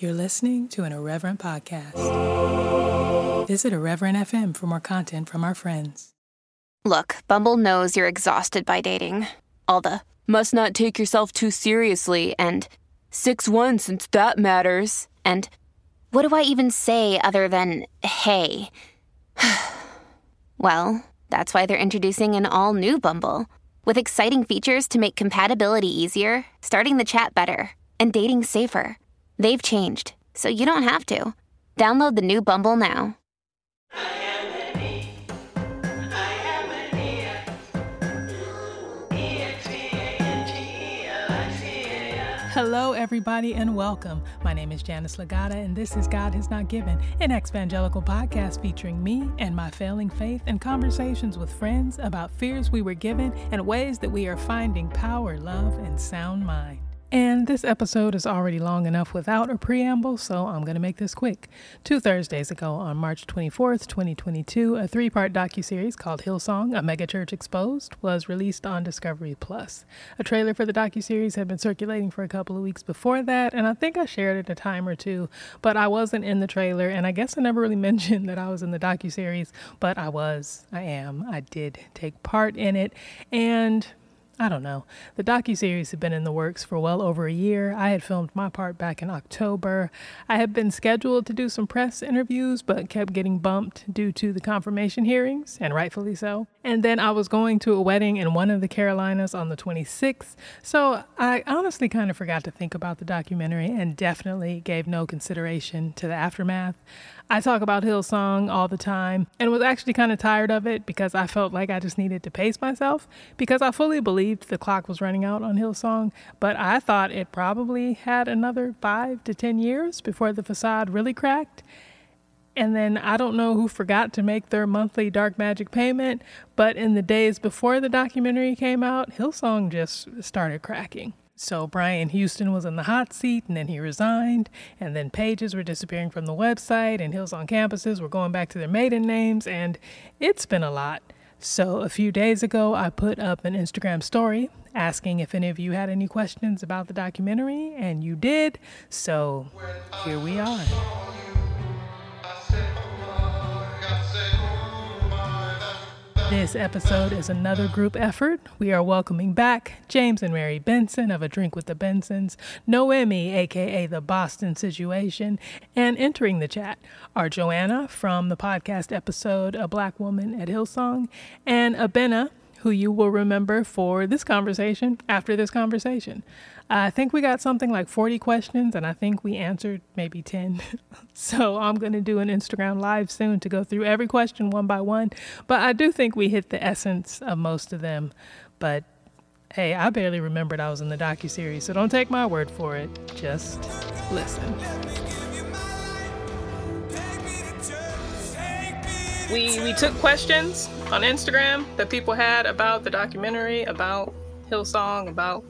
You're listening to an Irreverent podcast. Visit Irreverent FM for more content from our friends. Look, Bumble knows you're exhausted by dating. All the must not take yourself too seriously and 6 1 since that matters. And what do I even say other than hey? well, that's why they're introducing an all new Bumble with exciting features to make compatibility easier, starting the chat better, and dating safer. They've changed, so you don't have to. Download the new Bumble now. Hello, everybody, and welcome. My name is Janice Lagata, and this is God Has Not Given, an evangelical podcast featuring me and my failing faith and conversations with friends about fears we were given and ways that we are finding power, love, and sound mind. And this episode is already long enough without a preamble, so I'm going to make this quick. Two Thursdays ago, on March 24th, 2022, a three-part docuseries called Hillsong: A Megachurch Exposed was released on Discovery Plus. A trailer for the docuseries had been circulating for a couple of weeks before that, and I think I shared it a time or two, but I wasn't in the trailer, and I guess I never really mentioned that I was in the docuseries, but I was, I am, I did take part in it, and I don't know. The docu-series had been in the works for well over a year. I had filmed my part back in October. I had been scheduled to do some press interviews, but kept getting bumped due to the confirmation hearings, and rightfully so. And then I was going to a wedding in one of the Carolinas on the 26th, so I honestly kind of forgot to think about the documentary and definitely gave no consideration to the aftermath. I talk about Hillsong all the time and was actually kind of tired of it because I felt like I just needed to pace myself because I fully believed the clock was running out on Hillsong, but I thought it probably had another five to 10 years before the facade really cracked. And then I don't know who forgot to make their monthly dark magic payment, but in the days before the documentary came out, Hillsong just started cracking. So Brian Houston was in the hot seat and then he resigned, and then pages were disappearing from the website, and Hillsong campuses were going back to their maiden names, and it's been a lot. So a few days ago, I put up an Instagram story asking if any of you had any questions about the documentary, and you did. So here we are. This episode is another group effort. We are welcoming back James and Mary Benson of A Drink with the Bensons, Noemi, aka The Boston Situation, and entering the chat are Joanna from the podcast episode A Black Woman at Hillsong, and Abena, who you will remember for this conversation after this conversation. I think we got something like 40 questions, and I think we answered maybe 10. so I'm going to do an Instagram live soon to go through every question one by one. But I do think we hit the essence of most of them. But hey, I barely remembered I was in the docu-series, so don't take my word for it. Just listen. We, we took questions on Instagram that people had about the documentary, about Hillsong, about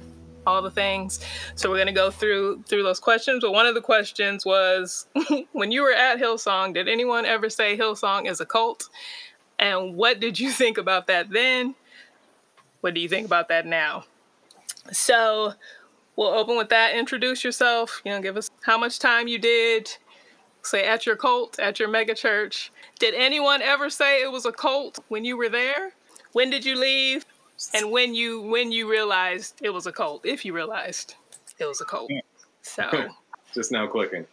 all the things. So we're to go through through those questions. But one of the questions was, when you were at Hillsong, did anyone ever say Hillsong is a cult? And what did you think about that then? What do you think about that now? So we'll open with that. Introduce yourself. You know, give us how much time you did. Say at your cult, at your mega church. Did anyone ever say it was a cult when you were there? When did you leave? And when you when you realized it was a cult, if you realized it was a cult. So just now clicking.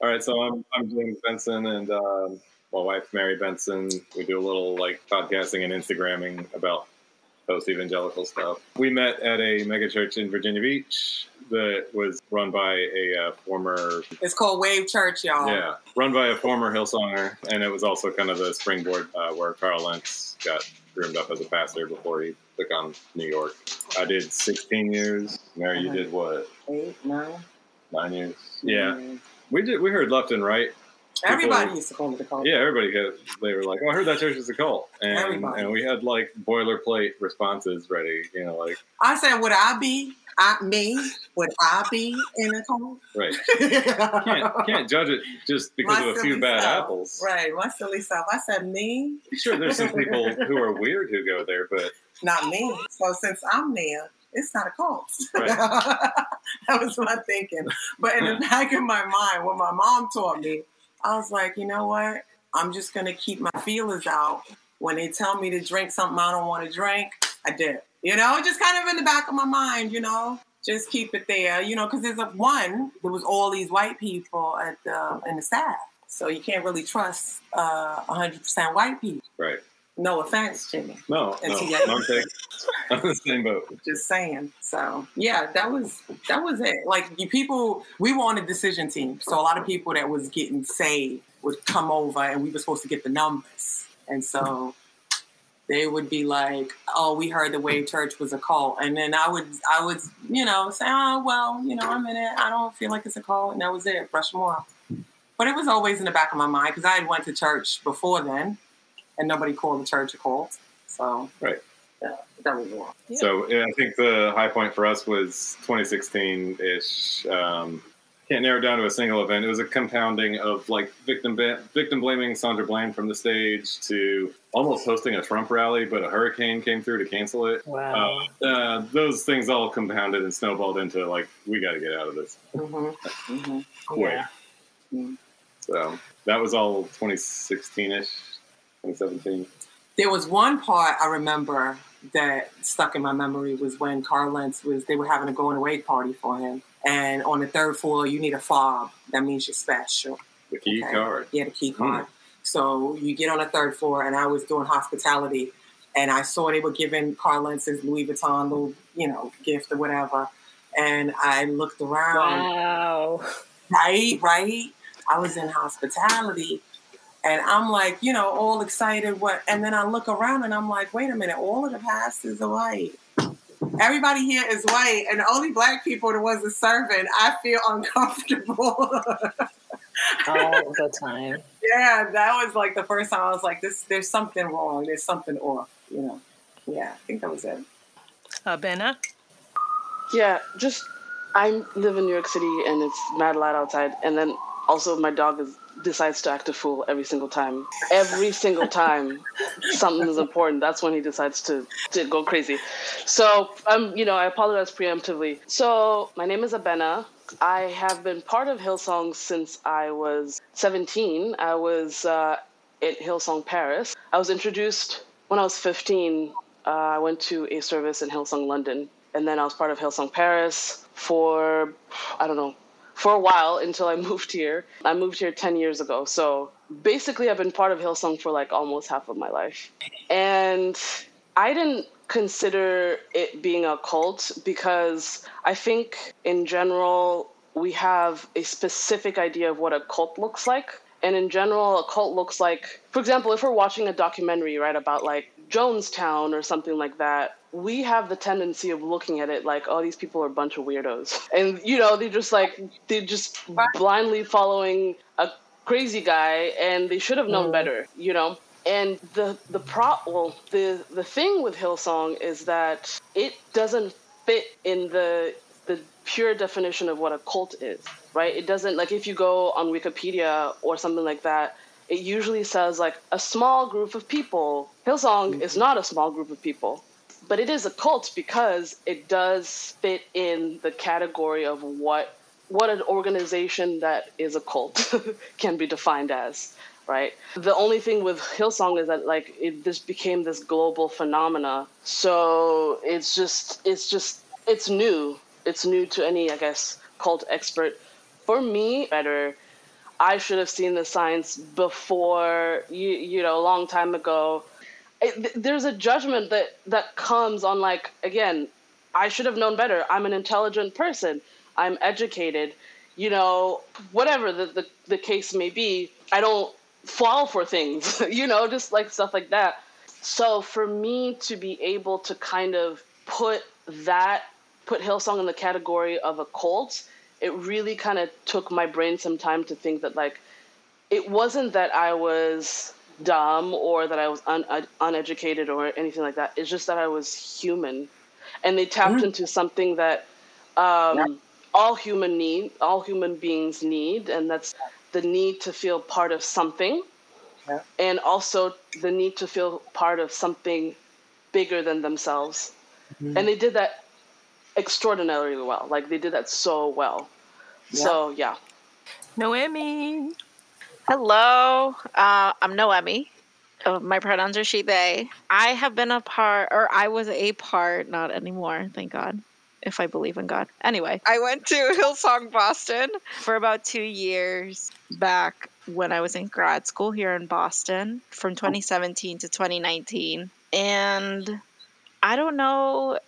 All right, so I'm I'm James Benson and um, my wife Mary Benson. We do a little like podcasting and Instagramming about post evangelical stuff. We met at a megachurch in Virginia Beach that was run by a uh, former. It's called Wave Church, y'all. Yeah, run by a former Hillsonger, and it was also kind of the springboard uh, where Carl Lentz got groomed up as a pastor before he took on New York. I did 16 years. Mary, you did what? Eight, nine. Nine years. Yeah, we did. We heard left and right. Everybody used to call it a cult. Yeah, everybody got, they were like, "Oh, I heard that church is a cult," and Everybody. and we had like boilerplate responses ready. You know, like I said, would I be? I me? Would I be in a cult? right. Can't can't judge it just because My of a few bad self. apples. Right, my silly self. I said me, Sure, there's some people who are weird who go there, but not me. So since I'm there, it's not a cult. Right. that was my thinking. But in the back of my mind, what my mom taught me, I was like, you know what? I'm just gonna keep my feelers out. When they tell me to drink something I don't want to drink, I did. You know, just kind of in the back of my mind, you know, just keep it there. You know, because there's a one. There was all these white people at the in the staff, so you can't really trust uh, 100% white people. Right. No offense, Jimmy. No, no. I'm, I'm the same boat. Just saying. So yeah, that was that was it. Like you people, we were on a decision team, so a lot of people that was getting saved would come over, and we were supposed to get the numbers, and so they would be like, "Oh, we heard the Wave Church was a cult," and then I would I would you know say, "Oh, well, you know, I'm in it. I don't feel like it's a cult," and that was it. Brush them off. But it was always in the back of my mind because I had went to church before then, and nobody called the church a cult. So Right. yeah, that was wrong. Yeah. So yeah, I think the high point for us was 2016 ish. Um, can't narrow it down to a single event. It was a compounding of like victim ba- victim blaming Sandra Bland from the stage to almost hosting a Trump rally, but a hurricane came through to cancel it. Wow. Uh, uh, those things all compounded and snowballed into like we got to get out of this Mm-hmm. Mm-hmm. quick. Yeah. So that was all 2016 ish, 2017. There was one part I remember that stuck in my memory was when Carl Lentz was they were having a going away party for him, and on the third floor you need a fob. That means you're special. The key Okay. card. Yeah, the key hmm. card. So you get on the third floor, and I was doing hospitality, and I saw they were giving Carl Lentz's Louis Vuitton little, you know, gift or whatever, and I looked around. Wow. right, right. I was in hospitality and I'm like, you know, all excited. What? And then I look around and I'm like, wait a minute, all of the pastors are white. Everybody here is white, and the only black people are the ones that serving. I feel uncomfortable. All the time. yeah, that was like the first time I was like, this. There's something wrong. There's something off. You know. Yeah, I think that was it. Uh, Benna? Yeah, just I live in New York City and it's mad loud outside, and then also my dog is, decides to act a fool every single time. Every single time something is important, that's when he decides to, to go crazy. So um, you know, I apologize preemptively. So my name is Abena. I have been part of Hillsong since I was 17. I was uh, at Hillsong Paris. I was introduced when I was 15. Uh, I went to a service in Hillsong London, and then I was part of Hillsong Paris for I don't know for a while until I moved here. I moved here 10 years ago, so basically I've been part of Hillsong for like almost half of my life, and I didn't consider it being a cult because I think in general we have a specific idea of what a cult looks like. And in general, a cult looks like, for example, if we're watching a documentary, right, about like Jonestown or something like that, we have the tendency of looking at it like, oh, these people are a bunch of weirdos. And, you know, they're just like, they're just blindly following a crazy guy and they should have known mm. better, you know? And the the pro well the the thing with Hillsong is that it doesn't fit in the the pure definition of what a cult is, right? It doesn't like if you go on Wikipedia or something like that, it usually says like a small group of people. Hillsong is mm-hmm. not a small group of people, but it is a cult because it does fit in the category of what what an organization that is a cult can be defined as right? The only thing with hillsong is that like it this became this global phenomena. So it's just it's just it's new. It's new to any i guess cult expert. For me better i should have seen the signs before you you know a long time ago it, there's a judgment that that comes on like again i should have known better. I'm an intelligent person. I'm educated. You know whatever the, the, the case may be i don't fall for things you know just like stuff like that. So for me to be able to kind of put that put hillsong in the category of a cult it really kind of took my brain some time to think that like it wasn't that i was dumb or that i was un- un- uneducated or anything like that it's just that i was human and they tapped into something that um, all human need all human beings need and that's the need to feel part of something Yeah. and also the need to feel part of something bigger than themselves and they did that extraordinarily well. Like they did that so well. Yeah. So yeah. Noemi. Hello, uh, I'm Noemi. Uh, my pronouns are she, they. I have been a part, or I was a part, not anymore, thank God, if I believe in God. Anyway, I went to Hillsong Boston for about two years back when I was in grad school here in Boston from 2017 to 2019. And I don't know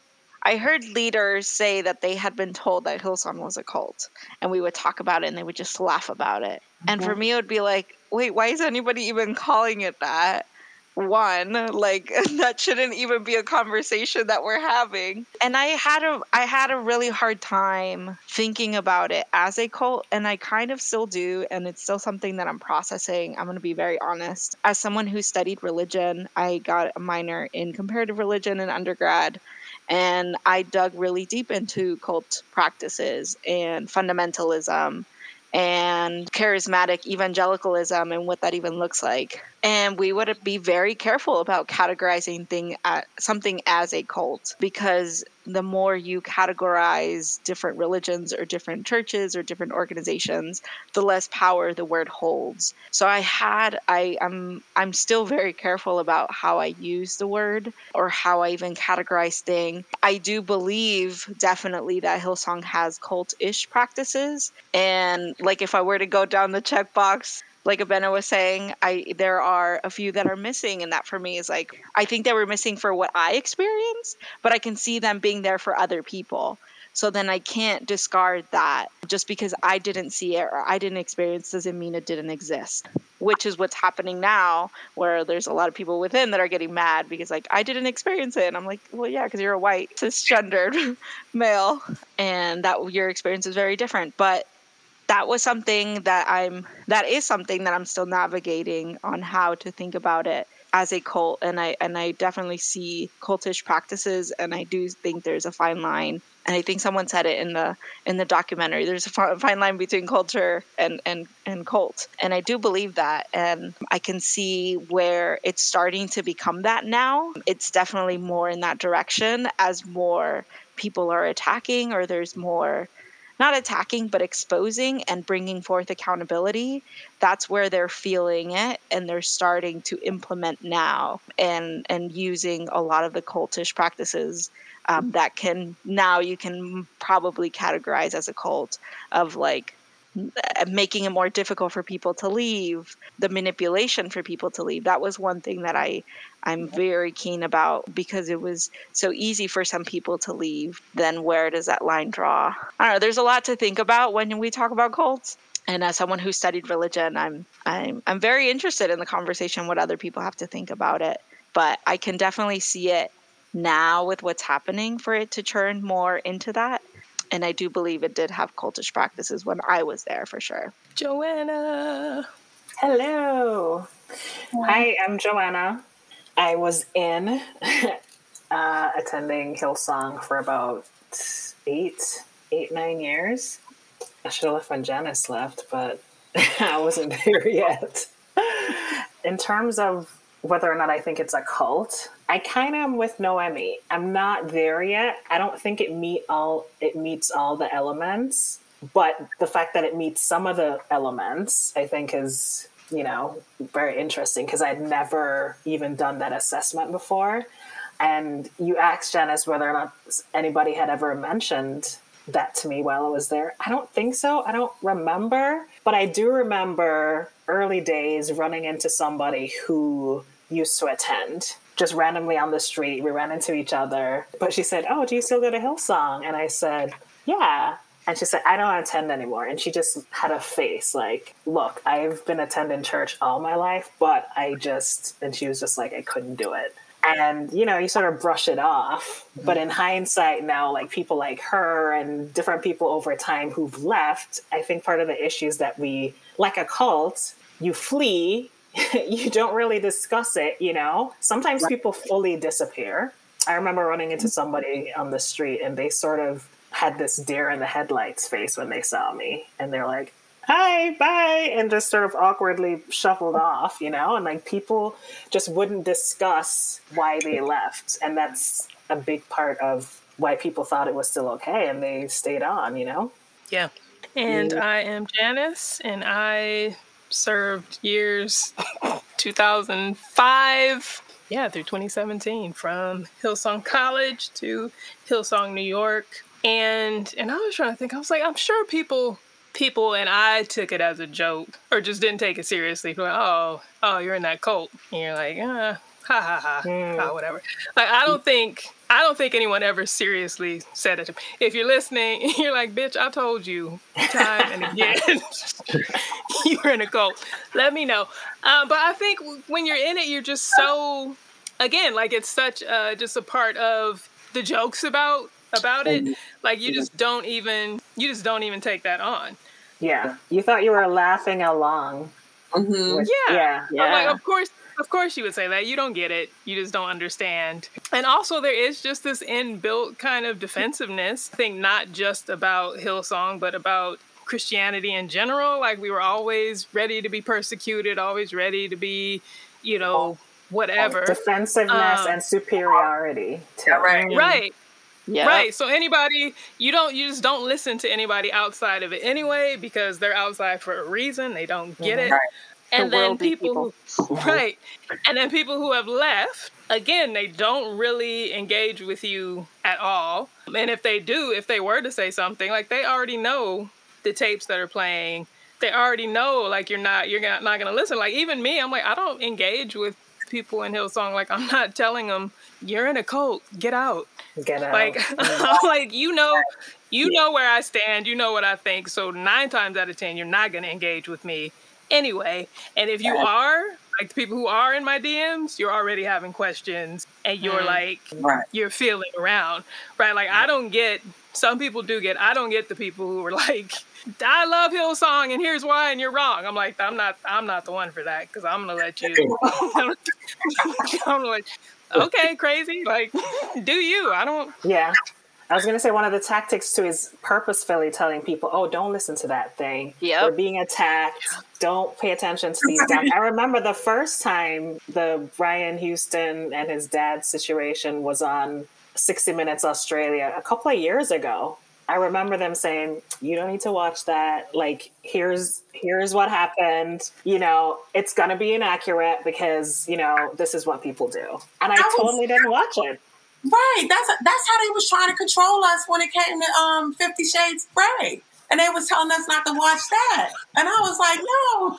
I heard leaders say that they had been told that Hillsong was a cult, and we would talk about it, and they would just laugh about it. And for me, it would be like, wait, why is anybody even calling it that? one like that shouldn't even be a conversation that we're having. And i had a i had a really hard time thinking about it as a cult and i kind of still do and it's still something that i'm processing. I'm going to be very honest. As someone who studied religion i got a minor in comparative religion in undergrad and I dug really deep into cult practices and fundamentalism and charismatic evangelicalism and what that even looks like. And we would be very careful about categorizing thing uh, something as a cult because the more you categorize different religions or different churches or different organizations, the less power the word holds. So I had I am I'm, I'm still very careful about how I use the word or how I even categorize thing. I do believe definitely that Hillsong has cult-ish practices and like if I were to go down the checkbox like Abena was saying, I there are a few that are missing, and that for me is like I think they were missing for what I experienced, but I can see them being there for other people. So then I can't discard that just because I didn't see it or I didn't experience doesn't mean it didn't exist. Which is what's happening now, where there's a lot of people within that are getting mad because like I didn't experience it, and I'm like, well, yeah, because you're a white cisgendered male, and that your experience is very different. But that was something that I'm that is something that I'm still navigating on how to think about it as a cult. And I and I definitely see cultish practices and I do think there's a fine line. And I think someone said it in the in the documentary. There's a fine line between culture and and and cult. And I do believe that. And I can see where it's starting to become that now. It's definitely more in that direction as more people are attacking or there's more not attacking but exposing and bringing forth accountability that's where they're feeling it and they're starting to implement now and and using a lot of the cultish practices um, that can now you can probably categorize as a cult of like Uh, making it more difficult for people to leave the manipulation for people to leave. That was one thing that i i'm very keen about because it was so easy for some people to leave. Then where does that line draw? I don't know there's a lot to think about when we talk about cults. And as someone who studied religion i'm i'm i'm very interested in the conversation what other people have to think about it. But i can definitely see it now with what's happening for it to turn more into that and I do believe it did have cultish practices when I was there for sure. Joanna. Hello. Hi, I'm Joanna. I was in uh, attending Hillsong for about eight, eight, nine years. I should have left when Janice left, but I wasn't there yet. in terms of whether or not I think it's a cult. I kind of am with Noemi. I'm not there yet. I don't think it meet all it meets all the elements, but the fact that it meets some of the elements, I think is you know very interesting because I'd never even done that assessment before. And you asked Janice whether or not anybody had ever mentioned that to me while I was there. I don't think so. I don't remember, but I do remember early days running into somebody who used to attend just randomly on the street. We ran into each other. But she said, Oh, do you still go to Hillsong? And I said, Yeah. And she said, I don't attend anymore. And she just had a face like, Look, I've been attending church all my life, but I just, and she was just like, I couldn't do it. And, you know, you sort of brush it off. But in hindsight, now, like people like her and different people over time who've left, I think part of the issues that we, like a cult, you flee you don't really discuss it, you know? Sometimes right. people fully disappear. I remember running into mm-hmm. somebody on the street and they sort of had this deer in the headlights face when they saw me. And they're like, hi, bye, and just sort of awkwardly shuffled off, you know? And like people just wouldn't discuss why they left. And that's a big part of why people thought it was still okay and they stayed on, you know? Yeah. And I am Janice, and I served years 2005, yeah, through 2017, from Hillsong College to Hillsong New York. And and I was trying to think, I was like, I'm sure people people and I took it as a joke or just didn't take it seriously. Like, oh, oh, you're in that cult. And you're like, uh, ha ha ha, Mm. ha, whatever. Like I don't think I don't think anyone ever seriously said it. to me. If you're listening, you're like, bitch, I told you time and again, you're in a cult. Let me know. Uh, but I think when you're in it, you're just so again, like it's such uh, just a part of the jokes about about it. Like you just don't even you just don't even take that on. Yeah. You thought you were laughing along. Mhm. with- Yeah. Yeah. I'm like, Yeah. of course, of course, you would say that. You don't get it. You just don't understand. And also, there is just this inbuilt kind of defensiveness. I think not just about Hillsong, but about Christianity in general. Like we were always ready to be persecuted, always ready to be, you know, whatever. Defensiveness Um, and superiority. Too. right. Right. Yeah. Right. So anybody, you don't, you just don't listen to anybody outside of it anyway because they're outside for a reason. They don't get it. Right. And The then worldly people, who, right, and then people who have left again, they don't really engage with you at all. And if they do, if they were to say something, like they already know the tapes that are playing. They already know, like you're not, you're not, not going to listen. Like even me, I'm like, I don't engage with people in Hillsong. Like I'm not telling them you're in a cult, get out. Get out. Like mm. I'm like you know, you know where I stand. You know what I think. So nine times out of ten, you're not going to engage with me anyway. And if you are, like the people who are in my DMs, you're already having questions, and you're mm. like, Right. you're feeling around, right? Like I don't get. Some people do get. I don't get the people who are like, I love Hillsong, and here's why, and you're wrong. I'm like, I'm not. I'm not the one for that because I'm gonna let you. I'm gonna let. Okay, crazy. Like, do you? I don't. Yeah. I was going to say one of the tactics too is purposefully telling people, "Oh, don't listen to that thing. Yep. We're being attacked. Don't pay attention to these guys." I remember the first time the Brian Houston and his dad situation was on 60 Minutes Australia a couple of years ago. I remember them saying, "You don't need to watch that. Like, here's here's what happened. You know, it's gonna be inaccurate because you know this is what people do." And I totally didn't watch it. Right. That's that's how they was trying to control us when it came to um Fifty Shades Grey. And they was telling us not to watch that. And I was like, no.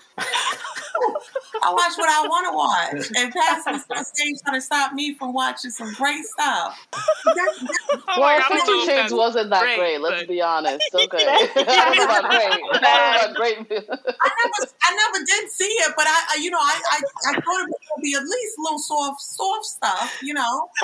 I watch what I want to watch. And Pastor was on stage trying to stop me from watching some great stuff. That- that- I'm Well, like, I don't know Fifty if Shades that's wasn't that great, great. Let's but- be honest. Okay, that was not great. That was not great. I never, I never did see it, but I, I you know, I, I, I thought it would be at least a little soft, soft stuff, you know.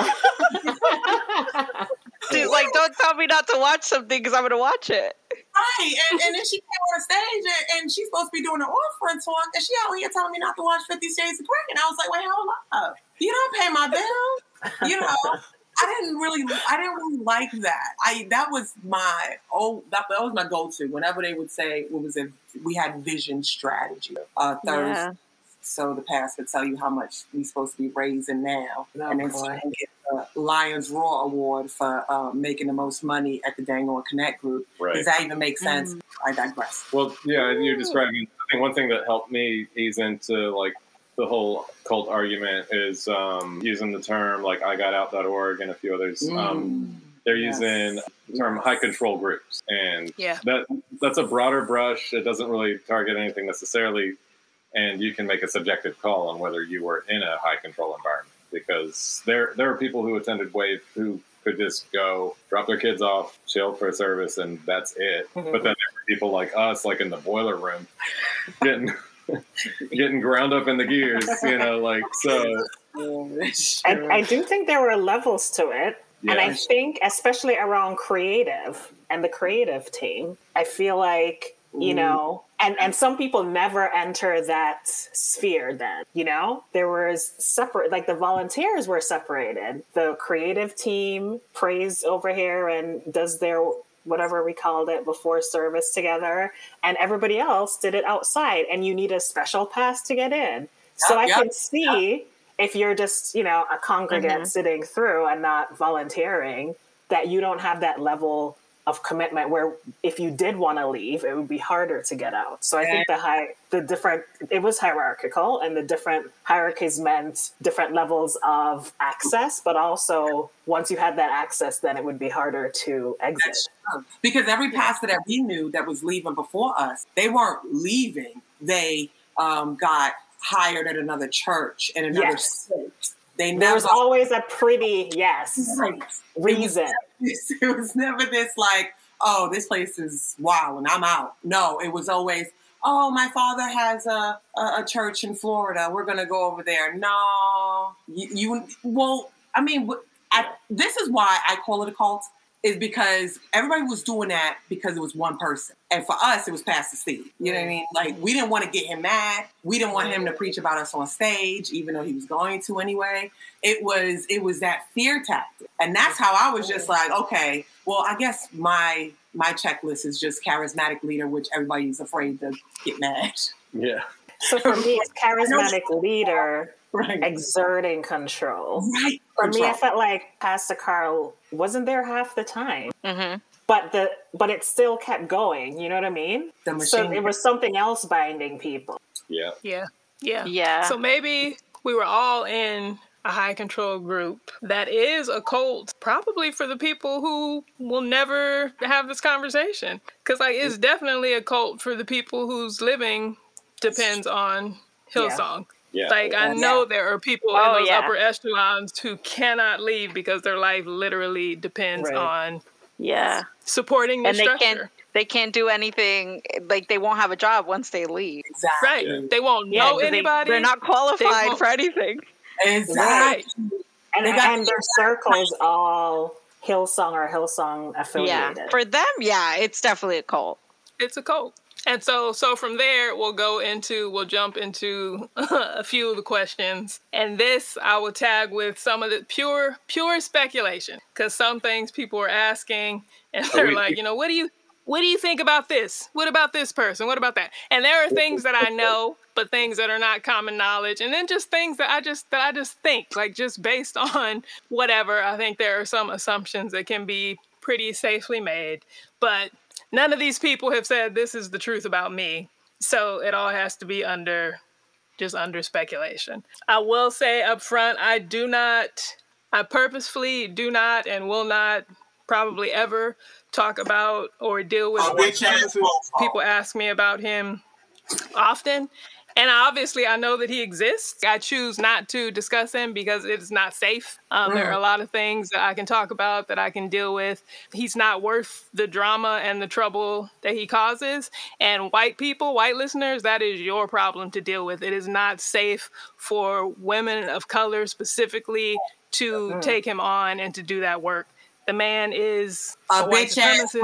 Dude, like, don't tell me not to watch something because I'm gonna watch it. Right. And, and then she came on stage and, and she's supposed to be doing an offering talk, and she out here telling me not to watch Fifty Shades of Grey. And I was like, wait, hold up. You don't pay my bill. You know. I didn't really, I didn't really like that. I that was my oh, that, that was my go-to. Whenever they would say what was it, we had vision strategy uh, Thursday. Yeah. So the pastor would tell you how much we supposed to be raising now, Oh, and then she boy. can get the Lions Roar Award for uh, making the most money at the Dang On Connect group. Right. Does that even make sense? I digress. Well, yeah, you're describing. I think one thing that helped me ease into like the whole cult argument is um, using the term like I got out.org and a few others. Um, they're Yes. using the term high control groups, and Yeah. that that's a broader brush. It doesn't really target anything necessarily, and you can make a subjective call on whether you were in a high control environment because there there are people who attended Wave who could just go drop their kids off, chill for a service, and that's it. Mm-hmm. But then there were people like us, like in the boiler room, getting getting ground up in the gears, you know, like so. I, I do think there were levels to it. And I think, especially around creative and the creative team, I feel like, you know, and, and some people never enter that sphere then, you know? There was separate, like the volunteers were separated. The creative team prays over here and does their whatever we called it before service together, and everybody else did it outside, and you need a special pass to get in. So I Yep, can see if you're just, you know, a congregant Mhm. sitting through and not volunteering, that you don't have that level of commitment where if you did want to leave it would be harder to get out. So i think the high the different it was hierarchical and the different hierarchies meant different levels of access but also once you had that access then it would be harder to exit. Because every pastor that we knew that was leaving before us they weren't leaving. They um, got hired at another church in another Yes. state they there never was always a pretty yes Right. reason it was never this like, oh, this place is wild and I'm out. No, it was always, oh, my father has a, a, a church in Florida. We're going to go over there. No, you, you well, I mean, I, this is why I call it a cult, is because everybody was doing that because it was one person. And for us, it was Pastor Steve. You know what I mean? Like, we didn't want to get him mad. We didn't want him to preach about us on stage, even though he was going to anyway. It was it was that fear tactic. And that's how I was just like, okay, well, I guess my my checklist is just charismatic leader, which everybody's afraid to get mad. Yeah. so for me it's charismatic leader Right. exerting control Right. For me, I felt like Pastor Carl wasn't there half the time, hmm but the but it still kept going. You know what I mean? The So machine. it was something else binding people. Yeah. Yeah. Yeah. Yeah. So maybe we were all in a high control group that is a cult, probably for the people who will never have this conversation. Because, like, it's definitely a cult for the people whose living depends on Hillsong. Yeah. Like, I know there are people Oh, in those yeah. upper echelons who cannot leave because their life literally depends Right. on yeah. supporting the And they can't they can't do anything like they won't have a job once they leave. exactly. Right. Yeah. They won't Yeah, know 'cause they- anybody. They're not qualified won't- for anything. Exactly. Right. And, They got- and their circles all Hillsong or Hillsong affiliated. Yeah. For them, yeah, it's definitely a cult. it's a cult. And so so from there we'll go into we'll jump into a few of the questions. And this I will tag with some of the pure pure speculation cuz some things people are asking and they're we- like, you know, what do you what do you think about this? What about this person? What about that? And there are things that I know, but things that are not common knowledge. And then just things that I just that I just think, like just based on whatever. I think there are some assumptions that can be pretty safely made. But none of these people have said this is the truth about me. So it all has to be under just under speculation. I will say up front, I do not I purposefully do not and will not probably ever talk about or deal with A bitch ass mofo. people ask me about him often and obviously i know that he exists. I choose not to discuss him because it's not safe. Um, there are a lot of things that i can talk about that i can deal with. He's not worth the drama and the trouble that he causes. And white people white listeners that is your problem to deal with. It is not safe for women of color specifically to take him on and to do that work. The man is A white bitch ass.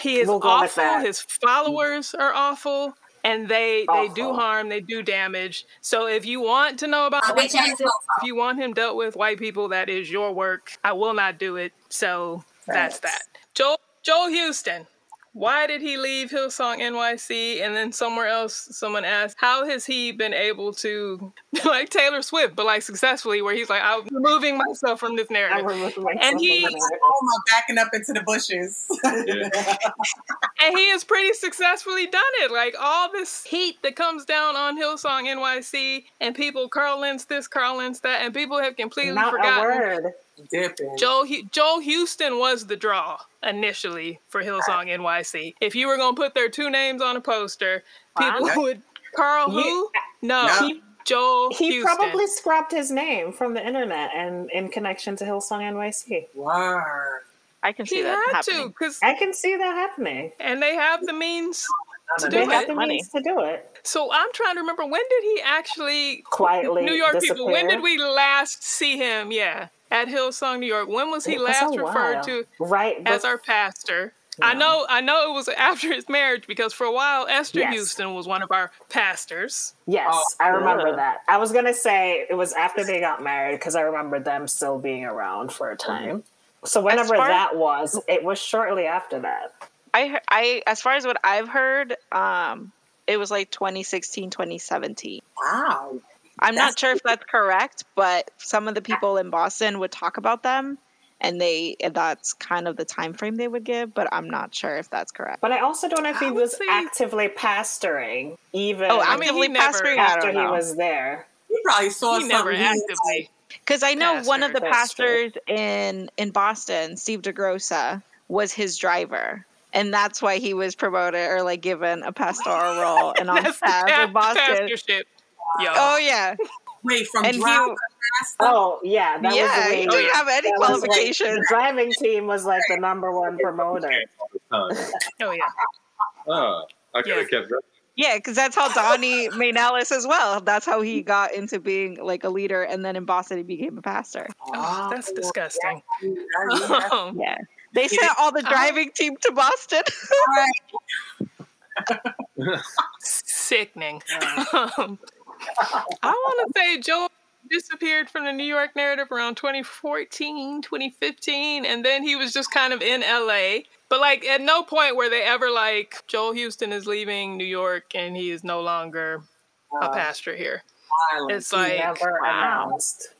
He is We'll awful. His followers are awful, and they they do harm. They do damage. So if you want to know about A white people, if you want him dealt with white people, that is your work. I will not do it. So that's that. Joel Joel Houston. Why did he leave Hillsong NYC? And then somewhere else, someone asked, how has he been able to, like Taylor Swift, but like successfully, where he's like, I'm removing myself from this narrative. remember myself And he- looking at it. My backing up into the bushes. Yeah. and he has pretty successfully done it. Like all this heat that comes down on Hillsong NYC, and people Carl Lentz this, Carl Lentz that, and people have completely Not a forgotten. word. Dipping. Joel Joel Houston was the draw initially for Hillsong NYC. If you were gonna put their two names on a poster, people Wow. would Carl He- who? No, he- Joel He Houston. probably scrapped his name from the internet and in connection to Hillsong NYC. Word. I can see he that had to, happening. because I can see that happening. and they have the means to They do have it. the money. means to do it. So I'm trying to remember when did he actually Quietly New York people, when did we last see him? Yeah, at Hillsong, New York. When was he It was last a referred to right as our pastor? I know, I know it was after his marriage because for a while Esther Yes. Houston was one of our pastors. Yes, Oh, I remember yeah. that. I was gonna say it was after they got married because I remember them still being around for a time. So whenever far- that was, it was shortly after that. I I as far as what I've heard, um, it was like 2016, 2017. Wow. I'm not sure if that's correct, but some of the people in Boston would talk about them and they and that's kind of the time frame they would give. But I'm not sure if that's correct. But I also don't know if he was say- actively pastoring even Oh, I mean, actively he pastoring. I after he was there. He probably saw He never something. he was actively. Because I know one of the That's true. pastors in in Boston, Steve DeGrossa, was his driver. And that's why he was promoted or like given a pastoral role and on That's the staff in Boston. pastorship. Yo. Oh yeah, like, Wait, from And he- driver to pastor? Oh yeah, that yeah. was the He didn't have any that was, like, qualifications. the driving team was like the number one promoter. All the time. Oh yeah. Oh, I could have Yeah. kept that. Yeah, because that's how Donnie Mainalis as well. That's how he got into being like a leader, and then in Boston he became a pastor. Oh, that's disgusting. That- Um, Yeah, they sent all the driving team to Boston. sickening. Um, I want to say Joel disappeared from the New York narrative around 2014, 2015, and then he was just kind of in LA. But like at no point were they ever like Joel Houston is leaving New York and he is no longer a pastor here. violence. It's like Never wow. announced.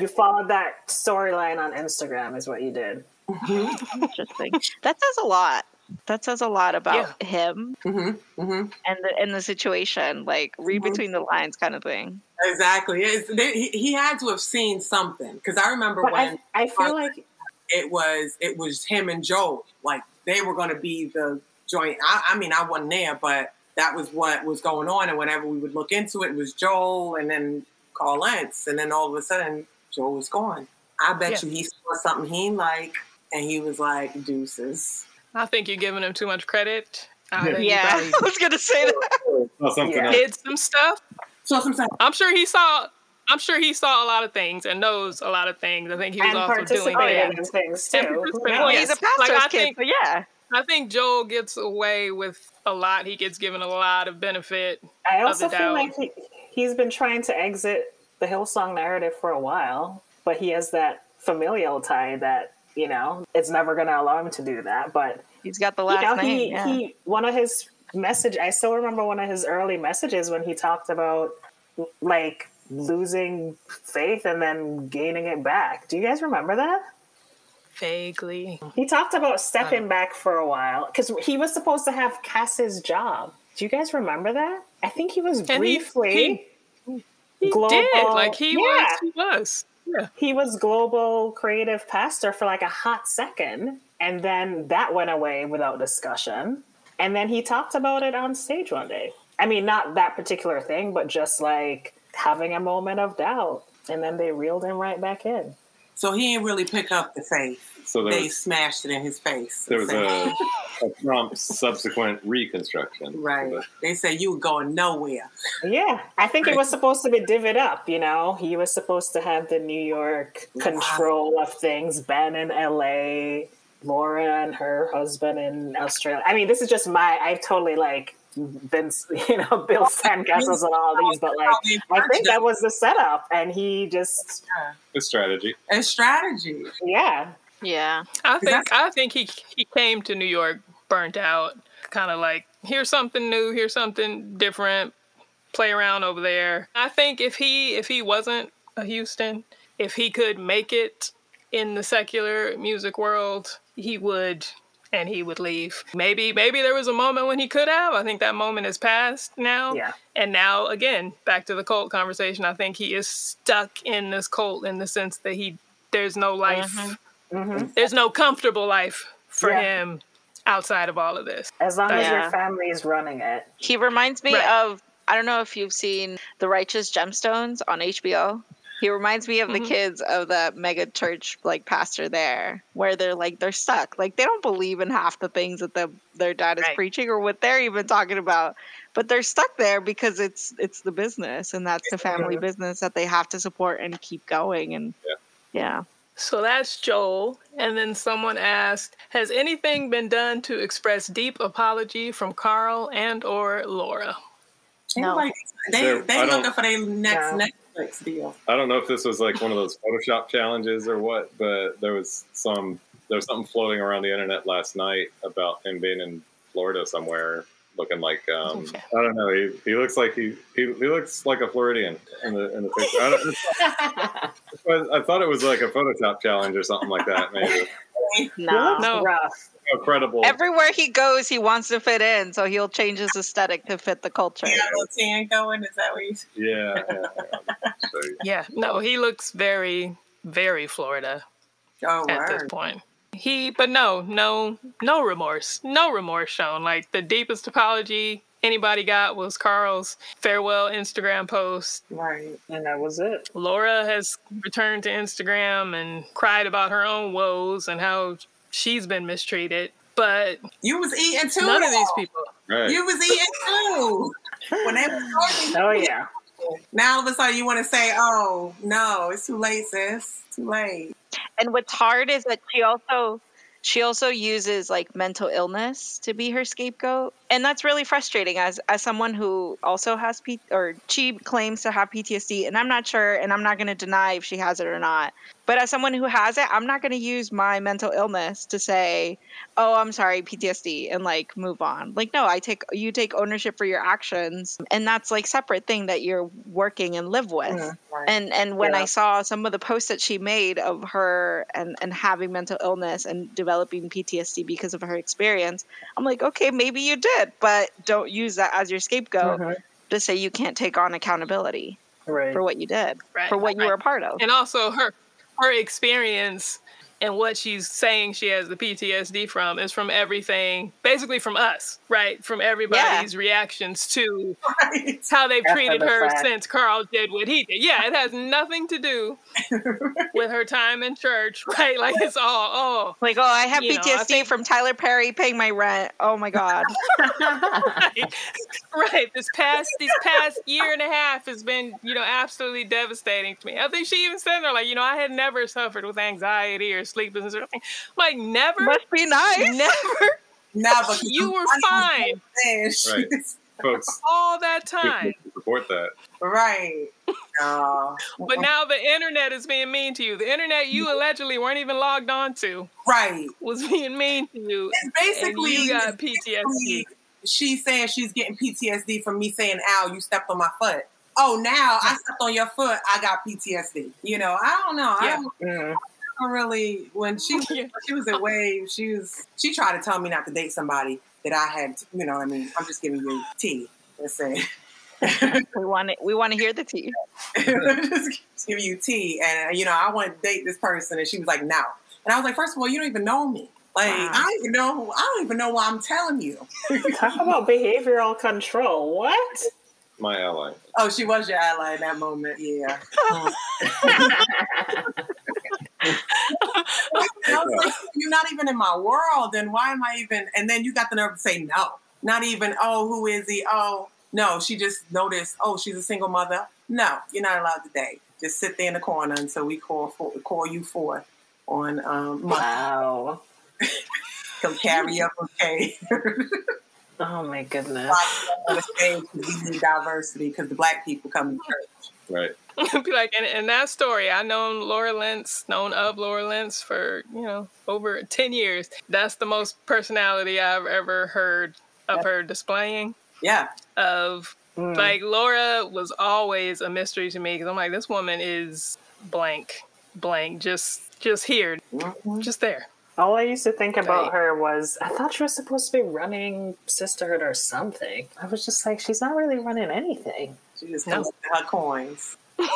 You followed that storyline on Instagram, is what you did. Interesting. That says a lot. That says a lot about him hmm hmm and the and the situation. Like read Mhm. between the lines, kind of thing. Exactly. They, he, he had to have seen something because I remember But when I, I feel like it was it was him and Joel. Like they were going to be the joint. I, I mean, I wasn't there, but that was what was going on. And whenever we would look into it, it was Joel and then Carl Lentz, and then all of a sudden Joel was gone. I bet Yeah. you he saw something he liked, and he was like, "Deuces." I think you're giving him too much credit. I think Yeah, probably I was gonna say that. Oh, something Yeah. did some stuff. So sometimes I'm sure he saw. I'm sure he saw a lot of things and knows a lot of things. I think he was and also doing participated things. in things too. Who participated. knows? Well, he's a Yes. pastor's Like, I kid, think- so yeah. I think Joel gets away with a lot. He gets given a lot of benefit. I of also the feel doubt. like he, he's been trying to exit the Hillsong narrative for a while, but he has that familial tie that you know it's never going to allow him to do that. But He's got the you last know, name. he yeah. he one of his message. I still remember one of his early messages when he talked about like losing faith and then gaining it back. Do you guys remember that? Vaguely. He talked about stepping um, back for a while because he was supposed to have Cass's job. Do you guys remember that? I think he was And he- briefly. He Global- did. Like he Yeah. was. He was. Yeah. he was global creative pastor for like a hot second and then that went away without discussion and then he talked about it on stage one day i mean not that particular thing but just like having a moment of doubt and then they reeled him right back in so he didn't really pick up the faith. So They was, smashed it in his face. there was a, a Trump subsequent reconstruction. right. But They said you were going nowhere. yeah i think it was supposed to be divvied up you know he was supposed to have the new york control of things ben in la laura and her husband in australia i mean this is just my i've totally like been you know bill sandcastles and all these but like i think that was the setup and he just the strategy. a strategy. yeah yeah. I think. I think he he came to New York burnt out. Kind of like here's something new. Here's something different. Play around over there. I think if he if he wasn't a Houston, if he could make it in the secular music world, he would and he would leave. Maybe maybe there was a moment when he could have. I think that moment has passed now. Yeah. And now again, back to the cult conversation. I think he is stuck in this cult in the sense that he there's no life. Mhm. There's no comfortable life for Yeah. him outside of all of this. as long as Yeah. your family is running it He reminds me Right. of I don't know if you've seen The Righteous Gemstones on HBO. He reminds me of the Mhm. kids of the mega church like pastor there, where they're like they're stuck. Like they don't believe in half the things that the their dad is Right. preaching or what they're even talking about. But they're stuck there because it's it's the business and that's the family business that they have to support and keep going and yeah. So that's Joel. And then someone asked, has anything been done to express deep apology from Carl and or Laura? No. Like, they There- they looking for their next No. Netflix deal. I don't know if this was like one of those Photoshop challenges or what, but there was some there was something floating around the internet last night about him being in Florida somewhere looking like um, Okay. I don't know. He, he looks like he, he he looks like a Floridian in the in the picture. I, don't, I thought it was like a Photoshop challenge or something like that. Maybe No. No. rough. a credible. Everywhere he goes, he wants to fit in, so he'll change his aesthetic to fit the culture. You got tan going. Is that what you? yeah, yeah, yeah. Yeah, no, he looks very, very Florida Oh, at this point. He, but no, no, no remorse, no remorse shown. Like the deepest apology anybody got was Carl's farewell Instagram post. Right. And that was it. Laura has returned to Instagram and cried about her own woes and how she's been mistreated. But You was eating too. none of these people. right. You was eating too. When they was talking, Oh yeah. now all of a sudden you want to say, "Oh no, it's too late, sis. Too late." And what's hard is that she also she also uses like mental illness to be her scapegoat, and that's really frustrating as as someone who also has P or she claims to have PTSD, and I'm not sure, and I'm not going to deny if she has it or not. But as someone who has it, I'm not going to use my mental illness to say, "Oh, I'm sorry, PTSD," and like move on. Like, no, I take you take ownership for your actions, and that's like separate thing that you're working and live with. Mm, right. And and when Yeah. I saw some of the posts that she made of her and and having mental illness and developing PTSD because of her experience, I'm like, okay, maybe you did, but don't use that as your scapegoat Mhm. to say you can't take on accountability Right. for what you did, Right, for what you were a part of. And also her her experience and what she's saying she has the PTSD from is from everything, basically from us, right? From everybody's reactions to Right. how they've After treated the her fact. since Carl did what he did. Yeah, it has nothing to do with her time in church, right? Like it's all, oh, Like, oh, I have You know, I PTSD think- from Tyler Perry paying my rent. Oh my god. right, right. This past these past year and a half has been, you know, absolutely devastating to me. I think she even said there, like, you know, I had never suffered with anxiety or sleeplessness or anything. Like, never, Must be nice. never, Never. 'cause You were fine. Right. Folks all that time. support that. right. No. But now the internet is being mean to you. The internet you allegedly weren't even logged on to right. was being mean to you. It's And basically you got PTSD. She's saying she's getting PTSD from me saying, "Ow, you stepped on my foot." Oh, now I stepped on your foot. I got PTSD. You know, I don't know. I Yeah. don't. I don't really. When she Yeah. she was at Wave, she was she tried to tell me not to date somebody that I had. You know what I mean? I'm just giving you tea. Let's say. We want it. We want to hear the tea. just give you tea, and uh, you know, I want to date this person, and she was like, "No," and I was like, first of all, you don't even know me. Like, Wow. I don't even know. I don't even know why I'm telling you." Talk about behavioral control. What? My ally. Oh, she was your ally in that moment. Yeah. Like, you're not even in my world. Then why am I even? And then you got the nerve to say no. Not even, oh, who is he? Oh, no. She just noticed, oh, she's a single mother. No, you're not allowed to date. Just sit there in the corner until we call for, call you forth on um, Monday. Wow. Come carry up, okay? Oh my goodness. on the stage 'cause we need diversity because the black people come to church. Right. Be like, in, in that story, I known Laura Lentz, known of Laura Lentz for, you know, over 10 years. That's the most personality I've ever heard of her displaying. Yeah. Of, Mm. like, Laura was always a mystery to me because I'm like, this woman is blank, blank, just, just here, Mhm. just there. All I used to think about Right. her was I thought she was supposed to be running sisterhood or something. I was just like, she's not really running anything. She just No. collected her coins.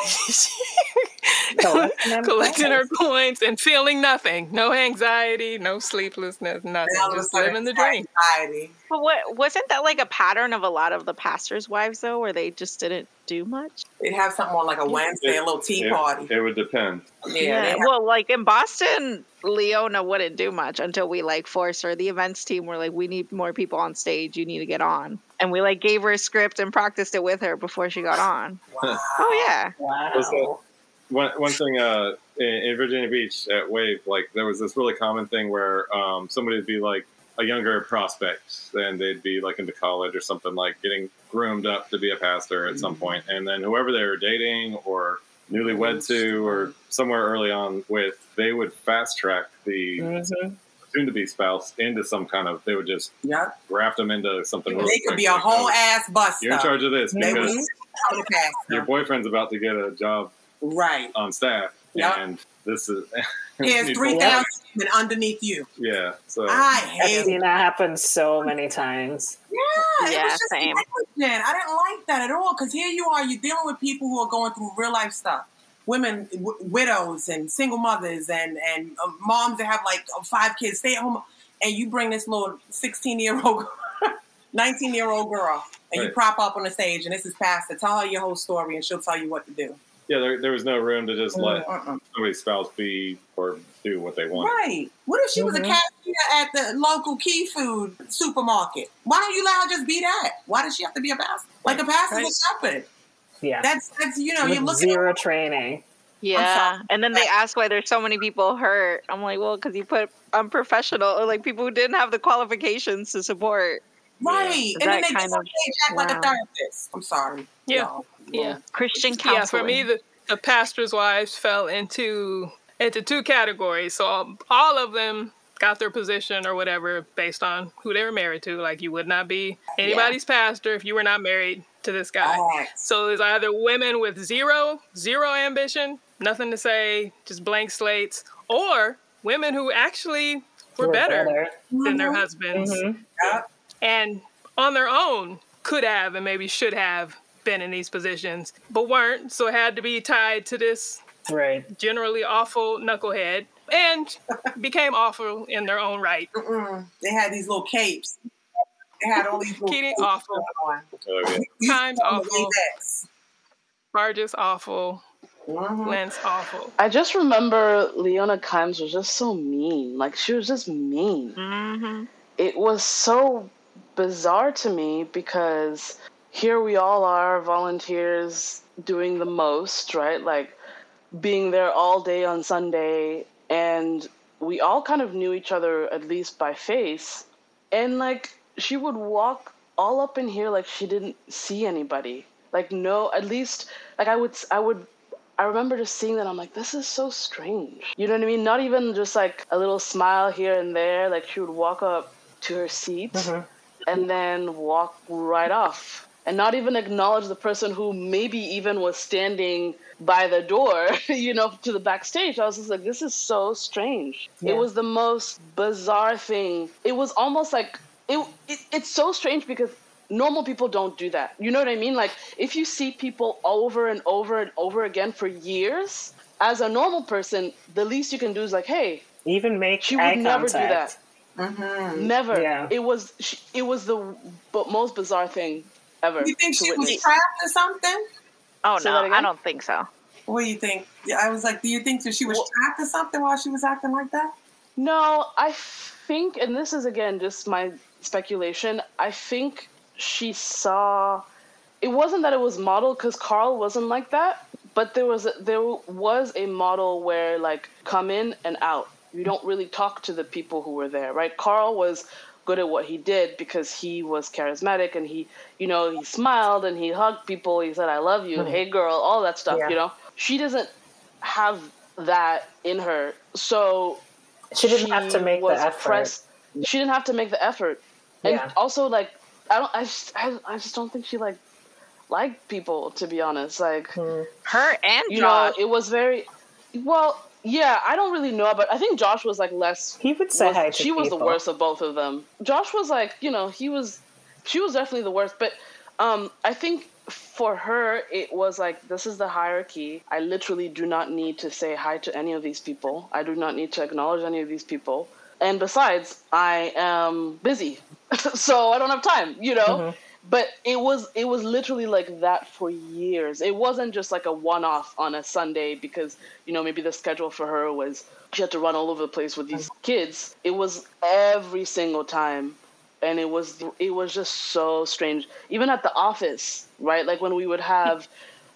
Collecting collecting her coins. coins and feeling nothing. No anxiety, no sleeplessness, nothing. And all of a Just sudden, living the dream. Anxiety. But what wasn't that like a pattern of a lot of the pastors' wives though, where they just didn't do much? They'd have something on like a Wednesday, a little tea It- party. It would depend. Yeah. they have- Well, like in Boston, Leona wouldn't do much until we like forced her. The events team were like, "We need more people on stage. You need to get on." And we like gave her a script and practiced it with her before she got on. wow. Oh yeah. Was that- Wow. One, one thing uh, in, in Virginia Beach at Wave, like there was this really common thing where um, somebody would be like a younger prospect, and they'd be like into college or something, like getting groomed up to be a pastor at some point, and then whoever they were dating or newlywed to or somewhere early on with, they would fast track the Mhm. soon to be spouse into some kind of. They would just Yep. graft them into something. They could be a like, whole oh, ass bus. You're in charge of this because would how to pass your boyfriend's about to get a job Right. on staff, Yep. and this is. Here's people- three thousand women underneath you. Yeah. So I I've seen that happen so many times. Yeah, it was just same. negligent. I didn't like that at all because here you are, you're dealing with people who are going through real life stuff. Women, w- widows, and single mothers, and and uh, moms that have like uh, five kids, stay at home, and you bring this little 16 year old, 19 year old girl, and you Right. prop up on the stage, and this is Pastor. Tell her your whole story, and she'll tell you what to do. Yeah, there, there was no room to just let Uh-uh. somebody's spouse be or do what they want. Right. What if she was a Mhm. cashier at the local key food supermarket? Why don't you let her just be that? Why does she have to be a pastor? Like a pastor's Right. a shepherd. Yeah. That's that's you know you're With looking zero training. Yeah, and then they ask why there's so many people hurt. I'm like, well, because you put unprofessional or like people who didn't have the qualifications to support right, and then they get kind on of- stage act like a therapist. I'm sorry. Yeah. y'all. Yeah. Christian counseling. Yeah, for me, the, the pastor's wives fell into into two categories. So um, all of them got their position or whatever based on who they were married to. Like you would not be anybody's pastor if you were not married to this guy. All right. So it's either women with zero zero ambition, nothing to say, just blank slates, or women who actually were We're better, than their Mhm. husbands Mhm. Yep. and on their own could have and maybe should have been in these positions, but weren't. So had to be tied to this Right. generally awful knucklehead and became awful in their own right. Mm-mm. They had these little capes. They had all these little capes awful. on. Oh, Times on the awful. Latex. Burgess awful. Mhm. Lance awful. I just remember Leona Kimes was just so mean. Like she was just mean. hmm It was so bizarre to me because here we all are, volunteers doing the most, right? Like being there all day on Sunday, and we all kind of knew each other at least by face. And like she would walk all up in here like she didn't see anybody. Like no, at least like I would I would I remember just seeing that I'm like this is so strange. You know what I mean? Not even just like a little smile here and there. Like she would walk up to her seat Mhm. and then walk right off and not even acknowledge the person who maybe even was standing by the door, you know, to the backstage. I was just like, this is so strange. Yeah. It was the most bizarre thing. It was almost like it, it. It's so strange because normal people don't do that. You know what I mean? Like if you see people over and over and over again for years, as a normal person, the least you can do is like, hey, Even make she would never contact. do that. Mhm. Never. Yeah. It was she, it was the b- most bizarre thing ever. You think to she was trapped or something? Oh Say no, I don't think so. What do you think? I was like, do you think that she was Well- trapped or something while she was acting like that? No, I think, and this is again just my speculation. I think she saw. It wasn't that it was modeled because Carl wasn't like that, but there was a, there was a model where like come in and out. You don't really talk to the people who were there, right? Carl was good at what he did because he was charismatic and he, you know, he smiled and he hugged people. He said, "I love you," "Hey girl," all that stuff. Yeah. You know, she doesn't have that in her, so She didn't have to make the effort. pressed- She didn't have to make the effort, and Yeah. also like I don't, I just, I, I just don't think she like liked people to be honest. Like Hmm. Her and you Josh. know, it was very well. Yeah, I don't really know, but I think Josh was like less. He would say was- hi to she was the worst of both of them. Josh was like, you know, he was, she was definitely the worst. But um, I think for her, it was like this is the hierarchy. I literally do not need to say hi to any of these people. I do not need to acknowledge any of these people. And besides, I am busy, so I don't have time. You know. Mhm. But it was it was literally like that for years. It wasn't just like a one off on a Sunday because you know maybe the schedule for her was she had to run all over the place with these kids. It was every single time, and it was it was just so strange. Even at the office, right? Like when we would have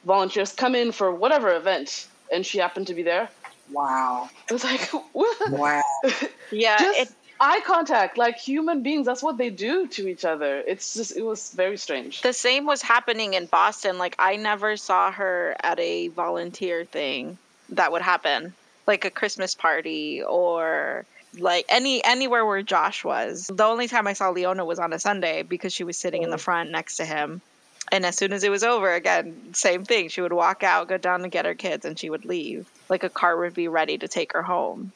volunteers come in for whatever event, and she happened to be there. Wow. It was like what? Wow. yeah, just it, eye contact, like human beings. That's what they do to each other. It's just it was very strange. the same was happening in Boston. Like I never saw her at a volunteer thing that would happen, like a Christmas party or like any anywhere where Josh was. The only time I saw Leona was on a Sunday because she was sitting in the mm. front next to him. And as soon as it was over, again, same thing. She would walk out, go down and get her kids, and she would leave. Like a car would be ready to take her home.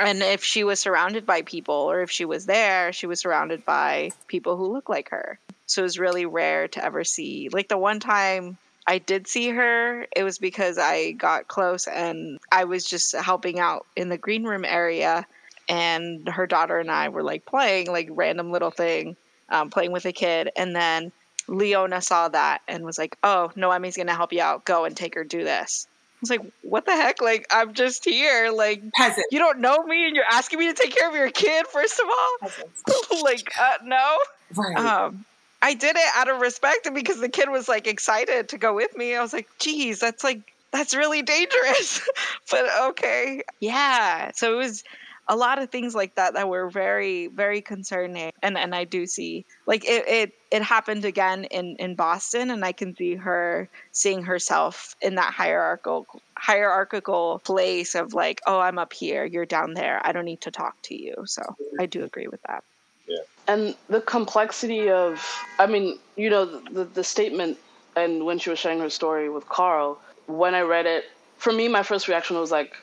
And if she was surrounded by people, or if she was there, she was surrounded by people who look like her. So it was really rare to ever see. Like the one time I did see her, it was because I got close and I was just helping out in the green room area. And her daughter and I were like playing, like random little thing, um, playing with a kid. And then Leona saw that and was like, "Oh, Noemi's gonna help you out. Go and take her do this." I was like, "What the heck? Like, I'm just here. Like, Peasant. you don't know me, and you're asking me to take care of your kid. First of all, like, uh, no." Right. Um, I did it out of respect and because the kid was like excited to go with me. I was like, "Geez, that's like that's really dangerous." but okay, yeah. So it was a lot of things like that that were very very concerning and and i do see like it it, it happened again in in boston and i can see her seeing herself in that hierarchical hierarchical place of like oh i'm up here you're down there i don't need to talk to you so i do agree with that yeah. and the complexity of i mean you know the, the statement and when she was sharing her story with carl when i read it for me my first reaction was like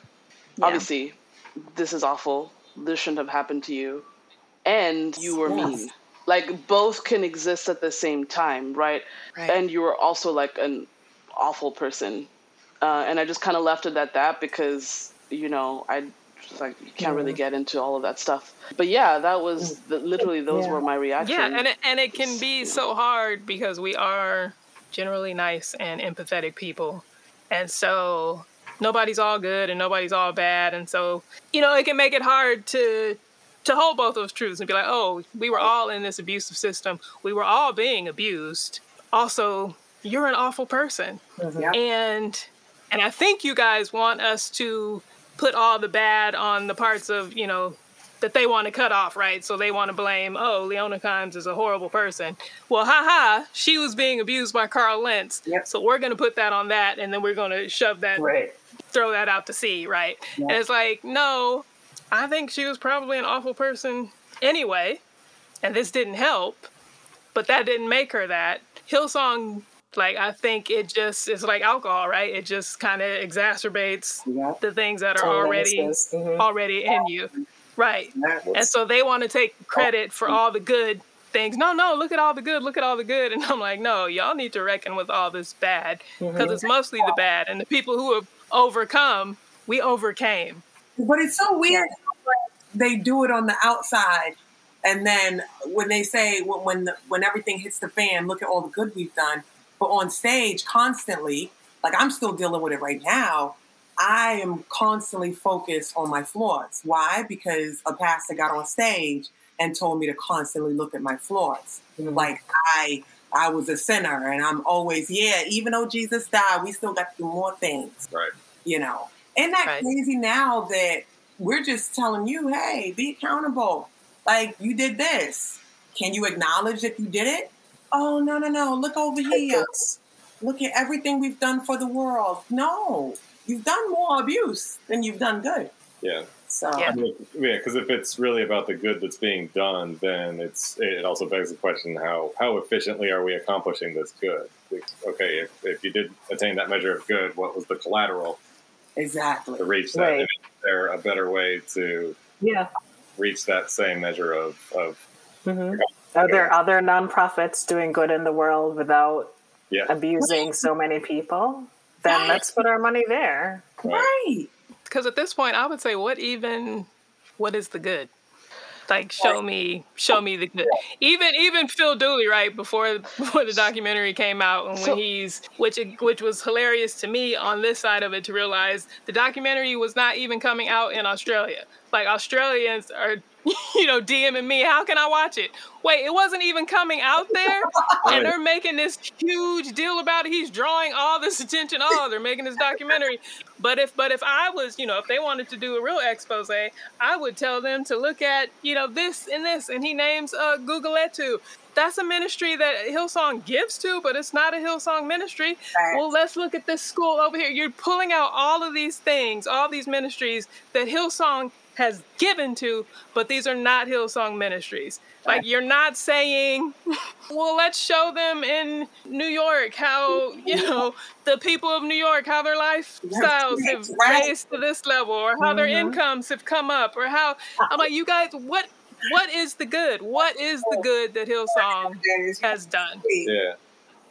Yeah. obviously this is awful this shouldn't have happened to you and you were Yes. mean. Like both can exist at the same time right, Right. and you were also like an awful person. Uh, and i just kind of left it at that because you know i just like you can't really get into all of that stuff. But yeah that was the, literally those Yeah. were my reactions. Yeah, and it, and it can be so hard because we are generally nice and empathetic people, and so nobody's all good and nobody's all bad, and so you know it can make it hard to to hold both those truths and be like, oh, we were all in this abusive system, we were all being abused. Also, you're an awful person, mm-hmm. Yep. and and I think you guys want us to put all the bad on the parts of you know that they want to cut off, right? So they want to blame, oh, Leona Kimes is a horrible person. Well, haha, she was being abused by Carl Lentz. Yep. So we're going to put that on that, and then we're going to shove that, Right. Throw that out to sea, right? And it's like, no, I think she was probably an awful person anyway, and this didn't help, but that didn't make her that. Hillsong, like, I think it just, it's like alcohol, right? It just kind of exacerbates Yep. the things that are already is. Mhm. already in you. Right. And so they want to take credit for all the good things. No, no, look at all the good, look at all the good. And I'm like, no, y'all need to reckon with all this bad because it's mostly the bad. And the people who have overcome, we overcame. But it's so weird. how, like, They do it on the outside, and then when they say when when, the, when everything hits the fan, look at all the good we've done. But on stage, constantly, like I'm still dealing with it right now. I am constantly focused on my flaws. Why? Because a pastor got on stage and told me to constantly look at my flaws. Mm-hmm. Like I I was a sinner and I'm always, yeah, even though Jesus died, we still got to do more things Right. you know. Isn't that Right. crazy now that we're just telling you, hey, be accountable. Like you did this. Can you acknowledge that you did it? Oh no, no, no. Look over here. Look at everything we've done for the world. No. You've done more abuse than you've done good. Yeah. So Yeah. I mean, yeah, because if it's really about the good that's being done, then it's it also begs the question how how efficiently are we accomplishing this good? Okay, if, if you did attain that measure of good, what was the collateral exactly. to reach that? Right. Is there a better way to Yeah. reach that same measure of, of hmm Are there other nonprofits doing good in the world without yeah, abusing so many people? Then let's put our money there. Right. Because at this point, I would say, what even, what is the good? Like, show me, show me the good. Even, even Phil Dooley, right before before the documentary came out, and when So- he's, which which was hilarious to me on this side of it to realize the documentary was not even coming out in Australia. Like Australians are, you know, DMing me, how can I watch it? Wait, it wasn't even coming out there, Right. and they're making this huge deal about it. He's drawing all this attention. Oh, they're making this documentary. But if but if I was, you know, if they wanted to do a real expose, I would tell them to look at, you know, this and this, and he names uh, Google Etu. That's a ministry that Hillsong gives to, but it's not a Hillsong ministry. Well, let's look at this school over here. You're pulling out all of these things, all these ministries that Hillsong has given to, but these are not Hillsong ministries. Like you're not saying, well, let's show them in New York how, you know, the people of New York, how their lifestyles have raised to this level or how their Mhm. incomes have come up or how I'm like, you guys, what what is the good? What is the good that Hillsong has done? Yeah.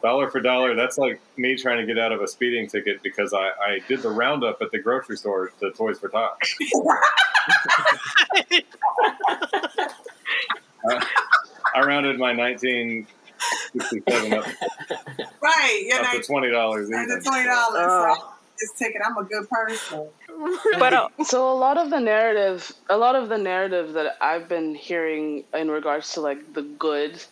Dollar for dollar, that's like me trying to get out of a speeding ticket because I, I did the roundup at the grocery store to Toys for Tots. I, I rounded my 1967 up, Right. You're up not to $20 under even. twenty dollars. Oh. So this ticket, I'm a good person. But uh, So a lot of the narrative, a lot of the narrative that I've been hearing in regards to like the good,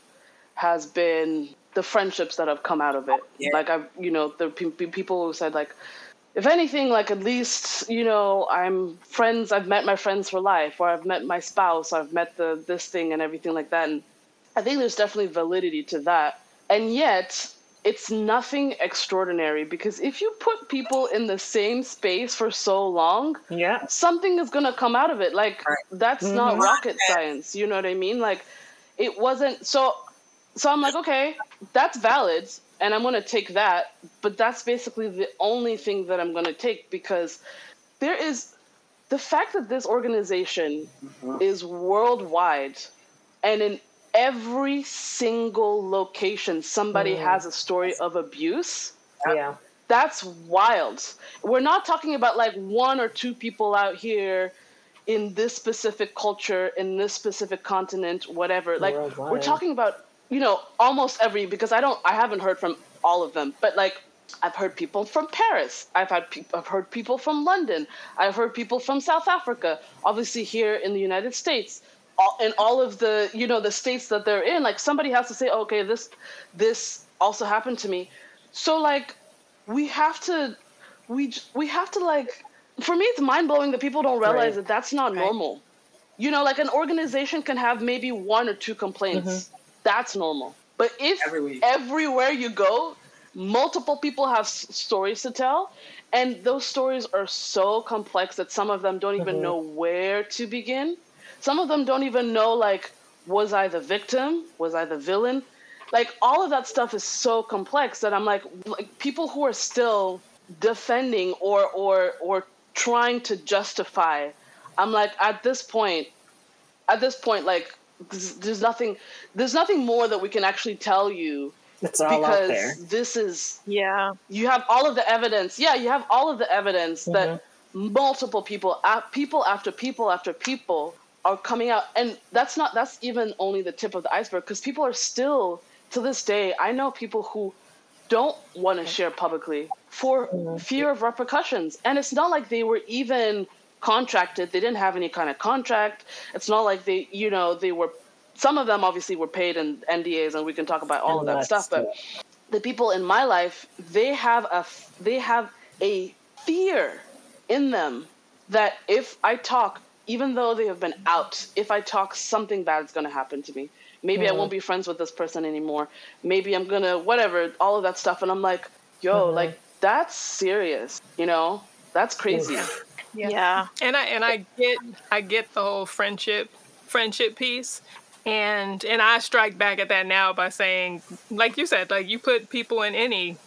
has been the friendships that have come out of it. Yeah. Like I've, you know, the pe- pe- people who said like, if anything, like at least you know I'm friends. I've met my friends for life, or I've met my spouse, or I've met the this thing and everything like that. And I think there's definitely validity to that. And yet, it's nothing extraordinary because if you put people in the same space for so long, Yeah. something is going to come out of it. Like, Right. that's not Mhm. rocket science. You know what I mean? Like, it wasn't. So, so I'm like, okay, that's valid. And I'm going to take that. But that's basically the only thing that I'm going to take because there is the fact that this organization is worldwide and in every single location somebody Mm. has a story of abuse Yeah. that's wild we're not talking about like one or two people out here in this specific culture in this specific continent whatever like we're talking about you know almost every because i don't i haven't heard from all of them but like i've heard people from paris. I've had pe- i've heard people from london. I've heard people from south africa obviously here in the united states. All, in all of the you know the states that they're in like somebody has to say okay this this also happened to me. So like we have to we we have to like for me it's mind-blowing that people don't realize Right. that that's not Right. normal. You know like an organization can have maybe one or two complaints mm-hmm. That's normal. But if Every week. everywhere you go multiple people have s- stories to tell and those stories are so complex that some of them don't even mm-hmm. know where to begin. Some of them don't even know like was i the victim? Was i the villain? Like all of that stuff is so complex that i'm like like people who are still defending or or or trying to justify i'm like at this point at this point like there's, there's nothing there's nothing more that we can actually tell you It's all out there. because this is yeah. you have all of the evidence. Yeah, you have all of the evidence that mm-hmm. multiple people, people after people after people, are coming out, and that's not. That's even only the tip of the iceberg because people are still to this day. I know people who don't want to share publicly for mm-hmm. fear of repercussions, and it's not like they were even contracted. They didn't have any kind of contract. It's not like they, you know, they were. Some of them obviously were paid in NDAs, and we can talk about all of that stuff. But the people in my life they have a they have a fear in them that if I talk, even though they have been out, if I talk, something bad is going to happen to me. Maybe I won't be friends with this person anymore. Maybe I'm gonna whatever, all of that stuff. And I'm like, yo, mm-hmm. like that's serious, you know? That's crazy. Yeah. And I and I get I get the whole friendship friendship piece. And and I strike back at that now by saying, like you said, like you put people in any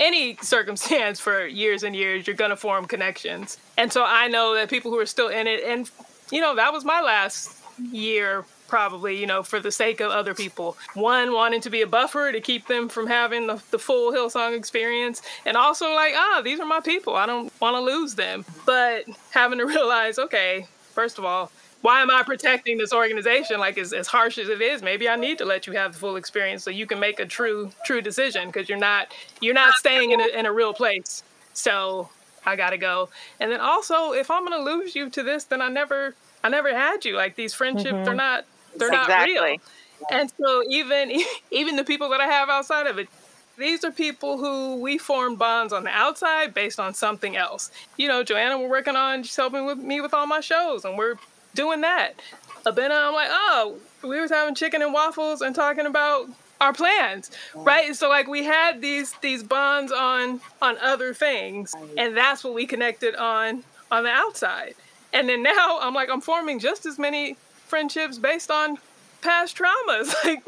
any circumstance for years and years, you're gonna form connections. And so I know that people who are still in it, and you know, that was my last year probably, you know, for the sake of other people. One, wanting to be a buffer to keep them from having the, the full Hillsong experience. And also, like, ah, these are my people. I don't want to lose them. But having to realize, okay, first of all, why am I protecting this organization? Like, as, as harsh as it is, maybe I need to let you have the full experience so you can make a true, true decision because you're not, you're not staying in a, in a real place. So I gotta go. And then also, if I'm gonna lose you to this, then I never, I never had you. Like these friendships, they're not, they're not real. And so even even the people that I have outside of it, these are people who we formed bonds on the outside based on something else. You know, Joanna, we're working on she's helping with me with all my shows, and we're doing that. Abena, I'm like, oh, we was having chicken and waffles and talking about our plans, right? So like we had these these bonds on on other things, and that's what we connected on on the outside. And then now I'm like, I'm forming just as many friendships based on past traumas. Like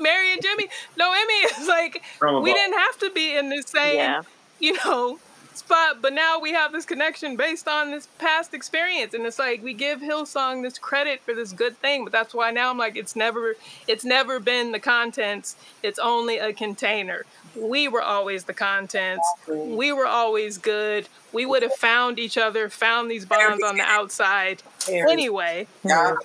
Mary and Jimmy, no Noemi is like, Trauma we ball. didn't have to be in the same, Yeah. you know, spot, but now we have this connection based on this past experience. And it's like we give Hillsong this credit for this good thing, but that's why now I'm like, it's never it's never been the contents, it's only a container. We were always the contents. We were always good. We would have found each other, found these bonds on the outside anyway. Yeah.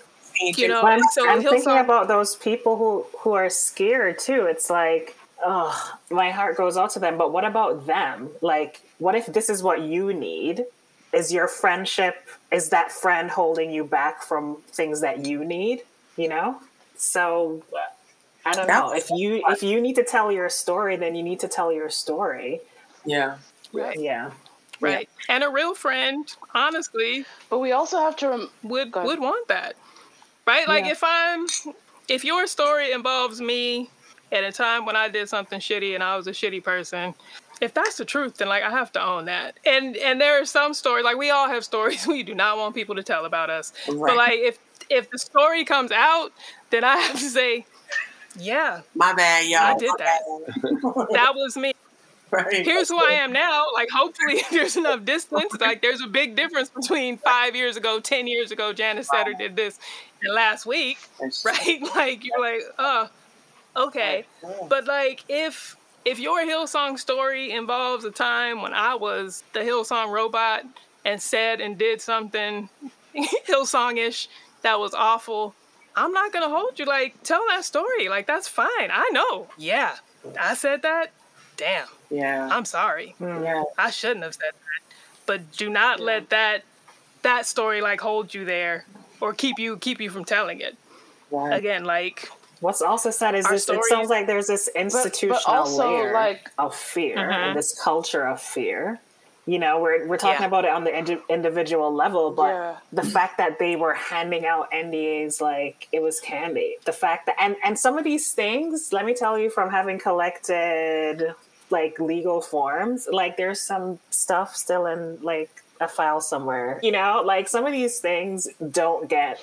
You know, I'm, so I'm thinking Hillsong about those people who who are scared too. It's like, oh, my heart goes out to them. But what about them? Like, what if this is what you need? Is your friendship is that friend holding you back from things that you need? You know. So I don't know. If you if you need to tell your story, then you need to tell your story. Yeah. right, Yeah. right. And a real friend, honestly, But we also have to rem- would Go would want that right like Yeah. if i'm if your story involves me at a time when i did something shitty and i was a shitty person if that's the truth then like i have to own that and and there are some stories like we all have stories we do not want people to tell about us Right. but like if if the story comes out then i have to say yeah My bad, y'all. I did My that. that was me Right. here's who I am now. Like, hopefully, there's enough distance. Like, there's a big difference between five years ago, 10 years ago, Janice Setter did this, and last week, right? Like, you're like, oh, okay. But, like, if if your Hillsong story involves a time when I was the Hillsong robot and said and did something Hillsong-ish that was awful, I'm not gonna hold you. Like, tell that story. Like, that's fine. I know. Yeah, I said that. Damn. Yeah. I'm sorry. Yeah. I shouldn't have said that. But do not let that that story like hold you there or keep you keep you from telling it. Right. Again, like What's also said is Our this. It sounds like there's this institutional also, layer like- of fear, Mhm. and this culture of fear. You know, we're we're talking Yeah. about it on the indi- individual level, but Yeah. the fact that they were handing out NDAs like it was candy. The fact that and and some of these things, let me tell you, from having collected like legal forms, like there's some stuff still in like a file somewhere. You know, like some of these things don't get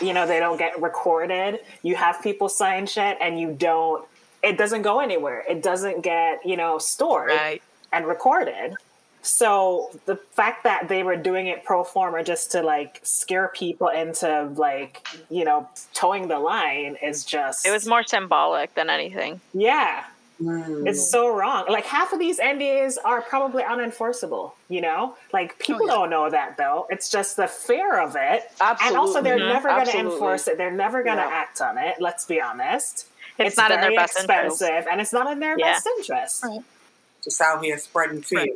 you know they don't get recorded you have people sign shit and you don't it doesn't go anywhere it doesn't get you know stored right. and recorded so the fact that they were doing it pro forma just to like scare people into like you know towing the line is just It was more symbolic than anything. yeah Mm. it's so wrong. Like half of these NDAs are probably unenforceable, you know? Like people yeah. don't know that though. It's just the fear of it. And also they're never going to enforce it. They're never going to Yeah. act on it. Let's be honest. It's not in their very best interest. expensive and it's not in their Yeah. best interest. Right. Just out here spreading fear.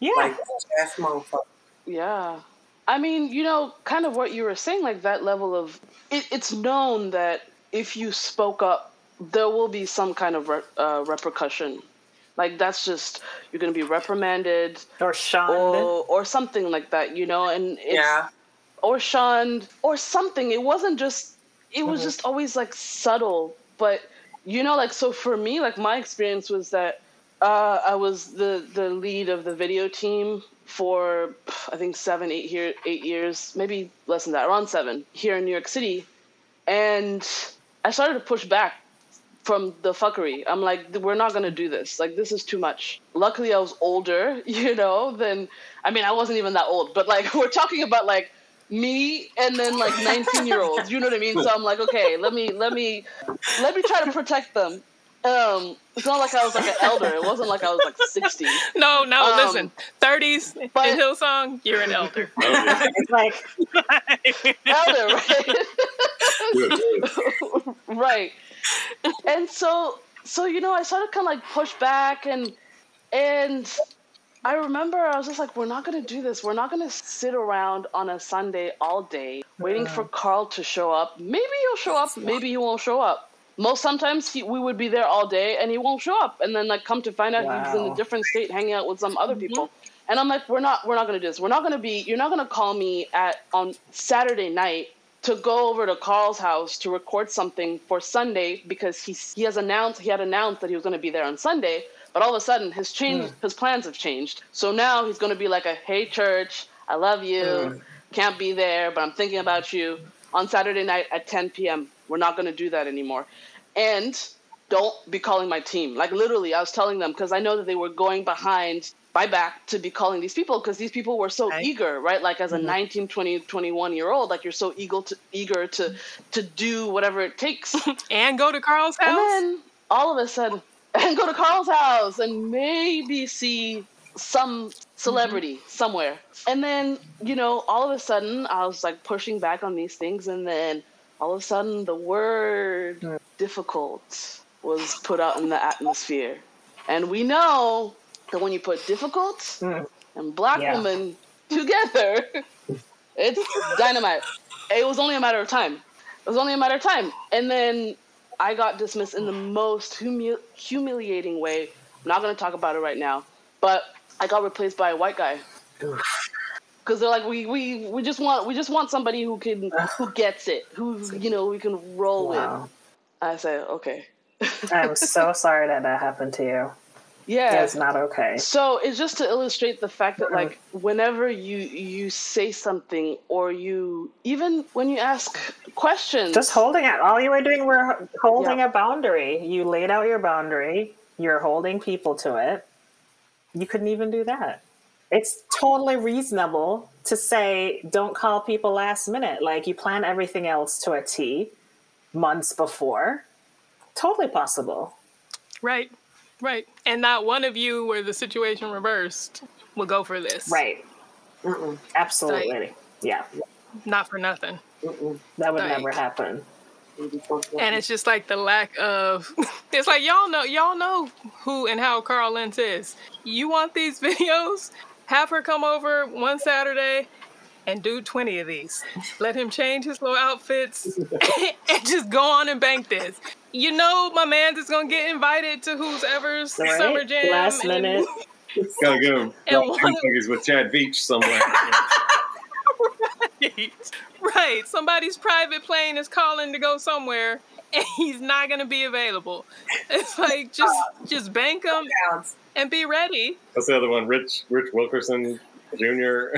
Yeah. Like ass motherfucker. Yeah. I mean, you know, kind of what you were saying, like that level of it, it's known that if you spoke up, there will be some kind of re- uh, repercussion. Like that's just you're going to be reprimanded or shunned. or or something like that, you know, and it's, Yeah. or shunned or something. It wasn't just it was just always like subtle, but you know, like so for me, like my experience was that uh, I was the the lead of the video team for I think seven, eight here, eight years, maybe less than that, around seven here in New York City, and I started to push back from the fuckery. I'm like, we're not gonna do this. Like, this is too much. Luckily, I was older, you know. Than I mean, I wasn't even that old, but like, we're talking about like me and then like 19 year olds. You know what I mean? So I'm like, okay, let me let me let me try to protect them. Um, it's not like I was like an elder. It wasn't like I was like 60. No, no, Um, listen. 30s but- in Hillsong, you're an elder. It's like Elder, right? Good, good. right and so so you know i started kind of like push back and and i remember i was just like we're not going to do this. We're not going to sit around on a sunday all day waiting for uh-huh. carl to show up. Maybe he'll show up. Maybe he won't show up. Most sometimes he, we would be there all day and he won't show up. And then like come to find out he's in a different state hanging out with some other mm-hmm. people. And i'm like we're not we're not going to do this. We're not going to be you're not going to call me at on saturday night to go over to Carl's house to record something for Sunday because he's, he has announced he had announced that he was going to be there on Sunday, but all of a sudden his change hmm. his plans have changed. So now he's going to be like a hey church, I love you. can't be there, but I'm thinking about you on Saturday night at 10 p.m. We're not going to do that anymore. And don't be calling my team. Like literally, I was telling them because I know that they were going behind my back to be calling these people because these people were so Right. eager, right? Like as a mm-hmm. 19, 20, 21 year old, like you're so eager to eager to to do whatever it takes. And go to Carl's house. And then all of a sudden, and go to Carl's house and maybe see some celebrity mm-hmm. somewhere. And then, you know, all of a sudden, I was like pushing back on these things. And then all of a sudden, the word difficult was put out in the atmosphere. And we know that when you put difficult Mm. and black Yeah. woman together, it's dynamite. It was only a matter of time. It was only a matter of time. And then I got dismissed in the most humi- humiliating way. I'm not going to talk about it right now, but I got replaced by a white guy. Because they're like, we, we, we just want we just want somebody who can who gets it, who you know we can roll Wow. with. I said, okay, I'm so sorry that that happened to you. Yeah. It's not okay. So it's just to illustrate the fact that like mm-hmm. whenever you you say something or you even when you ask questions, Just holding it. All you were doing were holding Yeah. a boundary. You laid out your boundary. You're holding people to it. You couldn't even do that. It's totally reasonable to say, don't call people last minute. Like you plan everything else to a T months before. Totally possible. Right, right. And not one of you where the situation reversed will go for this. Right. Absolutely. Yeah. Not for nothing. That would Like- never happen. And it's just like the lack of it's like y'all know y'all know who and how Carl Lentz is. You want these videos? Have her come over one Saturday and do 20 of these. Let him change his little outfits and just go on and bank this. You know my man's is gonna get invited to who's ever's Right? summer jam. Last and- minute. Gotta give him And well, one- he's with Chad Veach somewhere. right. Somebody's private plane is calling to go somewhere and he's not going to be available. It's like just just bank him Sounds- and be ready. That's the other one, Rich Rich Wilkerson Jr.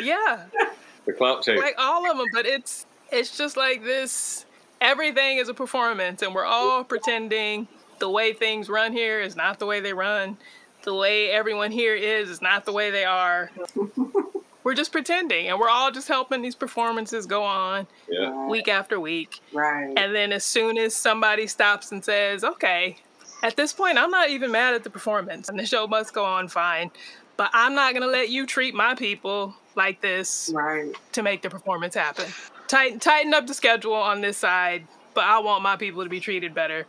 Yeah. the clout chase. Like all of them, but it's it's just like this everything is a performance and we're all pretending the way things run here is not the way they run. The way everyone here is is not the way they are. we're just pretending and we're all just helping these performances go on yeah. week after week. Right. And then as soon as somebody stops and says, okay, at this point, I'm not even mad at the performance and the show must go on fine, but I'm not going to let you treat my people like this Right. to make the performance happen. Tighten, tighten up the schedule on this side, but I want my people to be treated better.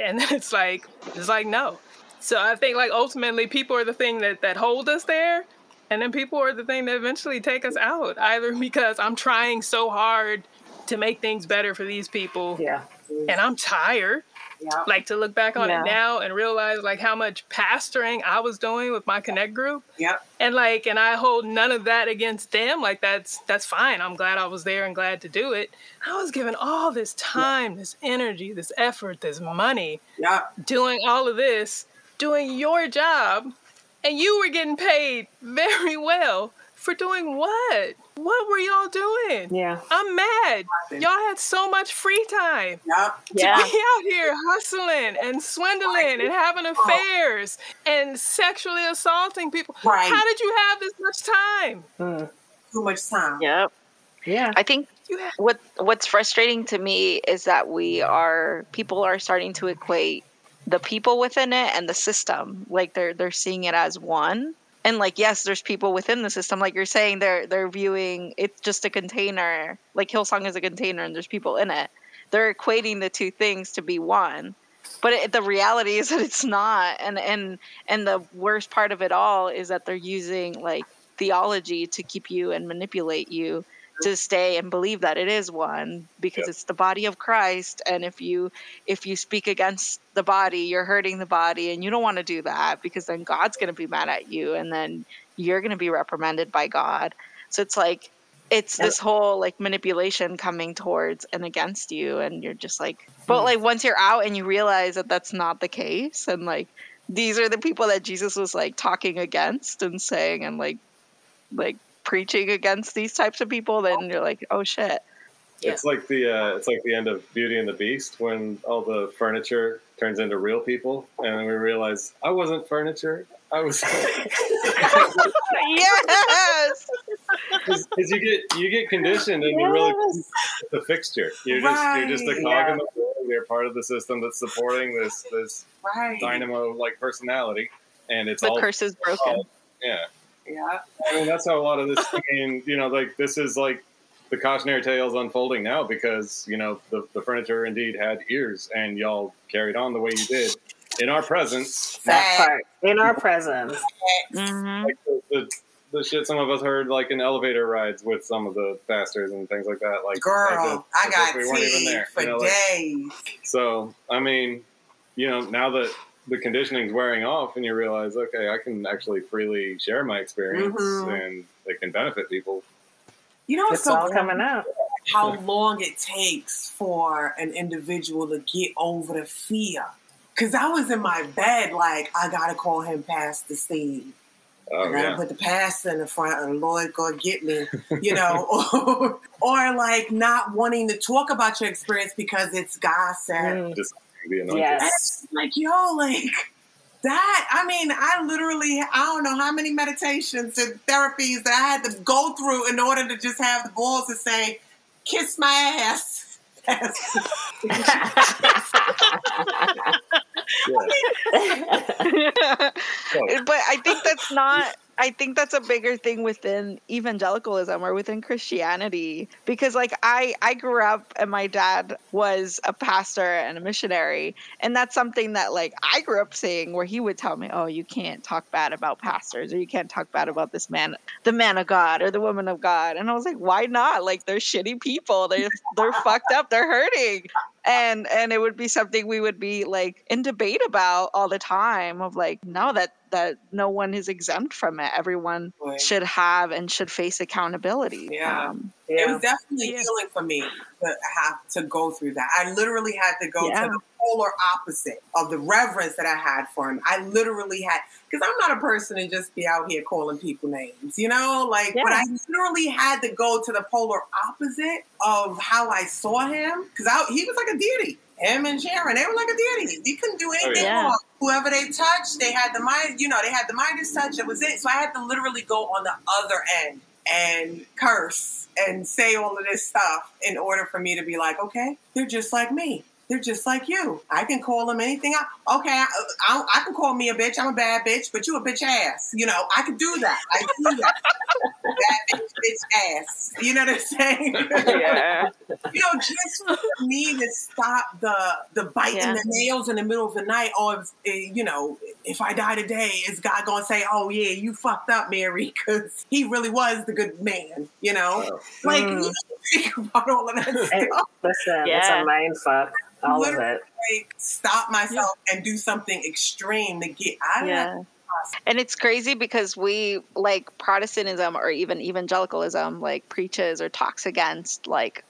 And then it's like, it's like, no. So I think like ultimately people are the thing that, that hold us there. And then people are the thing that eventually take us out, either because I'm trying so hard to make things better for these people Yeah. and I'm tired. Yeah. Like to look back on Yeah. it now and realize like how much pastoring I was doing with my connect group. Yep. And like and I hold none of that against them. Like that's that's fine. I'm glad I was there and glad to do it. I was given all this time, this energy, this effort, this money, Yep. doing all of this, doing your job, and you were getting paid very well for doing what? What were y'all doing? Yeah. I'm mad. Y'all had so much free time Yep. to Yeah. be out here hustling and swindling and having affairs and sexually assaulting people. Right. How did you have this much time? Mm. Too much time. Yep. Yeah. I think You had what what's frustrating to me is that we are people are starting to equate the people within it and the system like they're they're seeing it as one and like yes there's people within the system like you're saying they're they're viewing it's just a container like hillsong is a container and there's people in it. They're equating the two things to be one but it, the reality is that it's not and and and the worst part of it all is that they're using like theology to keep you and manipulate you to stay and believe that it is one because Yep. it's the body of Christ. And if you if you speak against the body you're hurting the body and you don't want to do that because then God's going to be mad at you and then you're going to be reprimanded by God. So it's like it's this whole like manipulation coming towards and against you and you're just like but mm. like once you're out and you realize that that's not the case and like these are the people that Jesus was like talking against and saying and like like preaching against these types of people, then you're like, oh shit. It's like the uh, it's like the end of Beauty and the Beast when all the furniture turns into real people, and then we realize I wasn't furniture. I was yes. because you get you get conditioned and you're really the fixture. You're just you're just a cog Right. in the wheel. You're part of the system that's supporting this this Right. dynamo like personality, and it's The all curse is broken. yeah. Yeah. I mean, that's how a lot of this. I mean, you know, like this is like the cautionary tales unfolding now because you know the, the furniture indeed had ears, and y'all carried on the way you did in our presence. That part in our presence. Mhm. Like the, the, the shit some of us heard like in elevator rides with some of the pastors and things like that. Like, Girl, as if- I got if we weren't even there, for you know, like- days. so I mean, you know, now that the conditioning's wearing off, and you realize, okay, I can actually freely share my experience, Mhm. and it can benefit people. You know what's It's so all crazy? coming up. how long it takes for an individual to get over the fear. Cause I was in my bed like I gotta call him Pastor Steve. Oh I gotta yeah. put the pastor in the front and Lord go get me, you know, or, or like not wanting to talk about your experience because it's gossip. Mm, Just the anointing. yes. Like, yo, like that. I mean, I literally, I don't know how many meditations and therapies that I had to go through in order to just have the balls to say, kiss my ass. Yeah. but I think that's not. I think that's a bigger thing within evangelicalism or within Christianity because, like, I I grew up and my dad was a pastor and a missionary, and that's something that like I grew up seeing where he would tell me, "Oh, you can't talk bad about pastors, or you can't talk bad about this man, the man of God, or the woman of God," and I was like, "Why not? Like, they're shitty people. They're they're fucked up. They're hurting." and and it would be something we would be like in debate about all the time of like no that that no one is exempt from it everyone Right. should have and should face accountability Yeah. um, It was definitely Yeah. healing for me to have to go through that. I literally had to go Yeah. to the polar opposite of the reverence that I had for him. I literally had because I'm not a person to just be out here calling people names, you know, like. But I literally had to go to the polar opposite of how I saw him because he was like a deity. Him and Sharon, they were like a deity. You couldn't do oh, anything yeah. wrong. Whoever they touched, they had the mind. You know, they had the Midas touch. It was it. So I had to literally go on the other end and curse and say all of this stuff in order for me to be like, okay, they're just like me. They're just like you. I can call them anything. I, okay, I, I, I can call me a bitch. I'm a bad bitch, but you a bitch ass. You know, I can do that. I can do that. bad bitch, bitch ass. You know what I'm saying? yeah you know, just for me to stop the the biting Yeah. the nails in the middle of the night, or if, eh, you know, if I die today, is God gonna say, "Oh yeah, you fucked up, Mary," because He really was the good man, you know? Oh. Like, Mm. you think about all of that It- stuff. listen, it's a mind fuck. All of Literally. it. Like, stop myself and do something extreme to get out of that. yeah and it's crazy because we like protestantism or even evangelicalism like preaches or talks against like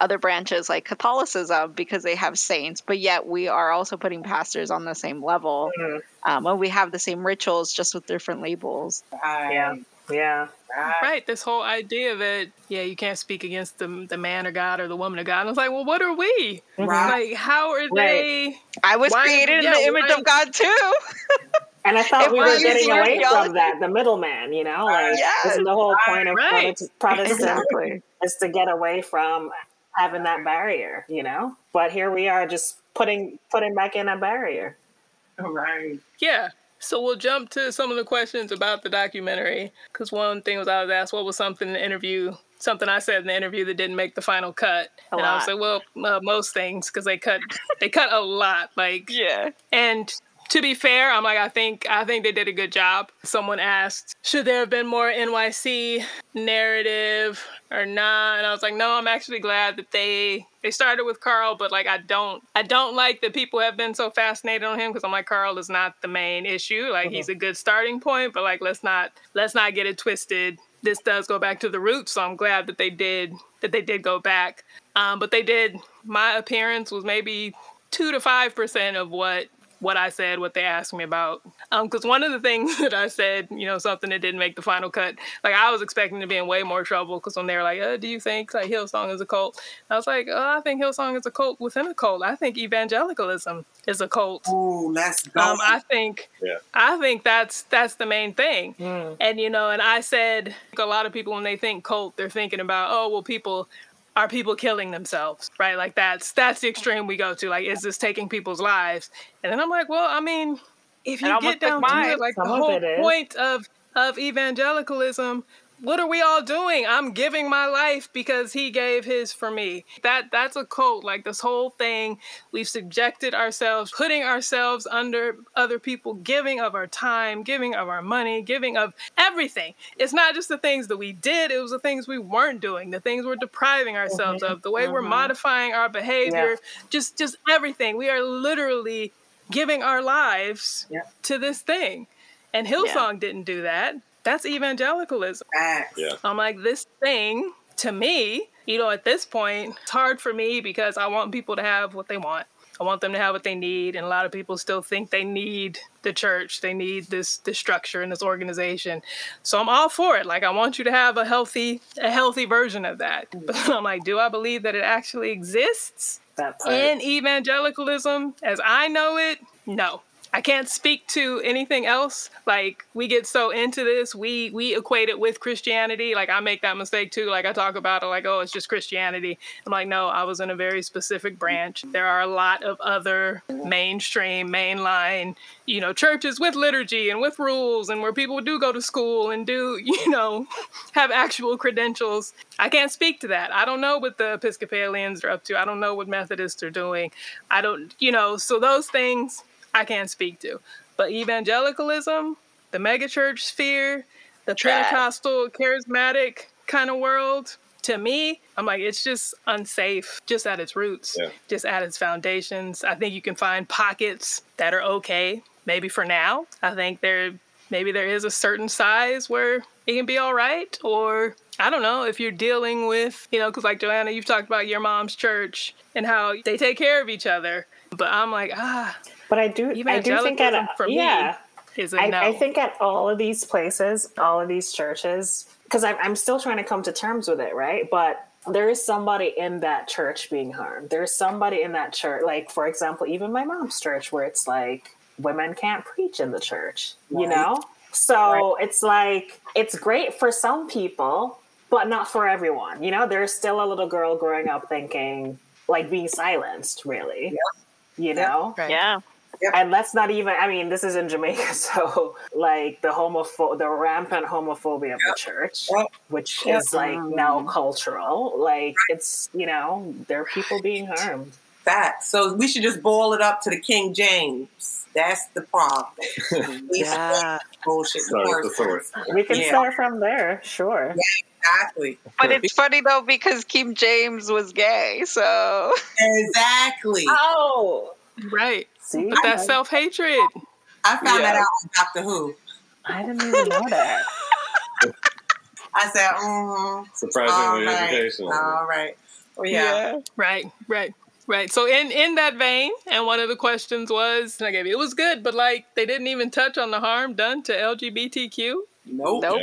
other branches like catholicism because they have saints but yet we are also putting pastors on the same level Mhm. um, and we have the same rituals just with different labels Right, Yeah. Yeah. right. Right, this whole idea that yeah, you can't speak against the the man of God or the woman of God. And I was like, well, what are we? Mm-hmm. Right. Like, how are they? i was Why- created in yeah, the image why- of god too And I thought If we we're were getting using away archaeology- from that, the middleman, you know? Oh, like, Yes. isn't the whole point of Right. Protestant exactly is to get away from having that barrier, you know? But here we are just putting putting back in a barrier. Right. Yeah. So we'll jump to some of the questions about the documentary because one thing was I was asked what was something in the interview, something I said in the interview that didn't make the final cut, A and I was like, well, uh, most things because they cut they cut a lot, like yeah. And to be fair, I'm like, I think I think they did a good job. Someone asked, should there have been more NYC narrative or not? And I was like, no, I'm actually glad that they they started with Carl, but like I don't I don't like that people have been so fascinated on him because I'm like Carl is not the main issue. Like he's a good starting point, but like let's not let's not get it twisted. This does go back to the roots, so I'm glad that they did that they did go back. Um, but they did. My appearance was maybe two to five percent of what what I said, what they asked me about. Because um, one of the things that I said, you know, something that didn't make the final cut, like I was expecting to be in way more trouble because when they were like, uh, "Do you think like Hillsong is a cult?" I was like, "Oh, I think Hillsong is a cult within a cult. I think evangelicalism is a cult." Ooh, let's go. Um, I think, Yeah. I think that's that's the main thing. Mm. And you know, and I said a lot of people when they think cult, they're thinking about, oh, well, people are people killing themselves, right? Like that's that's the extreme we go to. Like, is this taking people's lives? And then I'm like, well, I mean, if you get down took to it, like Some the of whole is. point of of evangelicalism. What are we all doing? I'm giving my life because he gave his for me. That that's a cult. Like this whole thing, we've subjected ourselves, putting ourselves under other people, giving of our time, giving of our money, giving of everything. It's not just the things that we did, it was the things we weren't doing, the things we're depriving ourselves mm-hmm. of, the way we're mm-hmm. modifying our behavior, just just everything. We are literally giving our lives Yeah. to this thing. And Hillsong didn't do that. That's evangelicalism. Facts. Yeah. I'm like, this thing to me, you know, at this point, it's hard for me because I want people to have what they want. I want them to have what they need, and a lot of people still think they need the church. They need this this structure and this organization. So I'm all for it. Like I want you to have a healthy a healthy version of that. Mm. But I'm like, do I believe that it actually exists That part. in evangelicalism as I know it? No. I can't speak to anything else. Like we get so into this, we we equate it with Christianity. Like I make that mistake too. Like I talk about it like, oh, it's just Christianity. I'm like, no, I was in a very specific branch. There are a lot of other mainstream, mainline, you know, churches with liturgy and with rules and where people do go to school and do, you know, have actual credentials. I can't speak to that. I don't know what the Episcopalians are up to. I don't know what Methodists are doing. I don't, you know, so those things I can't speak to. But evangelicalism, the megachurch sphere, the Trash. Pentecostal charismatic kind of world, to me, I'm like, it's just unsafe, just at its roots, Yeah. just at its foundations. I think you can find pockets that are okay, maybe for now. I think there, maybe there is a certain size where it can be all right, or I don't know if you're dealing with, you know, because like Joanna, you've talked about your mom's church and how they take care of each other. But I'm like, ah, But I do, I do think at evangelicalism for me yeah, is a I, no. I think at all of these places, all of these churches, because I'm, I'm still trying to come to terms with it, right? But there is somebody in that church being harmed. There's somebody in that church, like for example, even my mom's church, where it's like women can't preach in the church, you know. So it's like it's great for some people, but not for everyone. You know, there's still a little girl growing up thinking like being silenced, really. You know, Right. Yeah. And let's not even i mean this is in jamaica so like the homopho- the rampant homophobia of the church Yep. which Yep. is like now mm-hmm. cultural like it's you know there are people being harmed Facts. So we should just boil it up to the King James. That's the problem. Yeah. Bullshit. Start the we can Yeah. start from there sure Exactly. But it's funny though because King James was gay, so Exactly. oh Right. See But that self hatred. I found that out on Doctor Who. I didn't even know that I said, mm-hmm. Surprisingly all right, educational. all right. Well, yeah. Right, right, right. So in in that vein, and one of the questions was, and I gave you, it was good, but like they didn't even touch on the harm done to LGBTQ. Nope. nope.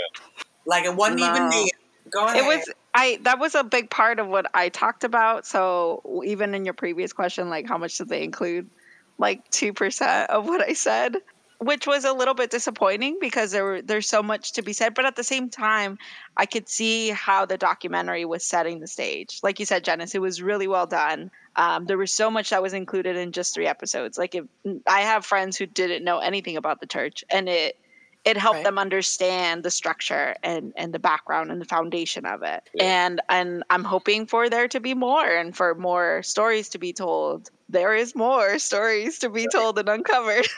Like it wasn't even No. there. Go ahead. It was I that was a big part of what I talked about. So even in your previous question, like how much did they include? Like two percent of what I said, which was a little bit disappointing because there were there's so much to be said. But at the same time, I could see how the documentary was setting the stage. Like you said, Janice, it was really well done. Um, there was so much that was included in just three episodes. Like if I have friends who didn't know anything about the church, and it it helped Right. them understand the structure and and the background and the foundation of it Yeah. and and i'm hoping for there to be more and for more stories to be told there is more stories to be told and uncovered.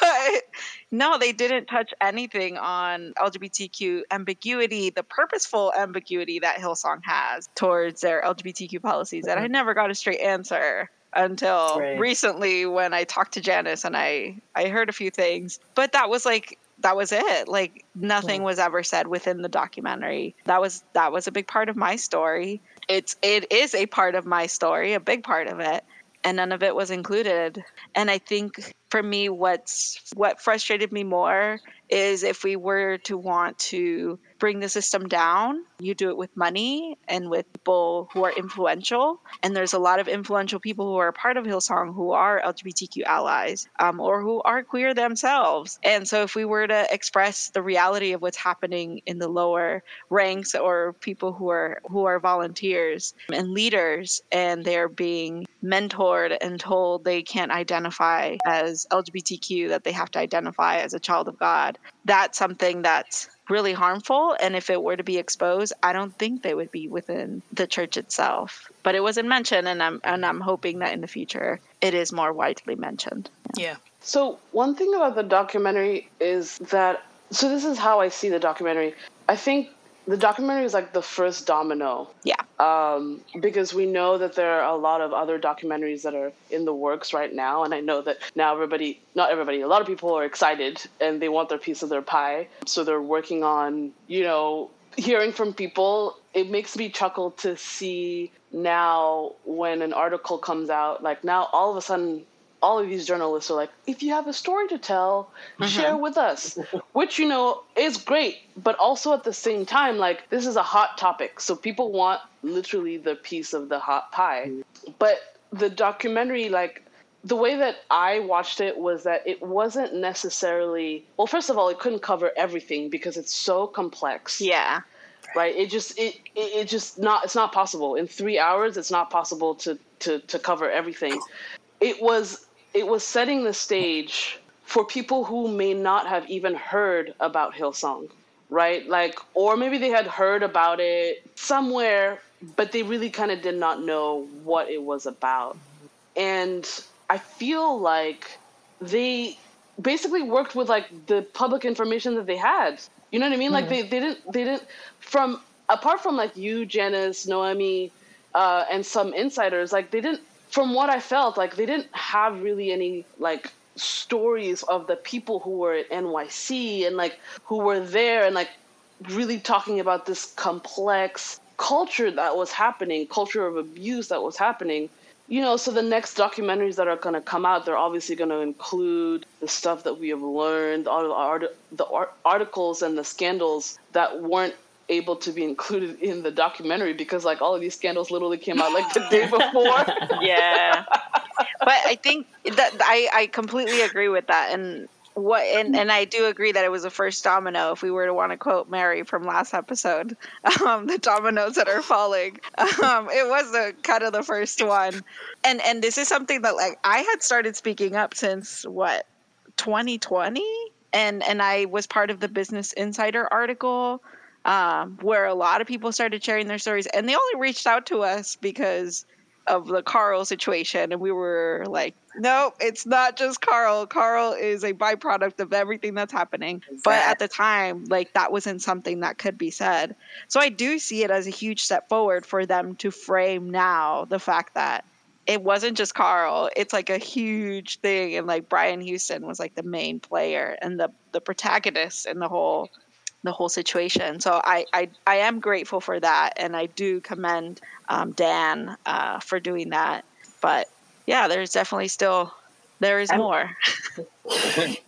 But no they didn't touch anything on lgbtq ambiguity the purposeful ambiguity that hillsong has towards their lgbtq policies and i never got a straight answer until Right. recently when i talked to janice and i i heard a few things but that was like that was it. Like nothing was ever said within the documentary. That was that was a big part of my story. It's it is a part of my story a big part of it and none of it was included. And i think for me, what's what frustrated me more is if we were to want to bring the system down, you do it with money and with people who are influential. And there's a lot of influential people who are part of Hillsong who are LGBTQ allies um, or who are queer themselves. And so if we were to express the reality of what's happening in the lower ranks or people who are who are volunteers and leaders and they're being mentored and told they can't identify as LGBTQ, that they have to identify as a child of God, that's something that's really harmful. And if it were to be exposed, I don't think they would be within the church itself. But it wasn't mentioned, and I'm and I'm hoping that in the future it is more widely mentioned. Yeah. So one thing about the documentary is that so this is how I see the documentary. I think the documentary is like the first domino. Yeah. Um, because we know that there are a lot of other documentaries that are in the works right now, and I know that now everybody, not everybody, a lot of people are excited and they want their piece of their pie. So they're working on, you know, hearing from people. It makes me chuckle to see now when an article comes out, like now all of a sudden all of these journalists are like, if you have a story to tell, mm-hmm. share with us, which, you know, is great. But also at the same time, like, this is a hot topic. So people want literally the piece of the hot pie. Mm-hmm. But the documentary, like, the way that I watched it was that it wasn't necessarily, well, first of all, it couldn't cover everything because it's so complex Yeah. right it just it, it it just not it's not possible in three hours it's not possible to to to cover everything it was it was setting the stage for people who may not have even heard about hillsong right? Like or maybe they had heard about it somewhere but they really kind of did not know what it was about. And i feel like they basically worked with like the public information that they had. You know what i mean? Like they, they didn't they didn't from apart from like you janice noemi uh, and some insiders like they didn't from what i felt like they didn't have really any like stories of the people who were at nyc and like who were there and like really talking about this complex culture that was happening culture of abuse that was happening. You know so the next documentaries that are going to come out they're obviously going to include the stuff that we have learned all the, art- the art- articles and the scandals that weren't able to be included in the documentary because like all of these scandals literally came out like the day before Yeah. but I think that I, I completely agree with that. And what and, and I do agree that it was the first domino, if we were to want to quote Mary from last episode, um, the dominoes that are falling. Um, it was the kind of the first one. And and this is something that like I had started speaking up since what, 2020? And and I was part of the Business Insider article um, where a lot of people started sharing their stories, and they only reached out to us because of the Carl situation, and we were like, "No, it's not just Carl. Carl is a byproduct of everything that's happening." But at the time, like that wasn't something that could be said. So I do see it as a huge step forward for them to frame now the fact that it wasn't just Carl. It's like a huge thing, and like Brian Houston was like the main player and the the protagonist in the whole the whole situation. So I, I, I am grateful for that, and I do commend um, Dan uh, for doing that. But yeah, there's definitely still there is more.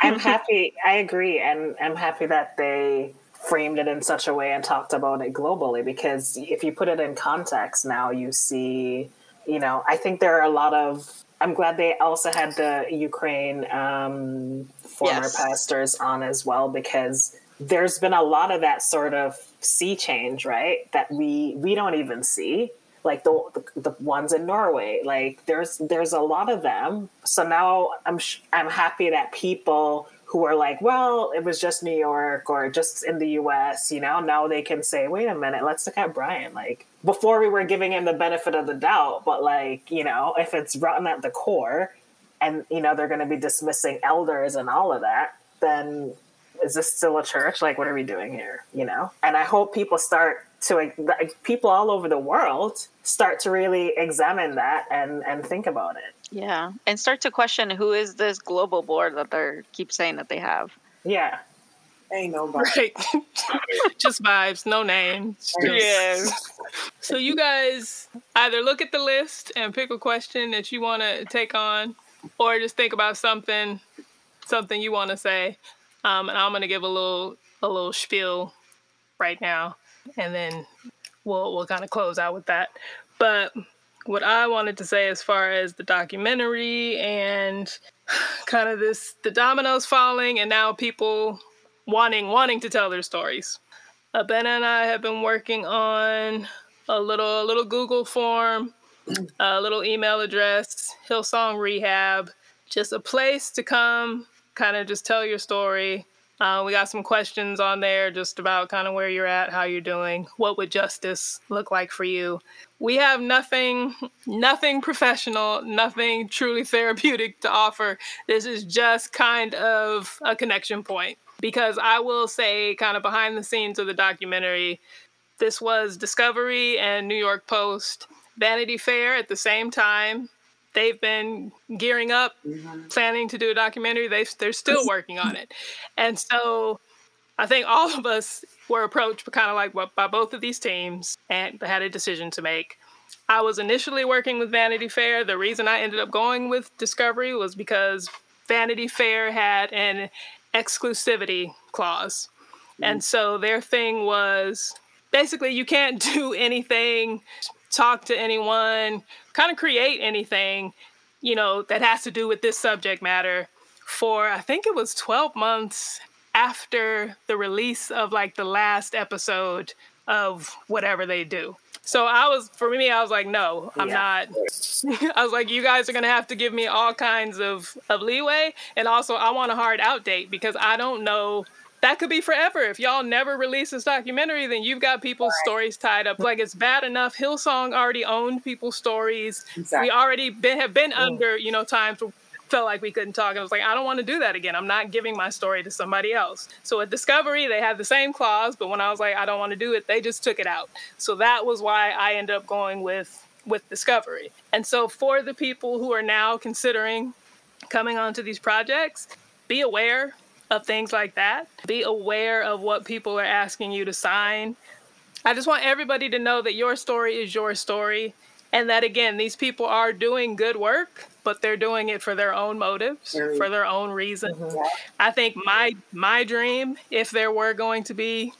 I'm happy. I agree, and I'm happy that they framed it in such a way and talked about it globally. Because if you put it in context, now you see, you know, I think there are a lot of. I'm glad they also had the Ukraine um, former Yes. pastors on as well, because there's been a lot of that sort of sea change, right? That we we don't even see like the, the the ones in Norway. Like there's there's a lot of them. So now I'm sh- I'm happy that people who are like, well, it was just New York or just in the U.S. You know, now they can say, wait a minute, let's look at Brian. Like before, we were giving him the benefit of the doubt, but like you know, if it's rotten at the core, and you know they're going to be dismissing elders and all of that, then is this still a church? Like, what are we doing here? You know? And I hope people start to like, people all over the world start to really examine that and and think about it. Yeah, and start to question who is this global board that they keep saying that they have. Yeah. Ain't nobody. Right. just vibes, no names. Yeah. So you guys either look at the list and pick a question that you want to take on, or just think about something, something you want to say. Um, and I'm gonna give a little a little spiel right now, and then we'll we'll kind of close out with that. But what I wanted to say as far as the documentary and kind of this the dominoes falling and now people wanting wanting to tell their stories. Uh, ben and I have been working on a little a little Google form, a little email address, Hillsong Rehab, just a place to come, kind of just tell your story. Uh, we got some questions on there just about kind of where you're at, how you're doing, what would justice look like for you. We have nothing, nothing professional, nothing truly therapeutic to offer. This is just kind of a connection point because I will say, kind of behind the scenes of the documentary, this was Discovery and New York Post, Vanity Fair at the same time. They've been gearing up, mm-hmm. planning to do a documentary. They they're still working on it, and so I think all of us were approached kind of like by both of these teams and had a decision to make. I was initially working with Vanity Fair. The reason I ended up going with Discovery was because Vanity Fair had an exclusivity clause. And mm-hmm. so their thing was basically you can't do anything, talk to anyone, kind of create anything, you know, that has to do with this subject matter for I think it was 12 months after the release of like the last episode of whatever they do. So I was for me, I was like, no, I'm Yeah. not. I was like, you guys are gonna have to give me all kinds of of leeway, and also I want a hard out date because I don't know. That could be forever. If y'all never release this documentary, then you've got people's stories tied up. Like it's bad enough. Hillsong already owned people's stories. Exactly. We already been have been under, you know, times where felt like we couldn't talk. I was like, I don't want to do that again. I'm not giving my story to somebody else. So at Discovery, they had the same clause, but when I was like, I don't want to do it, they just took it out. So that was why I ended up going with with Discovery. And so for the people who are now considering coming onto these projects, be aware of things like that. Be aware of what people are asking you to sign. I just want everybody to know that your story is your story and that again these people are doing good work but they're doing it for their own motives Very- for their own reasons mm-hmm. i think my my dream if there were going to be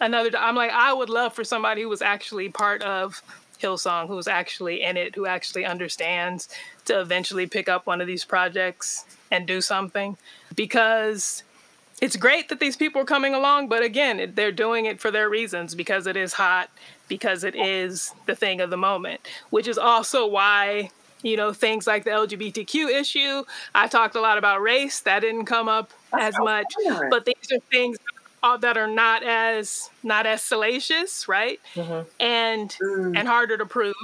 another i'm like i would love for somebody who was actually part of hillsong who's actually in it who actually understands to eventually pick up one of these projects and do something because it's great that these people are coming along, but again, it- they're doing it for their reasons because it is hot, because it is the thing of the moment, which is also why, you know, things like the LGBTQ issue, I talked a lot about race, that didn't come up as so much, ignorant. but these are things that are not as not as salacious, right? Mm-hmm. And mm. and harder to prove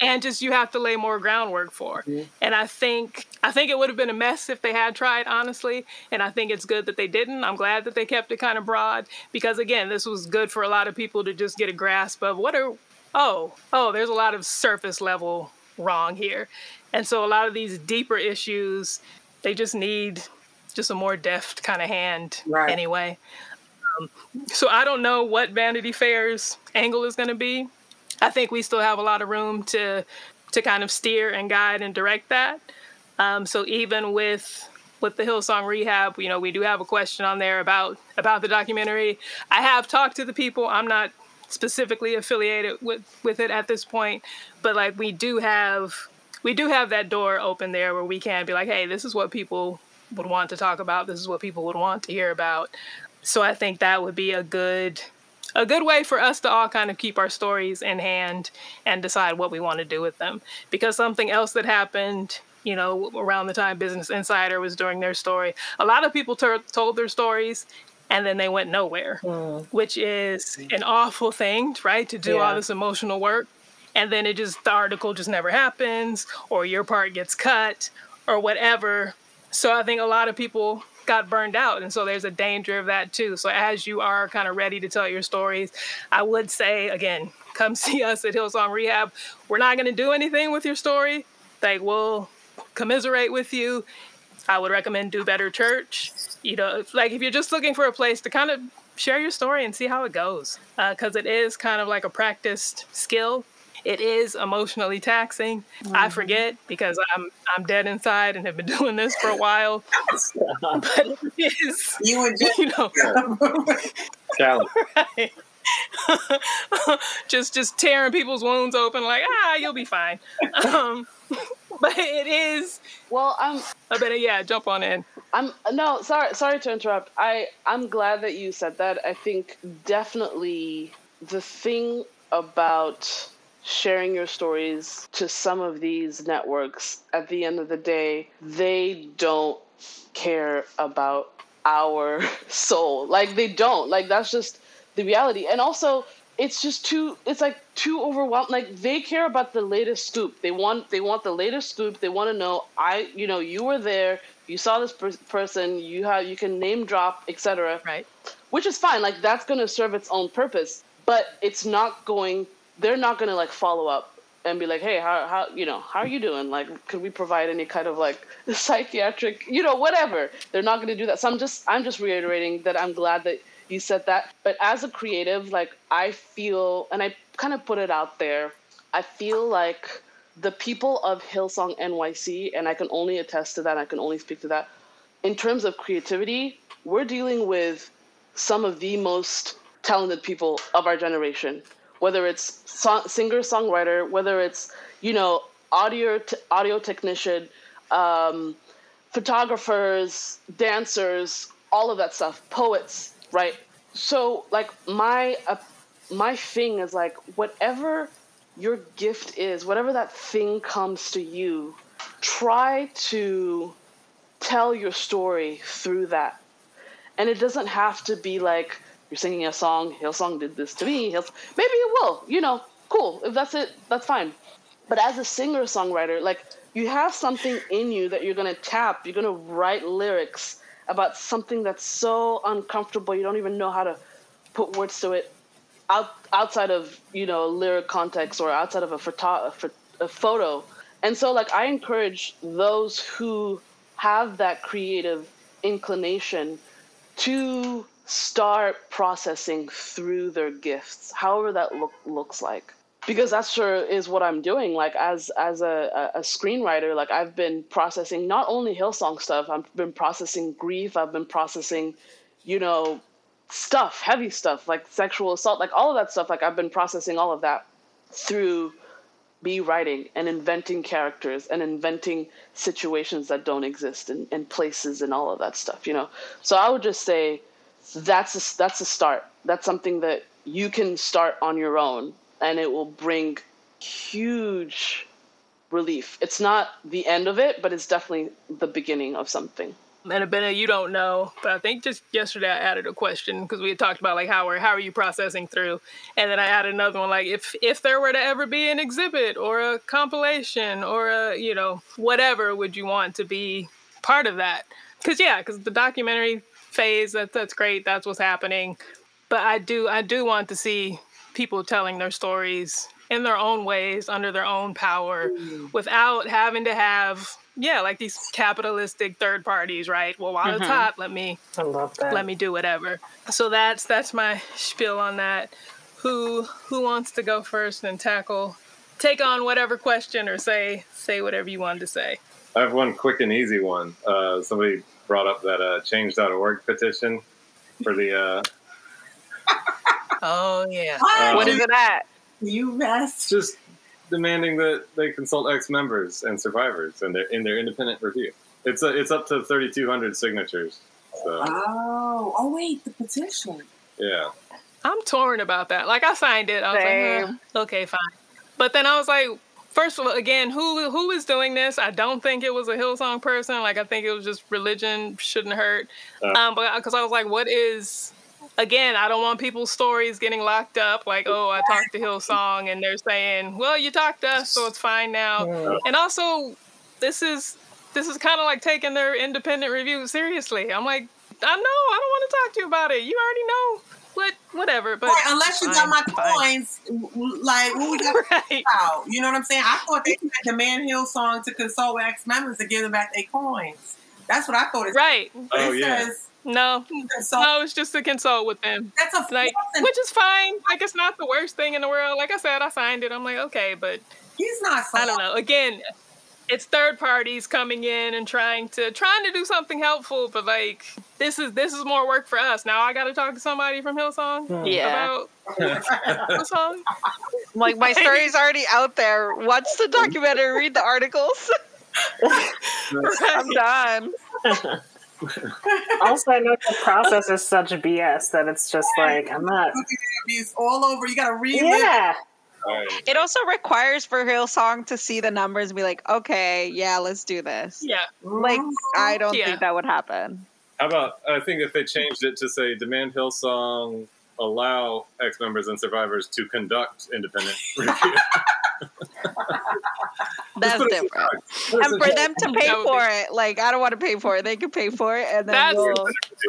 and just you have to lay more groundwork for. And I think I think it would have been a mess if they had tried, honestly. And I think it's good that they didn't. I'm glad that they kept it kind of broad because again, this was good for a lot of people to just get a grasp of what are oh oh there's a lot of surface level wrong here, and so a lot of these deeper issues they just need just a more deft kind of hand Right. anyway. Um, so I don't know what Vanity Fair's angle is going to be. I think we still have a lot of room to to kind of steer and guide and direct that. Um, so even with with the Hillsong Rehab, you know, we do have a question on there about about the documentary. I have talked to the people. I'm not specifically affiliated with with it at this point, but like we do have we do have that door open there where we can be like, hey, this is what people would want to talk about. This is what people would want to hear about. So I think that would be a good a good way for us to all kind of keep our stories in hand and decide what we want to do with them. Because something else that happened, you know, around the time Business Insider was doing their story, a lot of people tur told their stories and then they went nowhere, hmm. which is an awful thing, right? To do all this emotional work and then it just the article just never happens or your part gets cut or whatever. So I think a lot of people got burned out. And so there's a danger of that too. So as you are kind of ready to tell your stories, I would say again, come see us at Hillsong Rehab. We're not going to do anything with your story. Like we'll commiserate with you. I would recommend Do Better Church. You know, like if you're just looking for a place to kind of share your story and see how it goes, because uh, it is kind of like a practiced skill. It is emotionally taxing. Mm-hmm. I forget because I'm I'm dead inside and have been doing this for a while. but it is you and you know right. just just tearing people's wounds open like ah you'll be fine um, but it is well i'm i better yeah jump on in i'm no sorry sorry to interrupt i i'm glad that you said that i think definitely the thing about sharing your stories to some of these networks at the end of the day they don't care about our soul. Like they don't. Like that's just the reality. And also it's just too it's like too overwhelmed like they care about the latest scoop. They want they want the latest scoop. They want to know i you know you were there you saw this per- person you have you can name drop etc right. Which is fine. Like that's going to serve its own purpose. But it's not going they're not to like follow up and be like hey how, how you know how are you doing like could we provide any kind of like psychiatric you know whatever they're not to do that so i'm just i'm just reiterating that i'm glad that you said that. But as a creative, like I feel, and I kind of put it out there, I feel like the people of Hillsong NYC, and I can only attest to that, I can only speak to that. In terms of creativity, we're dealing with some of the most talented people of our generation. Whether it's singer songwriter, whether it's you know audio t- audio technician, um, photographers, dancers, all of that stuff, poets, right? So like my uh, my thing is like whatever your gift is, whatever that thing comes to you, try to tell your story through that. And it doesn't have to be like you're singing a song, Hillsong did this to me. Hillsong, maybe it will, you know, cool. If that's it, that's fine. But as a singer songwriter, like you have something in you that you're gonna tap, you're gonna write lyrics about something that's so uncomfortable you don't even know how to put words to it out, outside of you know lyric context or outside of a, photo, a photo and so like i encourage those who have that creative inclination to start processing through their gifts however that look, looks like because that sure is what I'm doing. Like as as a, a screenwriter, like I've been processing not only Hillsong stuff, I've been processing grief, I've been processing, you know, stuff, heavy stuff like sexual assault, like all of that stuff. Like I've been processing all of that through me writing and inventing characters and inventing situations that don't exist and, and places and all of that stuff, you know. So I would just say that's a, that's a start. That's something that you can start on your own and it will bring huge relief. It's not the end of it, but it's definitely the beginning of something. And Abena, you don't know, but I think just yesterday I added a question because we had talked about like how are how are you processing through, and then I added another one like if if there were to ever be an exhibit or a compilation or a you know whatever would you want to be part of that? Because yeah, because the documentary phase. That that's great, that's what's happening, but I do I do want to see people telling their stories in their own ways under their own power mm. without having to have yeah like these capitalistic third parties right? Well while mm-hmm. it's hot let me I love that. let me do whatever. So that's that's my spiel on that. Who who wants to go first and tackle take on whatever question or say say whatever you wanted to say? I have one quick and easy one. Uh, somebody brought up that uh, change.org petition for the uh, Oh yeah. What, what is it at? You mess. Just demanding that they consult ex-members and survivors and their in their independent review. It's a, it's up to 3,200 signatures. So. Oh, oh wait, the petition. Yeah. I'm torn about that. Like I signed it. I was Same. like, eh, okay, fine. But then I was like, first of all, again, who who is doing this? I don't think it was a Hillsong person. Like I think it was just religion shouldn't hurt. Uh, um, but because I was like, what is again, I don't want people's stories getting locked up. Like, oh, I talked to Hillsong, and they're saying, "Well, you talked to us, so it's fine now." And also, this is this is kind of like taking their independent review seriously. I'm like, I know, I don't want to talk to you about it. You already know what, whatever. But Right, unless you got my fine. coins, like what we got Right. out. You know what I'm saying? I thought they had the Man Hillsong to console with ex members to give them back their coins. That's what I thought it Right. But Oh, it yeah. says No, no, it's just to consult with them. That's a Like, which is fine. Like, it's not the worst thing in the world. Like I said, I signed it. I'm like, okay, but He's not. I don't know. Again, it's third parties coming in and trying to trying to do something helpful, but like this is this is more work for us. Now I got to talk to somebody from Hillsong hmm. Yeah. about the song. Like my story's already out there. Watch the documentary, read the articles. I'm done. also, I know the process is such BS that it's just like I'm not. abuse all over. You got to relive. Yeah, Right. It also requires for Hillsong to see the numbers and be like, okay, yeah, let's do this. Yeah, Like, I don't Yeah. think that would happen. How about I think if they changed it to say demand Hillsong allow ex members and survivors to conduct independent review. That's different. And for them to pay for it, like I don't want to pay for it. They can pay for it, and then That's- we'll.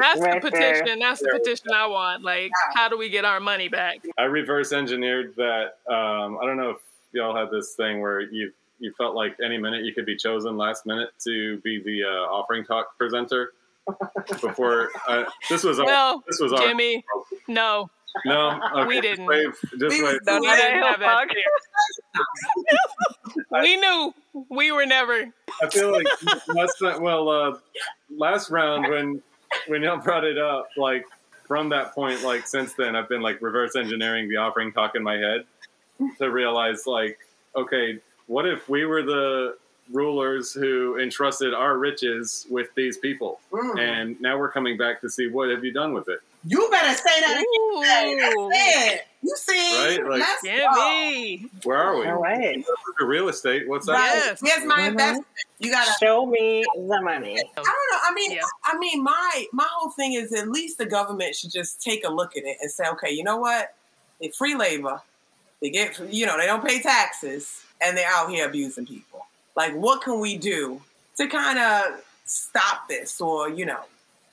that's Right the there. petition. That's the petition I want. Like, how do we get our money back? I reverse engineered that. Um, I don't know if y'all had this thing where you you felt like any minute you could be chosen last minute to be the uh, offering talk presenter. Before uh, this was our, Well, this was our Jimmy, no, no okay, we didn't. wave- just We wave. No, we didn't have that. We knew we were never. I feel like last time, well, uh, last round when when y'all brought it up, like from that point, like since then, I've been like reverse engineering the offering talk in my head to realize, like, okay, what if we were the rulers who entrusted our riches with these people, Mm. and now we're coming back to see what have you done with it? You better say that. Ooh, again. You see, Right, like- let's go. Jimmy. Where are we? all right. The real estate. What's that? Right. Yes. Here's my Mhm. investment. You gotta. Show me the money. I don't know. I mean, Yeah. I mean, my my whole thing is at least the government should just take a look at it and say, okay, you know what? They free labor. They get, you know, they don't pay taxes, and they're out here abusing people. Like, what can we do to kind of stop this, or you know?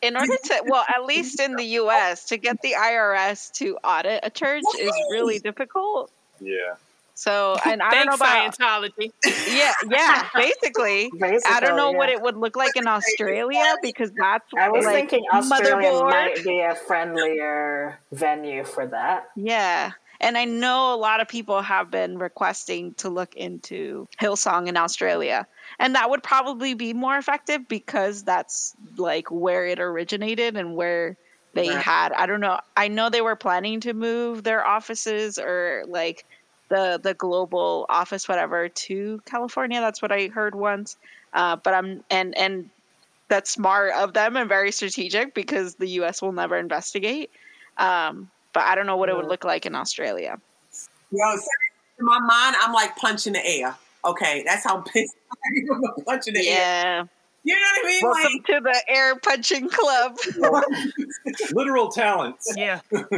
In order to, well, at least in the U.S., to get the IRS to audit a church is really difficult. Yeah. So, and I don't know Thanks, about Scientology. yeah, yeah, basically. Basically, I don't know what it would look like in Australia because that's I was like thinking Australia motherboard. might be a friendlier venue for that. Yeah. And I know a lot of people have been requesting to look into Hillsong in Australia. And that would probably be more effective because that's like where it originated and where they Right. had I don't know. I know they were planning to move their offices or like the the global office whatever to California. That's what I heard once. Uh, but I'm and and that's smart of them and very strategic because the US will never investigate. Um, but I don't know what it would look like in Australia. Seriously, in my mind, I'm like punching the air. Okay, that's how pissed I am about punching the air. Yeah. You know what I mean? Welcome to the air punching club. Literal talents. Yeah. Like,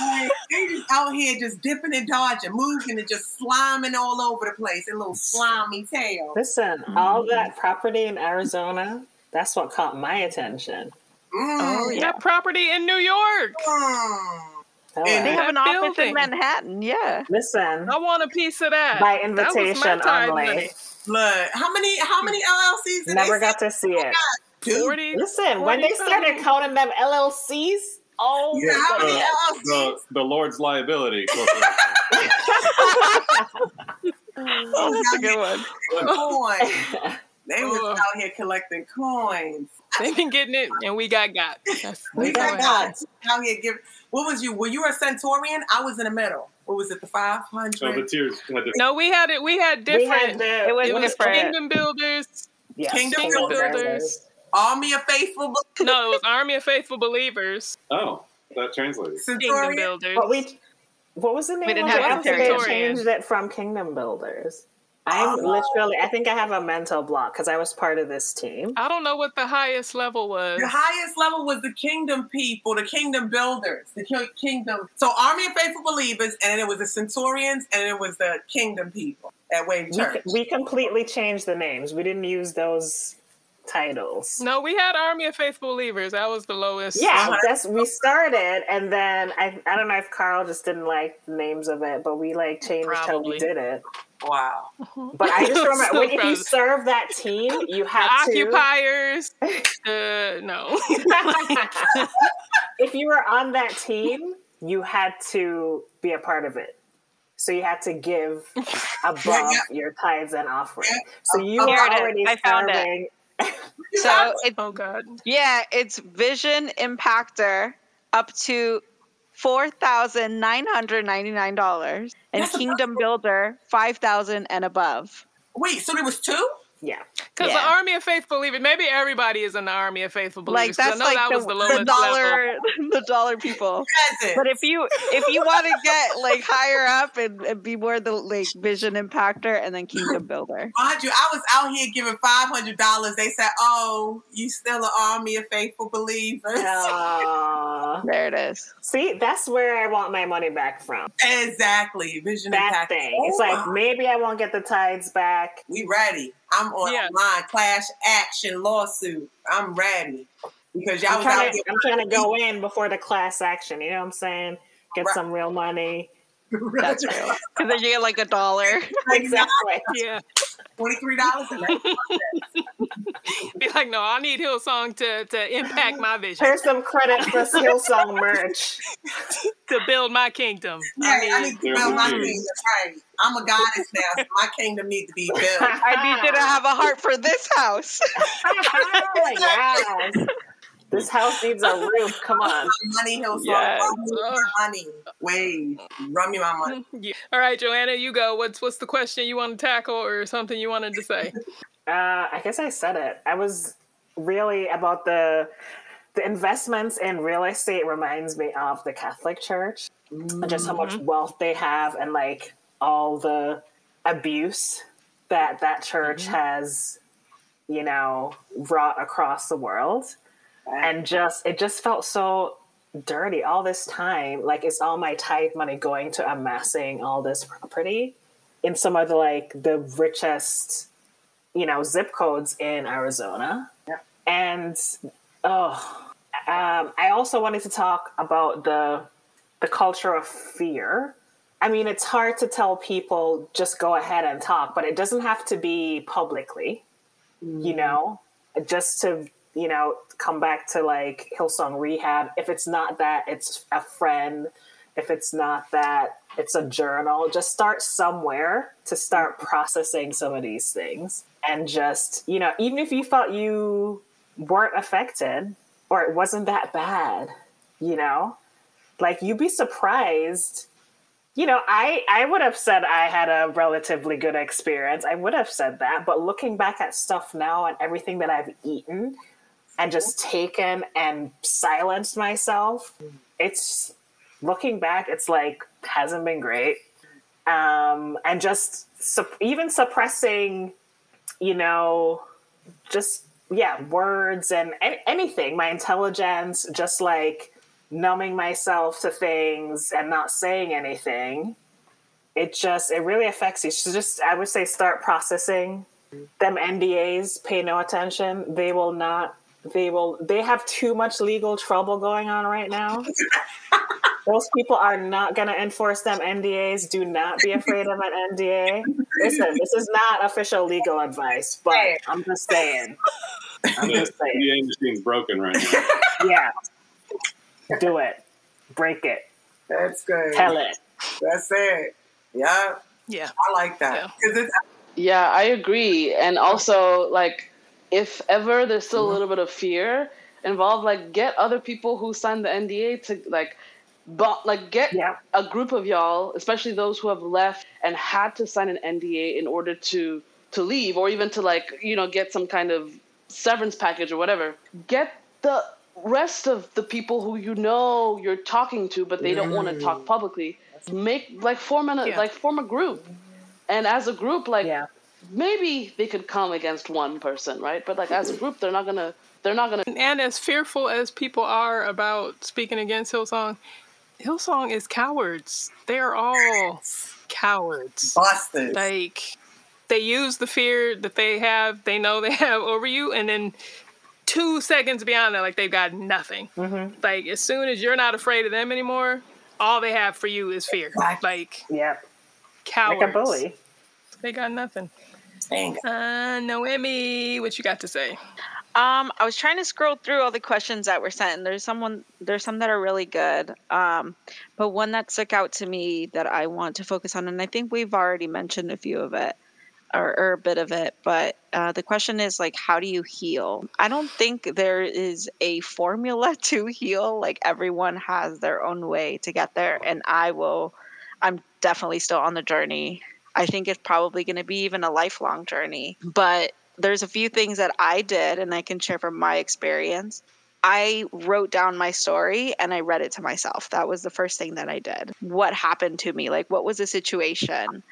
like, they just out here just dipping and dodging, moving and just sliming all over the place. A little slimy tail. Listen, all that property in Arizona, that's what caught my attention. Mm. We got property in New York. Mm. Oh, They have an That office in. Manhattan. Yeah. Listen, I want a piece of that. by That was my invitation tithe only. money. Look, how many how many LLCs did Never they got to see oh it. Two. 40. Listen, when they started something. counting them LLCs, oh, Yeah, how many The, LLCs? the, the Lord's liability corporation. Oh, that's a good one. Coins. They was Ugh. out here collecting coins. They've been getting it, and we got got. That's, We got how got out here give. What was you? Were you a Centurion? I was in the middle. What was it? The five hundred. so the hundred. tears No, we had it. We had we different. had the It was it was different. Kingdom Builders. yes, Kingdom Kingdom Builders. Army of Faithful No, it was Army of Faithful Believers. Oh, that translates. Kingdom Builders. But we, what was the name didn't of have it they changed it from Kingdom Builders? I'm Oh. literally, I think I have a mental block because I was part of this team. I don't know what the highest level was. The highest level was the kingdom people, the kingdom builders, the kingdom. So Army of Faithful Believers, and then it was the Centurions, and then it was the kingdom people. at Wave We, Church. we completely changed the names. We didn't use those titles. No, we had Army of Faithful Believers. That was the lowest. Yeah, Uh-huh. that's we started, and then I I don't know if Carl just didn't like the names of it, but we like changed how we did it. Wow. But I just remember So when, if you proud. serve that team, you The had to. occupiers. uh, no. if you were on that team, you had to be a part of it. So you had to give above Yeah, your tithes and offering. So you Here were it is. already I found it. So it's oh God. yeah, it's Vision Impactor up to four thousand nine hundred ninety nine dollars, and That's Kingdom Builder five thousand and above. Wait, so there was two? Yeah. Because the Army of Faithful Believers, maybe everybody is in the Army of Faithful Like Believers. 'cause that's I know like that the, was the the lowest level. dollar, the dollar people. But if you if you want to get like higher up and, and be more the like Vision Impactor and then Kingdom Builder. Mind you, I was out here giving five hundred dollars. They said, "Oh, you still an army of faithful believers." Aw. There it is. See, that's where I want my money back from. exactly, vision That impact. thing. Oh, It's like oh. maybe I won't get the tides back. we ready. I'm on Yeah. Line class action lawsuit. I'm ready because y'all I'm was trying, here. to, I'm trying to go in before the class action. You know what I'm saying? Get Right. some real money. That's real. Because then you get like a dollar. Exactly. Yeah. Twenty three dollars. Be like, no, I need Hillsong to, to impact my vision, Here's some credit for Hillsong merch. to build my kingdom. Yeah, I need to build my kingdom. Right. I'm a goddess now, so my kingdom needs to be built. I need you to have a heart for this house. yes. This house needs a roof. Come on. Money, Hillsong. Yes. Run me my money. Wait, run me my money. Yeah. All right, Joanna, you go. What's what's the question you want to tackle or something you wanted to say? Uh, I guess I said it. I was really about the the investments in real estate reminds me of the Catholic Church and just how much wealth they have and like all the abuse that that church has, you know, wrought across the world. And just it just felt so dirty all this time. Like it's all my tithe money going to amassing all this property in some of the like the richest you know zip codes in Arizona. Yeah. And oh, um, I also wanted to talk about the the culture of fear. I mean, it's hard to tell people just go ahead and talk, but it doesn't have to be publicly. You know, just to you know come back to like Hillsong Rehab. If it's not that, it's a friend. If it's not that, it's a journal. Just start somewhere to start processing some of these things. And just, you know, even if you felt you weren't affected or it wasn't that bad, you know, like you'd be surprised. You know, I, I would have said I had a relatively good experience. I would have said that. But looking back at stuff now and everything that I've eaten and just taken and silenced myself, it's looking back, it's like hasn't been great. Um, and just even suppressing, you know, just yeah, words and anything, my intelligence, just like numbing myself to things and not saying anything. It just it really affects you. So just I would say start processing them NDAs. Pay no attention. They will not. They will. They have too much legal trouble going on right now. Those people are not going to enforce them NDAs. Do not be afraid of an NDA. Listen, this is not official legal advice, but I'm just saying. I'm The just saying. NDA machine's broken right now. Yeah. Do it. Break it. That's good. Tell it. That's it. Yeah, Yeah. I like that Yeah. Yeah, I agree. And also, like, if ever there's still a mm-hmm. little bit of fear involved, like, get other people who signed the NDA to, like, but like get Yeah. a group of y'all, especially those who have left and had to sign an NDA in order to to leave, or even to like you know get some kind of severance package or whatever. Get the rest of the people who you know you're talking to, but they don't want to talk mm. publicly. Make like form an, Yeah. like form a group, mm-hmm. and as a group, like Yeah. Maybe they could come against one person, right? But like as a group, they're not gonna they're not gonna And as fearful as people are about speaking against Hillsong, Hillsong is cowards. They are all Cowards. Busted. Like they use the fear that they have, they know they have over you, and then two seconds beyond that, like they've got nothing. Mm-hmm. Like as soon as you're not afraid of them anymore, all they have for you is fear. Like Yep. cowards. Like a bully. They got nothing. Dang. Uh, Noemi, what you got to say? Um, I was trying to scroll through all the questions that were sent, and there's someone, there's some that are really good. Um, but one that stuck out to me that I want to focus on, and I think we've already mentioned a few of it, or, or a bit of it. But uh, the question is like, how do you heal? I don't think there is a formula to heal. Like everyone has their own way to get there, and I will. I'm definitely still on the journey. I think it's probably going to be even a lifelong journey, but there's a few things that I did and I can share from my experience. I wrote down my story and I read it to myself. That was the first thing that I did. What happened to me? Like what was the situation?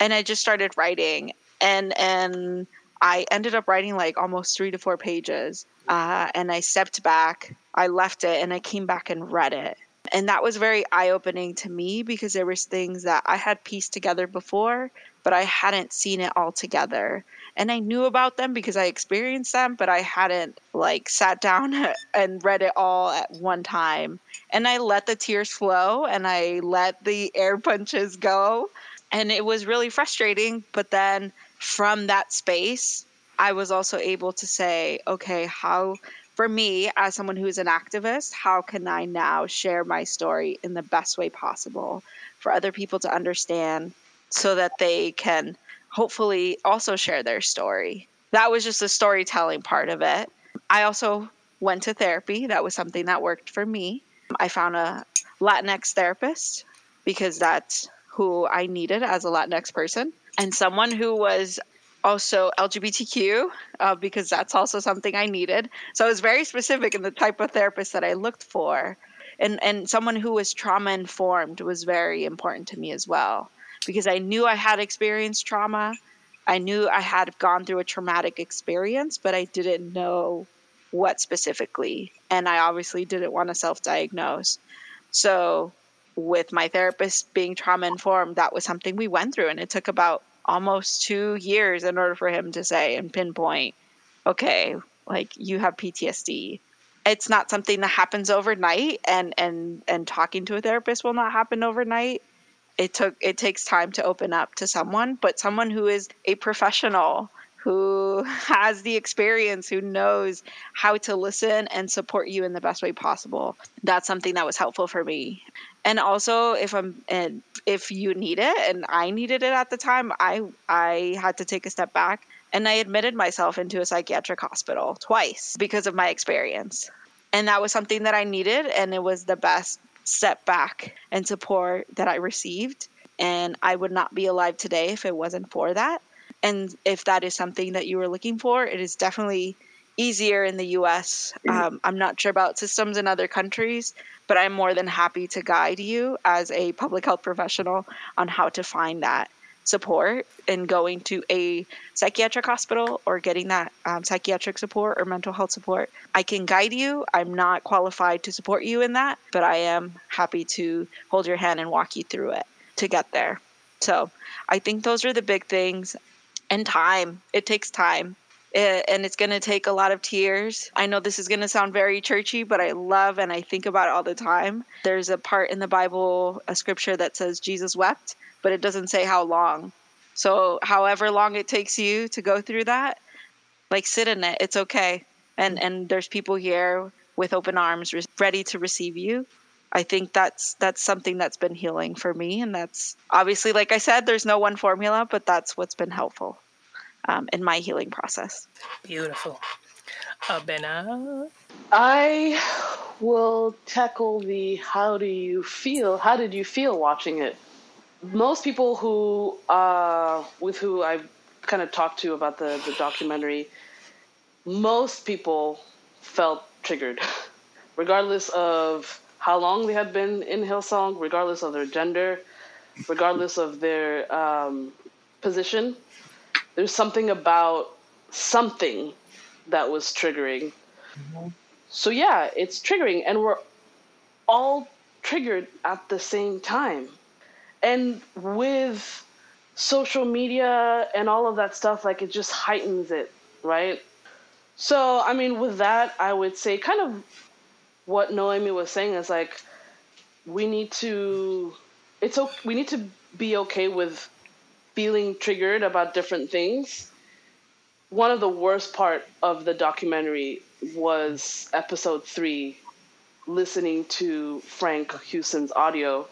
And I just started writing and and I ended up writing like almost 3 to 4 pages. Uh, and I stepped back, I left it and I came back and read it. And that was very eye-opening to me because there was things that I had pieced together before, but I hadn't seen it all together and I knew about them because I experienced them, but I hadn't like sat down and read it all at one time. And I let the tears flow and I let the air punches go. And it was really frustrating. But then from that space, I was also able to say, okay, how, for me, as someone who's an activist, how can I now share my story in the best way possible for other people to understand so that they can hopefully also share their story. That was just the storytelling part of it. I also went to therapy. That was something that worked for me. I found a Latinx therapist because that's who I needed as a Latinx person, and someone who was also LGBTQ uh, because that's also something I needed. So I was very specific in the type of therapist that I looked for. And, and someone who was trauma informed was very important to me as well because I knew I had experienced trauma. I knew I had gone through a traumatic experience, but I didn't know what specifically. And I obviously didn't want to self diagnose. So, with my therapist being trauma informed, that was something we went through. And it took about almost two years in order for him to say and pinpoint, okay, like you have PTSD. It's not something that happens overnight, and, and, and talking to a therapist will not happen overnight. It took it takes time to open up to someone but someone who is a professional who has the experience who knows how to listen and support you in the best way possible. That's something that was helpful for me and also if i'm and if you need it and i needed it at the time i i had to take a step back and i admitted myself into a psychiatric hospital twice because of my experience and that was something that i needed and it was the best step back and support that I received. And I would not be alive today if it wasn't for that. And if that is something that you were looking for, it is definitely easier in the US. Um, I'm not sure about systems in other countries, but I'm more than happy to guide you as a public health professional on how to find that support in going to a psychiatric hospital or getting that um, psychiatric support or mental health support. I can guide you. I'm not qualified to support you in that, but I am happy to hold your hand and walk you through it to get there. So I think those are the big things. And time, it takes time. It, and it's going to take a lot of tears. I know this is going to sound very churchy, but I love and I think about it all the time. There's a part in the Bible, a scripture that says Jesus wept but it doesn't say how long. So, however long it takes you to go through that, like sit in it. It's okay. And and there's people here with open arms ready to receive you. I think that's that's something that's been healing for me, and that's obviously, like I said, there's no one formula, but that's what's been helpful um, in my healing process. Beautiful, Abena. I will tackle the how do you feel? How did you feel watching it? most people who uh, with who I kind of talked to about the, the documentary, most people felt triggered, regardless of how long they had been in Hillsong, regardless of their gender, regardless of their um, position. There's something about something that was triggering. Mm-hmm. So yeah, it's triggering, and we're all triggered at the same time and with social media and all of that stuff, like it just heightens it, right? So, I mean, with that, I would say kind of what Noemi was saying is like we need to it's okay, we need to be okay with feeling triggered about different things. One of the worst part of the documentary was episode 3 listening to Frank Houston's audio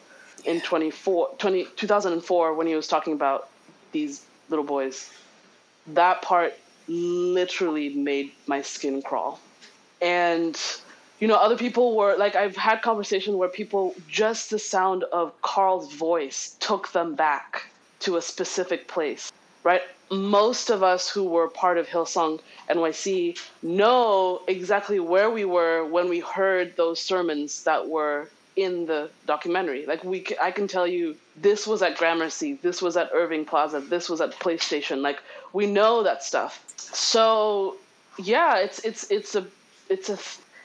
in 24, 20, 2004 when he was talking about these little boys. That part literally made my skin crawl. And you know, other people were like, I've had conversations where people, just the sound of Carl's voice took them back to a specific place, right? Most of us who were part of Hillsong NYC know exactly where we were when we heard those sermons that were in the documentary. Like we, I can tell you, this was at Gramercy, this was at Irving Plaza, this was at PlayStation. Like we know that stuff. So yeah, it's it's it's a it's a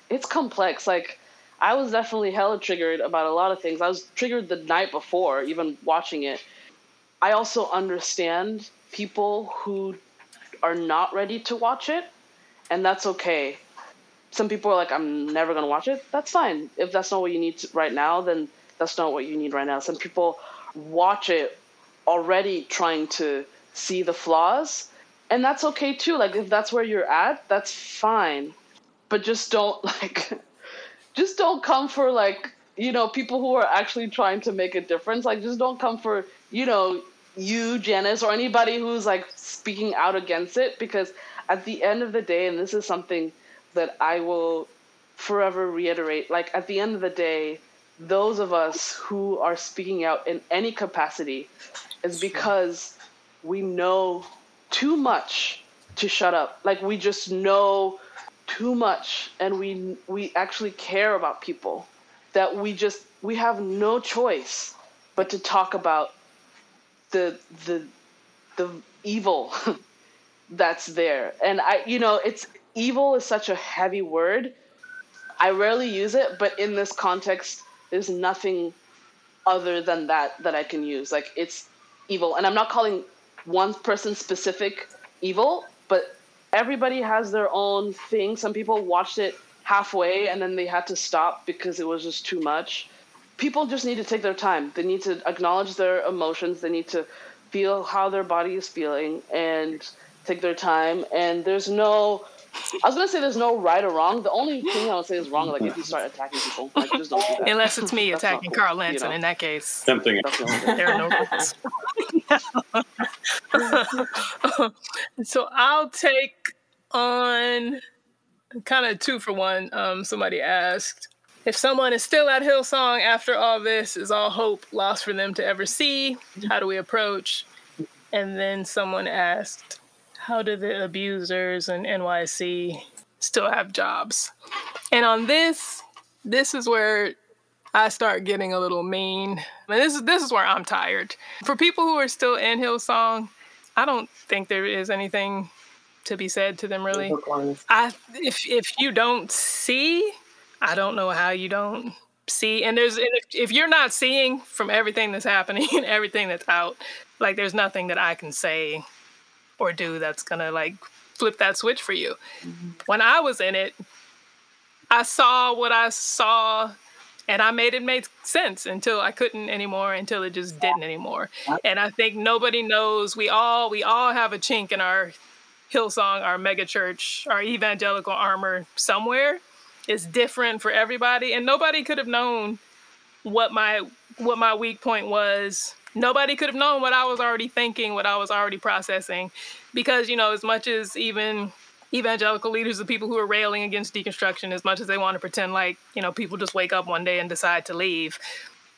it's complex. Like I was definitely hella triggered about a lot of things. I was triggered the night before, even watching it. I also understand people who are not ready to watch it, and that's okay. Some people are like, I'm never gonna watch it. That's fine. If that's not what you need to, right now, then that's not what you need right now. Some people watch it already trying to see the flaws, and that's okay too. Like if that's where you're at, that's fine but just don't like just don't come for like you know people who are actually trying to make a difference like just don't come for you know you janice or anybody who's like speaking out against it because at the end of the day and this is something that i will forever reiterate like at the end of the day those of us who are speaking out in any capacity is because we know too much to shut up. Like we just know too much and we we actually care about people that we just we have no choice but to talk about the the the evil that's there. And i you know it's evil is such a heavy word. I rarely use it but in this context there's nothing other than that that i can use. Like it's evil. And i'm not calling one person specific evil but everybody has their own thing. Some people watched it halfway and then they had to stop because it was just too much. People just need to take their time. They need to acknowledge their emotions. They need to feel how their body is feeling and take their time. And there's no, I was gonna say there's no right or wrong. The only thing I would say is wrong, like if you start attacking people, like just don't do that. Unless it's me attacking cool, Carl you Lanson. know? In that case, Something. That's thing. there are no rules. so I'll take on kind of two for one. Um, somebody asked if someone is still at Hillsong after all this, is all hope lost for them to ever see? How do we approach? And then someone asked, how do the abusers in NYC still have jobs? And on this, this is where I start getting a little mean. And this is this is where I'm tired. For people who are still in Hillsong, I don't think there is anything to be said to them really. I if if you don't see, I don't know how you don't see. And there's and if, if you're not seeing from everything that's happening and everything that's out, like there's nothing that I can say or do that's gonna like flip that switch for you. Mm-hmm. When I was in it, I saw what I saw and I made it make sense until I couldn't anymore, until it just didn't anymore. And I think nobody knows. We all we all have a chink in our Hillsong, our megachurch, our evangelical armor somewhere. It's different for everybody, and nobody could have known what my what my weak point was. Nobody could have known what I was already thinking, what I was already processing, because you know, as much as even evangelical leaders, the people who are railing against deconstruction, as much as they want to pretend like you know people just wake up one day and decide to leave,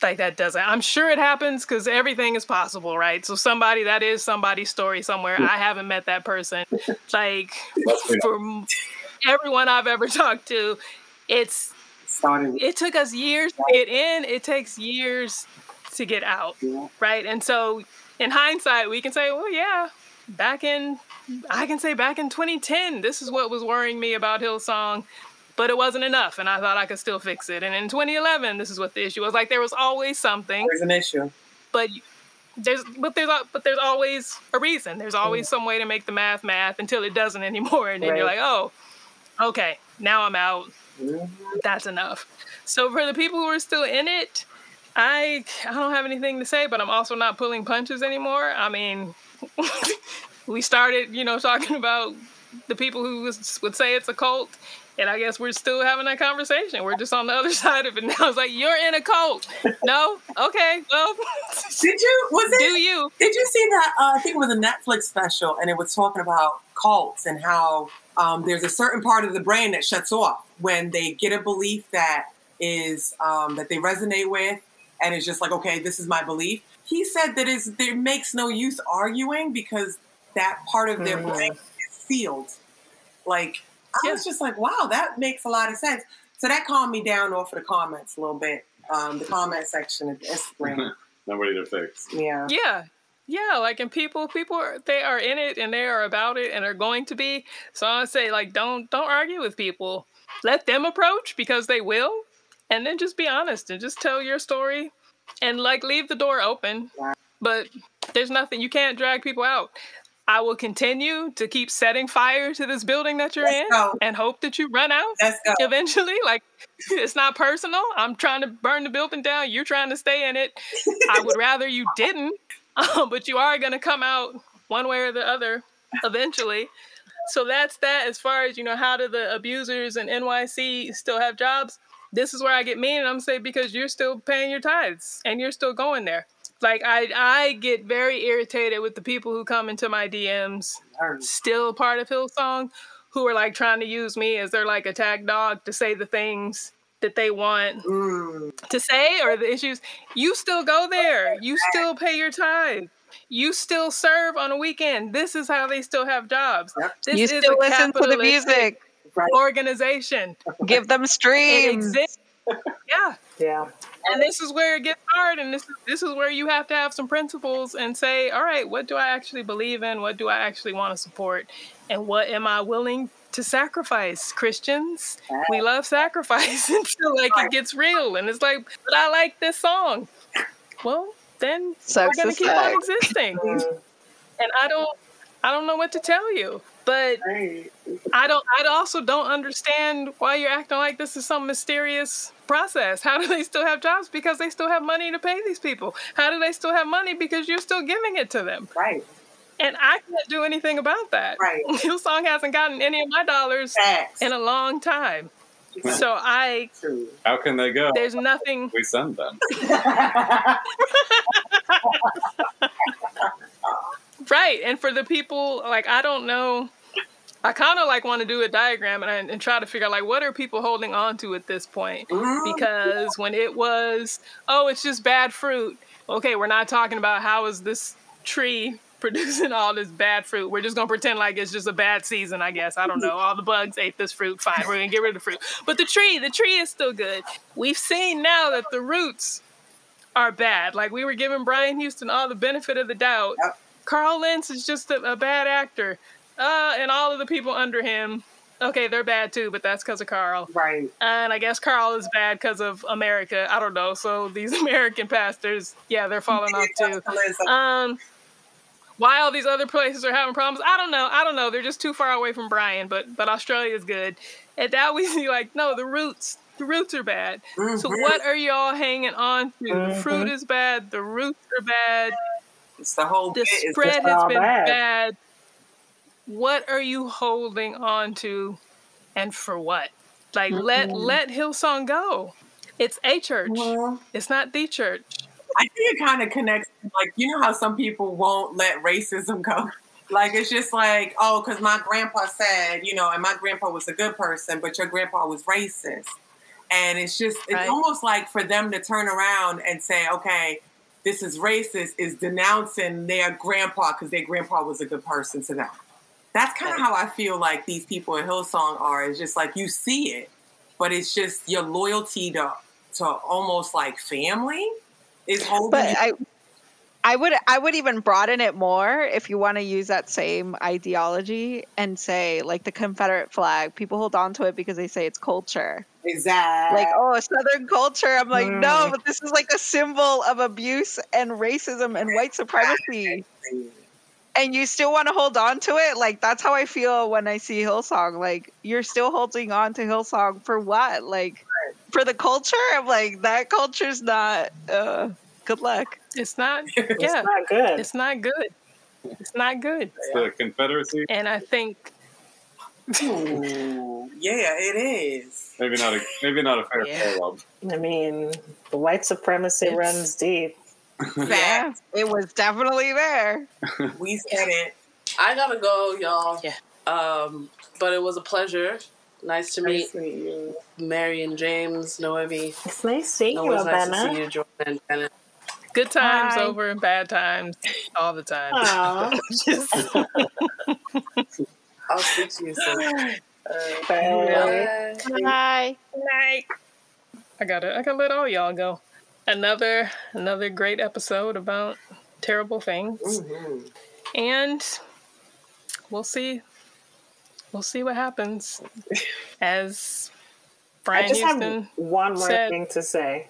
like that doesn't. I'm sure it happens because everything is possible, right? So somebody that is somebody's story somewhere. I haven't met that person. Like for everyone I've ever talked to, it's it took us years to get in. It takes years to get out, right? And so, in hindsight, we can say, well, yeah, back in, I can say back in 2010, this is what was worrying me about Hillsong, but it wasn't enough, and I thought I could still fix it. And in 2011, this is what the issue was. Like there was always something, There's an issue. but there's but there's but there's always a reason. There's mm. always some way to make the math math until it doesn't anymore, and then you're like, oh, okay, now I'm out. Mm-hmm. That's enough. So for the people who are still in it, I I don't have anything to say, but I'm also not pulling punches anymore. I mean, we started, you know, talking about the people who was, would say it's a cult. And I guess we're still having that conversation. We're just on the other side of it now. It's like you're in a cult. No, okay, well, Did you? Was do you? Did you see that? Uh, I think it was a Netflix special, and it was talking about cults and how um, there's a certain part of the brain that shuts off when they get a belief that is um, that they resonate with, and it's just like, okay, this is my belief. He said that is there makes no use arguing because that part of their Mhm. brain is sealed. Like I was just like, wow, that makes a lot of sense. So that calmed me down off of the comments a little bit. Um, the comment section of Instagram. Nobody to fix. Yeah. Yeah. Yeah, like and people people are they are in it and they are about it and are going to be. So I say like don't don't argue with people. Let them approach because they will. And then just be honest and just tell your story and like leave the door open. But there's nothing you can't drag people out. I will continue to keep setting fire to this building that you're Let's in go. and hope that you run out eventually. Like it's not personal. I'm trying to burn the building down. You're trying to stay in it. I would rather you didn't, um, but you are going to come out one way or the other eventually. So that's that. As far as you know, how do the abusers and NYC still have jobs? This is where I get mean, and I'm saying because you're still paying your tithes and you're still going there. Like I, I get very irritated with the people who come into my DMs still part of Hillsong who are like trying to use me as their like attack dog to say the things that they want Mm. to say or the issues. You still go there. You still pay your tithe. You still serve on a weekend. This is how they still have jobs. This you is still a listen to the music. organization. Give them It streams. exists. Yeah. Yeah. And this is where it gets hard, and this is this is where you have to have some principles and say, all right, what do I actually believe in? What do I actually want to support? And what am I willing to sacrifice? Christians, we love sacrifice until like it gets real, and it's like, but I like this song. Well, then Sucks we're gonna to keep on existing. Mm-hmm. and I don't, I don't know what to tell you, but Right. I don't. I also don't understand why you're acting like this is some mysterious process. How do they still have jobs? Because they still have money to pay these people. How do they still have money? Because you're still giving it to them. Right. And I can't do anything about that. Right. Hillsong hasn't gotten any of my dollars Facts. in a long time. So I, How can they go? there's nothing. We send them. Right. And for the people, like, I don't know. I kind of like want to do a diagram and, and try to figure out like what are people holding on to at this point? Mm. Because when it was, oh, it's just bad fruit. Okay, we're not talking about how is this tree producing all this bad fruit. We're just gonna pretend like it's just a bad season, I guess. I don't know. All the bugs ate this fruit. Fine, we're gonna get rid of the fruit. But the tree, the tree is still good. We've seen now that the roots are bad. Like we were giving Brian Houston all the benefit of the doubt. Yep. Carl Lentz is just a, a bad actor. Uh, and all of the people under him, okay, they're bad too, but that's because of Carl. Right. And I guess Carl is bad because of America. I don't know. So these American pastors, yeah, they're falling off too. Um, why all these other places are having problems, I don't know. I don't know. They're just too far away from Brian, but but Australia is good. And now we see like, no, the roots, the roots are bad. So Mhm. what are y'all hanging on to? The fruit is bad. The roots are bad. It's the whole The spread has been bad. bad. What are you holding on to, and for what? Like let let Hillsong go. It's a church. Well, It's not the church. I think it kind of connects. Like you know how some people won't let racism go. Like it's just like, oh, because my grandpa said, you know, and my grandpa was a good person, but your grandpa was racist. And it's just, it's Right. almost like for them to turn around and say, okay, this is racist, is denouncing their grandpa because their grandpa was a good person to them. That's kind of how I feel like these people at Hillsong are. It's just like you see it, but it's just your loyalty to to almost like family is holding But I I would I would even broaden it more if you want to use that same ideology and say like the Confederate flag. People hold on to it because they say it's culture. Exactly. Like, oh, Southern culture. I'm like, no, mm. but this is like a symbol of abuse and racism and white supremacy. And you still want to hold on to it? Like that's how I feel when I see Hillsong. Like you're still holding on to Hillsong for what? Like for the culture? I'm like, that culture's not uh good luck. It's not. It's Yeah, not good. it's not good. It's not good. It's the Confederacy. And I think Ooh, yeah, it is. Maybe not a maybe not a fair Yeah. parallel. I mean, the white supremacy It's- runs deep. Yeah, it was definitely there. We said it. I gotta go, y'all. Yeah. Um, but it was a pleasure. Nice to meet Nice to meet you. Mary and James, Noemi. It's nice seeing you, Always nice to see you, Jordan and good times Hi. over and bad times all the time. I'll speak to you soon. Bye. Bye. Hi. night. I gotta I gotta let all y'all go. Another another great episode about terrible things. Mhm. And we'll see we'll see what happens. As Brian I just Houston have one more said- thing to say.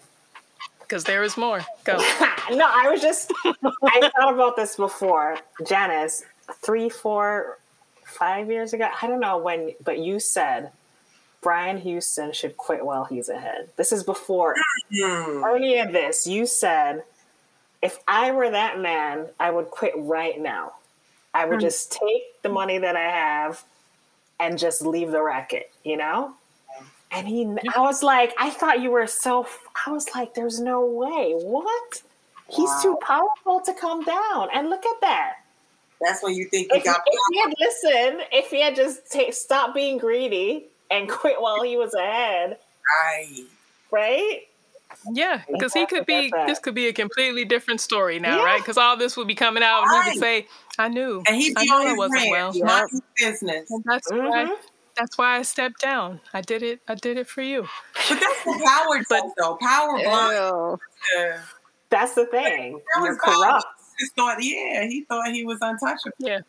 because there is more. Go. no, I was just, I thought about this before. Janice, three, four, five years ago, I don't know when, but you said Brian Houston should quit while he's ahead. This is before Hmm. early in this. You said, if I were that man, I would quit right now. I would just take the money that I have and just leave the racket, you know? And he, I was like, I thought you were so, I was like, there's no way. What? He's too powerful to come down. And look at that. That's when you think you If, got if he had listened, if he had just ta stopped being greedy and quit while he was ahead, right. right? Yeah, because he could be. That's This could be a completely different story now, Yeah. right? Because all this would be coming out, and he would say, "I knew, And he I be knew on I his wasn't rant, well. mind his business. And that's Mhm. why. That's why I stepped down. I did it. I did it for you. But that's the power does, though. Power blinds. Ew. uh, That's the thing. that You're was corrupt. He just thought, yeah, he thought he was untouchable. Yeah,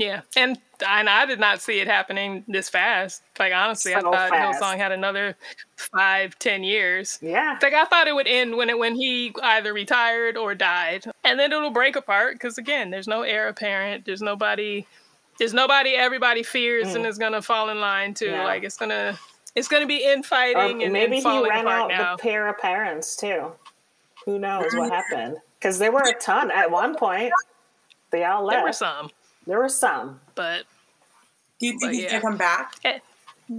yeah. And and I did not see it happening this fast. Like honestly, I thought fast. Hillsong had another five, ten years. Yeah. Like I thought it would end when it when he either retired or died, and then it'll break apart because again, there's no heir apparent. There's nobody. There's nobody everybody fears and is gonna fall in line to. Mm. Yeah. Like it's gonna. It's gonna be Or infighting and, maybe and he ran out now. the pair of parents too. Who knows what happened? Because there were a ton at one point. They all left. there were some, There were some. but Do you think he's yeah. gonna come back? Eh,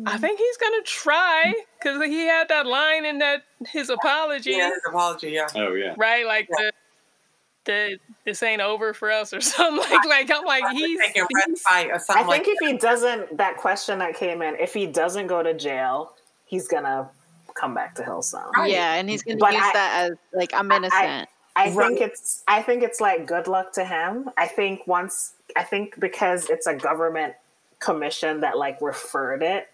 I think he's gonna try because he had that line in that his apology, Yeah, his apology. Yeah. Oh yeah. right? Like the the this ain't over for us or something like like I'm like he's, Taking red he's fight or I think like if he doesn't, that question that came in, if he doesn't go to jail, he's gonna come back to Hillsong. Right. Yeah, and he's gonna But use I- that as like I'm innocent. I Right. think it's I think it's like good luck to him. I think once I think because it's a government commission that like referred it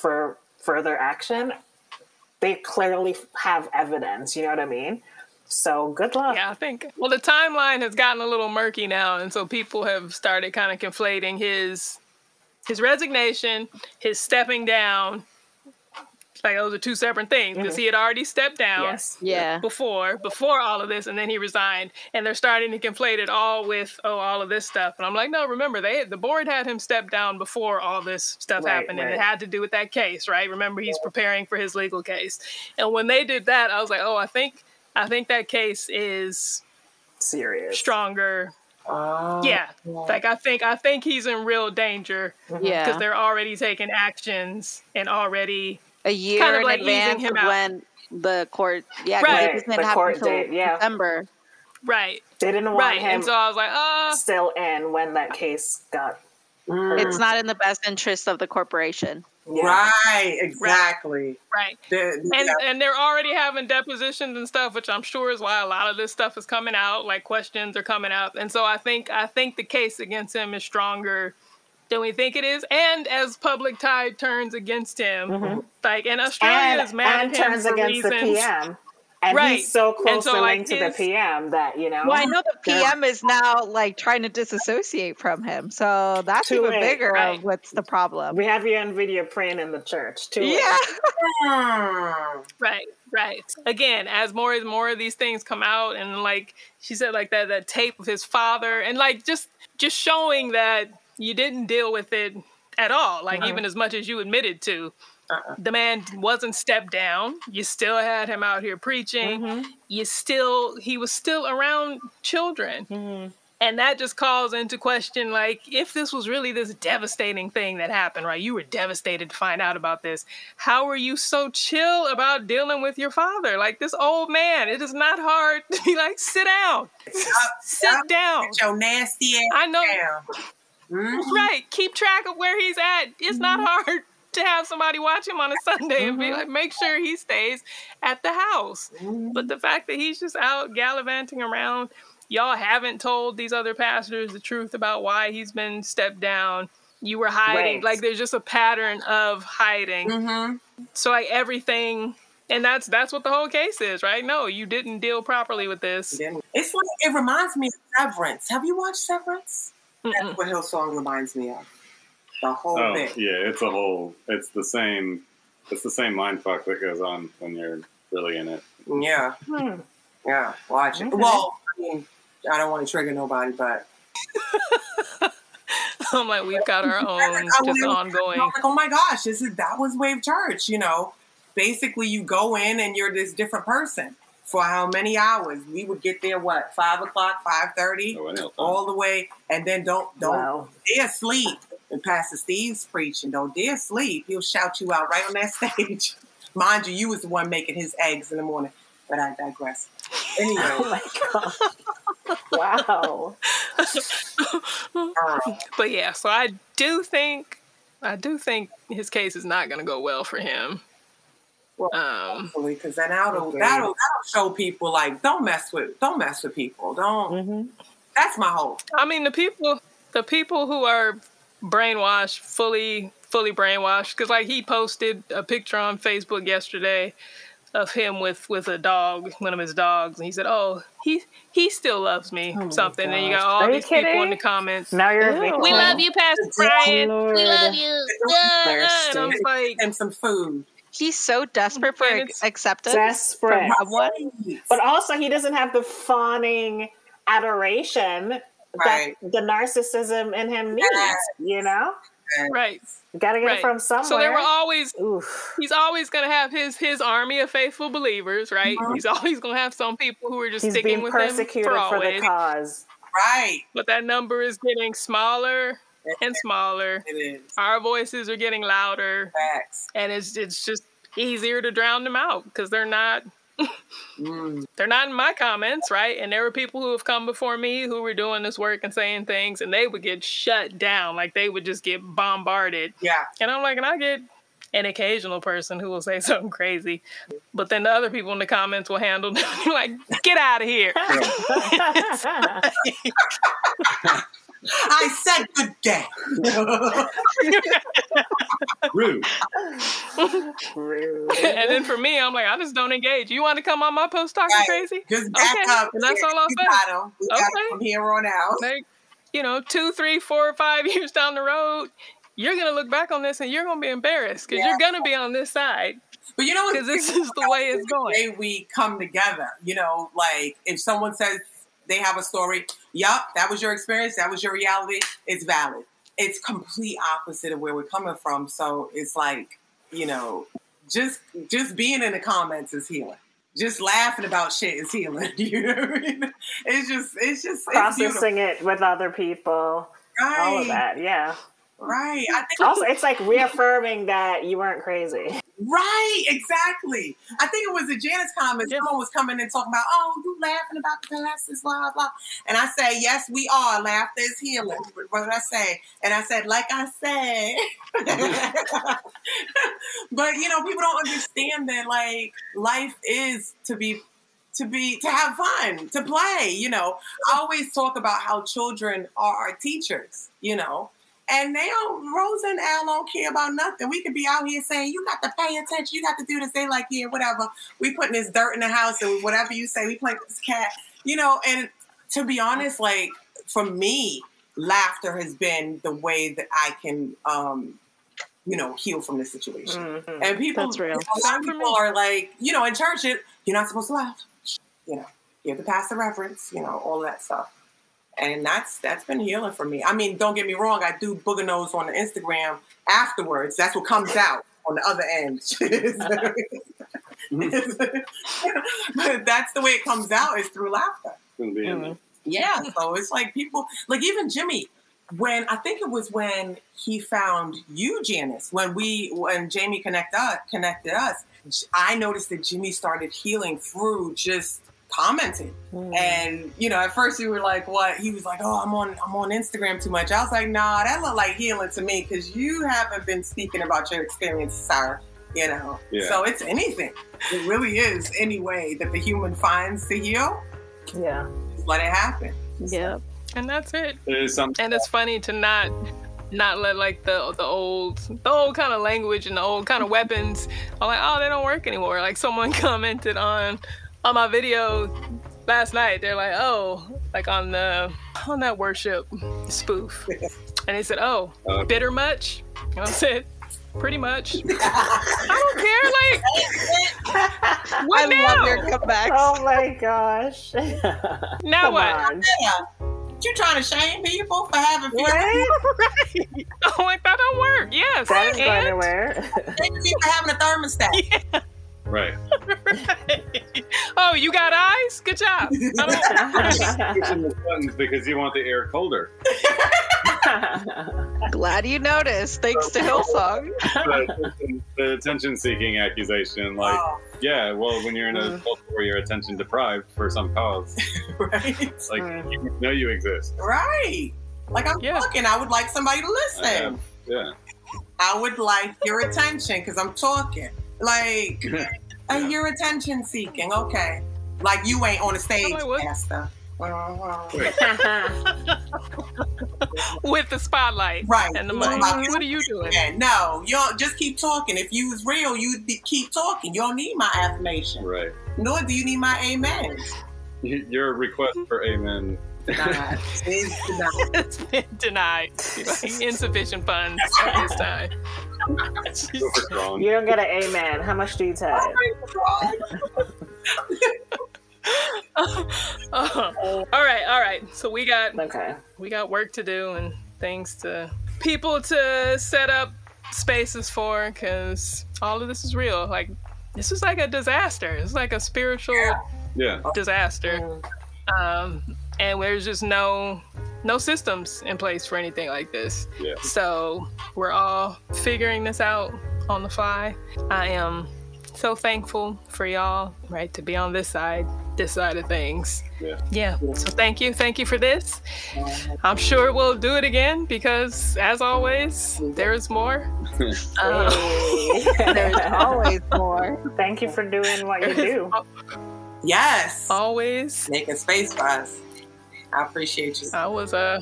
for further action, they clearly have evidence, you know what I mean? So good luck. yeah I think well the timeline has gotten a little murky now and so people have started kind of conflating his his resignation his stepping down like those are two separate things because mm-hmm. he had already stepped down Yes. yeah. before before all of this and then he resigned and they're starting to conflate it all with oh all of this stuff and i'm like no remember they the board had him step down before all this stuff Right, happened and it had to do with that case right remember he's preparing for his legal case and when they did that i was like oh i think i think that case is Serious. stronger Oh. yeah like i think i think he's in real danger mm-hmm. because Yeah. they're already taking actions and already A year kind of in like easing advance him of when the court yeah, 'cause Right, it doesn't the happen court until date, yeah. December. right They didn't want right him and so i was like uh still in when that case got It's not in the best interest of the corporation. yeah. Right. Exactly. right The- the- and yeah. and they're already having depositions and stuff, which I'm sure is why a lot of this stuff is coming out. Like questions are coming up, and so I think I think the case against him is stronger than we think it is. And as public tide turns against him, mm-hmm. like and Australia and, is mad and at him turns for against reasons. the PM. And Right. he's so And closely so, like, linked to the PM that, you know. Well, I know the PM is now like trying to disassociate from him, so that's Too even late, bigger right. of what's the problem. We have you on video praying in the church, too. Yeah. Right, right. Again, as more and more of these things come out, and like she said, like that that tape of his father, and like just just showing that you didn't deal with it at all, like uh-huh. even as much as you admitted to. Uh-uh. The man wasn't stepped down. You still had him out here preaching. Mm-hmm. You still he was still around children. Mm-hmm. And that just calls into question like if this was really this devastating thing that happened, right? You were devastated to find out about this. How were you so chill about dealing with your father? Like this old man, it is not hard to be like, sit down. sit down. Get your nasty ass I know down. Mhm. right. Keep track of where he's at. It's not hard to have somebody watch him on a Sunday and be like, make sure he stays at the house. But the fact that he's just out gallivanting around, y'all haven't told these other pastors the truth about why he's been stepped down. You were hiding. Right. Like there's just a pattern of hiding. Mhm. So like everything and that's that's what the whole case is, right? No, you didn't deal properly with this. It's like it reminds me of Severance. Have you watched Severance? That's what Hillsong reminds me of. The whole Oh thing. yeah, it's a whole. It's the same. It's the same mind fuck that goes on when you're really in it. Yeah. Hmm. Yeah. Watch it. Okay. Well, I mean, I don't want to trigger nobody, but I'm like, we've got our own I just went- ongoing. I'm like, oh my gosh, this is that was Wave Church. You know, basically you go in and you're this different person for how many hours? We would get there what five o'clock, five thirty, all the way, and then don't don't Wow. dare sleep. And Pastor Steve's preaching, don't dare sleep. He'll shout you out right on that stage. Mind you, you was the one making his eggs in the morning. But I digress. Anyway, Oh my god. wow. uh, But yeah, so I do think I do think his case is not going to go well for him. Well, Um, because then that'll, Agreed. that'll that'll show people like don't mess with don't mess with people. Don't. hmm That's my hope. I mean, the people the people who are brainwashed, fully fully brainwashed, because like he posted a picture on Facebook yesterday of him with with a dog, one of his dogs, and he said, "Oh, he he still loves me," Oh something. And you got all Are you these people in the comments. Now you're a Ew. victim. We love you, Pastor Brian. We love you. Uh, uh," and I'm like, And some food. He's so desperate for And ac- it's- acceptance Desperate. from someone. But also, he doesn't have the fawning adoration Right. that the narcissism in him needs. Yes. You know, right. gotta get Right. it from somewhere. So there were always Oof. he's always going to have his his army of faithful believers, right? Mhm. He's always going to have some people who are just He's sticking with persecuted him for, for the cause. Right. but that number is getting smaller and smaller. It is. Our voices are getting louder, Facts. and it's it's just easier to drown them out because they're not Mm. they're not in my comments, right? And there were people who have come before me who were doing this work and saying things, and they would get shut down, like they would just get bombarded. Yeah. And I'm like, and I get an occasional person who will say something crazy, but then the other people in the comments will handle them like, get out of here. I said good day. rude. Rude. and then for me, I'm like, I just don't engage. You want to come on my post talking Right. crazy? Just back Okay, up. and that's all I'll we say. got 'em. We got 'em Okay. from here on out. Like, you know, two, three, four, five years down the road, you're gonna look back on this and you're gonna be embarrassed because Yeah. you're gonna be on this side But you know what? because this is the way it's the going. way we come together. You know, like if someone says they have a story, yup, that was your experience, that was your reality, it's valid. It's complete opposite of where we're coming from. So it's like, you know, just just being in the comments is healing. Just laughing about shit is healing. You know what I mean? It's just it's just it's. Processing it with other people, right. all of that. Yeah. Right. I think Also, it's like reaffirming that you weren't crazy. Right, exactly. I think it was a Janice comment. Yeah. Someone was coming and talking about, oh, you laughing about the past, is blah, blah. And I say, yes, we are. Laughter is healing. What did I say? And I said, like I said. but, you know, people don't understand that, like, life is to be to be to have fun to play you know i always talk about how children are our teachers you know And they don't, Rosa and Al don't care about nothing. We could be out here saying, you got to pay attention, you got to do this. They like, yeah, whatever. We putting this dirt in the house and whatever you say, we playing this cat. You know, and to be honest, like for me, laughter has been the way that I can um, you know, heal from this situation. Mhm. And people, That's real. a lot of people are like, you know, in church, it, you're not supposed to laugh. You know, you have to pass the reference, you know, all that stuff. And that's that's been healing for me. I mean, don't get me wrong, I do booger nose on the Instagram afterwards. That's what comes out on the other end. but that's the way it comes out is through laughter. Shouldn't be in mm-hmm. there. Yeah, so it's like people like even Jimmy when I think it was when he found you, Janice, when we when Jamie connect us, connected us, I noticed that Jimmy started healing through just commenting. Mm. And you know, at first you were like, "What?" He was like, "Oh, I'm on I'm on Instagram too much." I was like, "Nah, that looked like healing to me because you haven't been speaking about your experience, sir." You know, Yeah. so it's anything. It really is any way that the human finds to heal. Yeah. Just let it happen. Yep. And that's it. It is something. And it's funny to not not let like the the old the old kind of language and the old kind of weapons are like oh they don't work anymore. Like someone commented on on my video last night. They're like oh like on the on that worship spoof, and they said oh bitter much. And I said pretty much. I don't care. Like what I now? love your comebacks. Oh my gosh. now Come what? on. Yeah. You trying to shame people for having feelings? Right? Oh, like that don't work. Yes. That ain't going and- anywhere. Shame people for having a thermostat. Right. oh, you got eyes? Good job. I don't- the buttons because you want the air colder. Glad you noticed. Thanks to Hillsong. the, the attention-seeking accusation, like, Oh, yeah, well, when you're in a culture where you're attention deprived for some cause, right. like Mm. you know you exist. Right. Like I'm Yeah. talking, I would like somebody to I listen. have, yeah. I would like your attention because I'm talking. Like, uh, your attention seeking. Okay. Like you ain't on the stage, like, what? Pastor. Uh-huh. with the spotlight Right. and the You mic. What are you doing? Yeah, no, you don't just keep talking. If you was real, you'd be, keep talking. You don't need my affirmation. Right. Nor do you need my amen. Your request for amen. Denied. It's denied. It's been denied. Insufficient funds at this time. Super strong. you don't get an amen. How much do you take? Uh, all right, all right. So we got Okay. we got work to do and things to people to set up spaces for because all of this is real. Like this is like a disaster. It's like a spiritual Yeah. disaster. Mm. um, and there's just no no systems in place for anything like this. Yeah. So we're all figuring this out on the fly. I am so thankful for y'all, right, to be on this side, this side of things. Yeah. Yeah. So thank you, thank you for this. I'm sure we'll do it again because, as always, there is more. Uh, There's always more. Thank you for doing what you do. Yes. always. Making space for us. I appreciate you. I was uh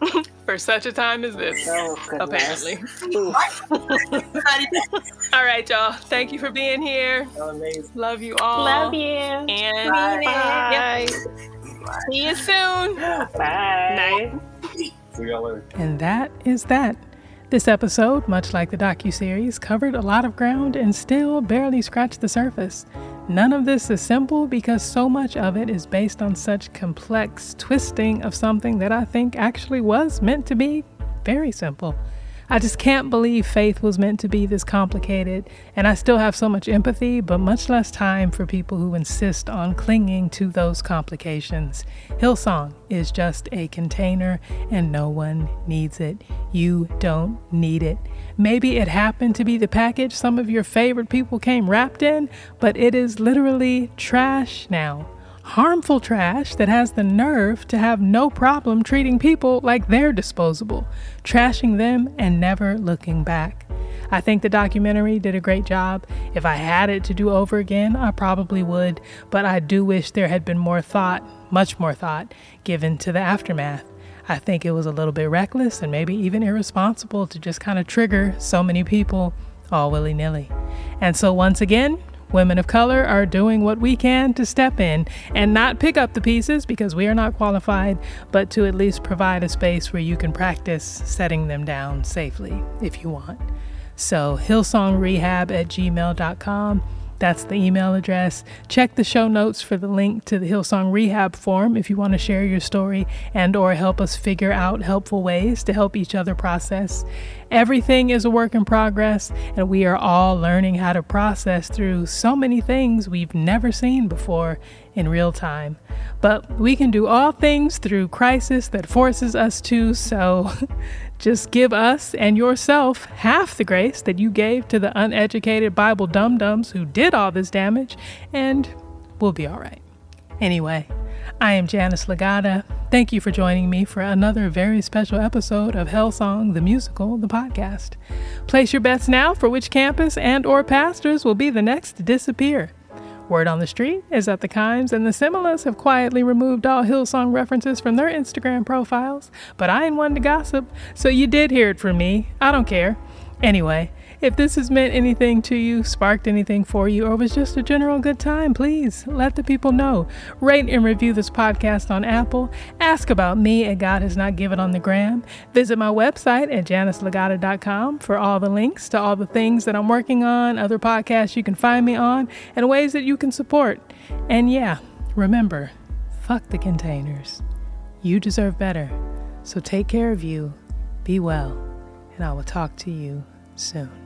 for such a time as this. Oh, goodness. Apparently. All right, y'all. Thank you for being here. Amazing. Love you all. Love you. And Bye. see you soon. Bye. See y'all later. And that is that. This episode, much like the docu-series, covered a lot of ground and still barely scratched the surface. None of this is simple because so much of it is based on such complex twisting of something that I think actually was meant to be very simple. I just can't believe faith was meant to be this complicated, and I still have so much empathy, but much less time for people who insist on clinging to those complications. Hillsong is just a container, and no one needs it. You don't need it. Maybe it happened to be the package some of your favorite people came wrapped in, but it is literally trash now harmful trash that has the nerve to have no problem treating people like they're disposable, trashing them and never looking back. I think the documentary did a great job. If I had it to do over again, I probably would, but I do wish there had been more thought, much more thought, given to the aftermath. I think it was a little bit reckless and maybe even irresponsible to just kind of trigger so many people all willy nilly. And so, once again, women of color are doing what we can to step in and not pick up the pieces because we are not qualified, but to at least provide a space where you can practice setting them down safely if you want. So, hillsongrehab at gmail.com that's the email address. Check the show notes for the link to the Hillsong Rehab form if you want to share your story and or help us figure out helpful ways to help each other process. Everything is a work in progress and we are all learning how to process through so many things we've never seen before in real time. But we can do all things through crisis that forces us to, so Just give us and yourself half the grace that you gave to the uneducated Bible dum dums who did all this damage, and we'll be all right. Anyway, I am Janice Legata. Thank you for joining me for another very special episode of Hellsong the Musical, the podcast. Place your bets now for which campus and or pastors will be the next to disappear. Word on the street is that the Kimes and the Similas have quietly removed all Hillsong references from their Instagram profiles, but I ain't one to gossip, so you did hear it from me. I don't care. Anyway, if this has meant anything to you, sparked anything for you, or was just a general good time, please let the people know. Rate and review this podcast on Apple. Ask about me at God Has Not Given on the Gram. Visit my website at janicelegata.com for all the links to all the things that I'm working on, other podcasts you can find me on, and ways that you can support. And yeah, remember, fuck the containers. You deserve better. So take care of you, be well, and I will talk to you soon.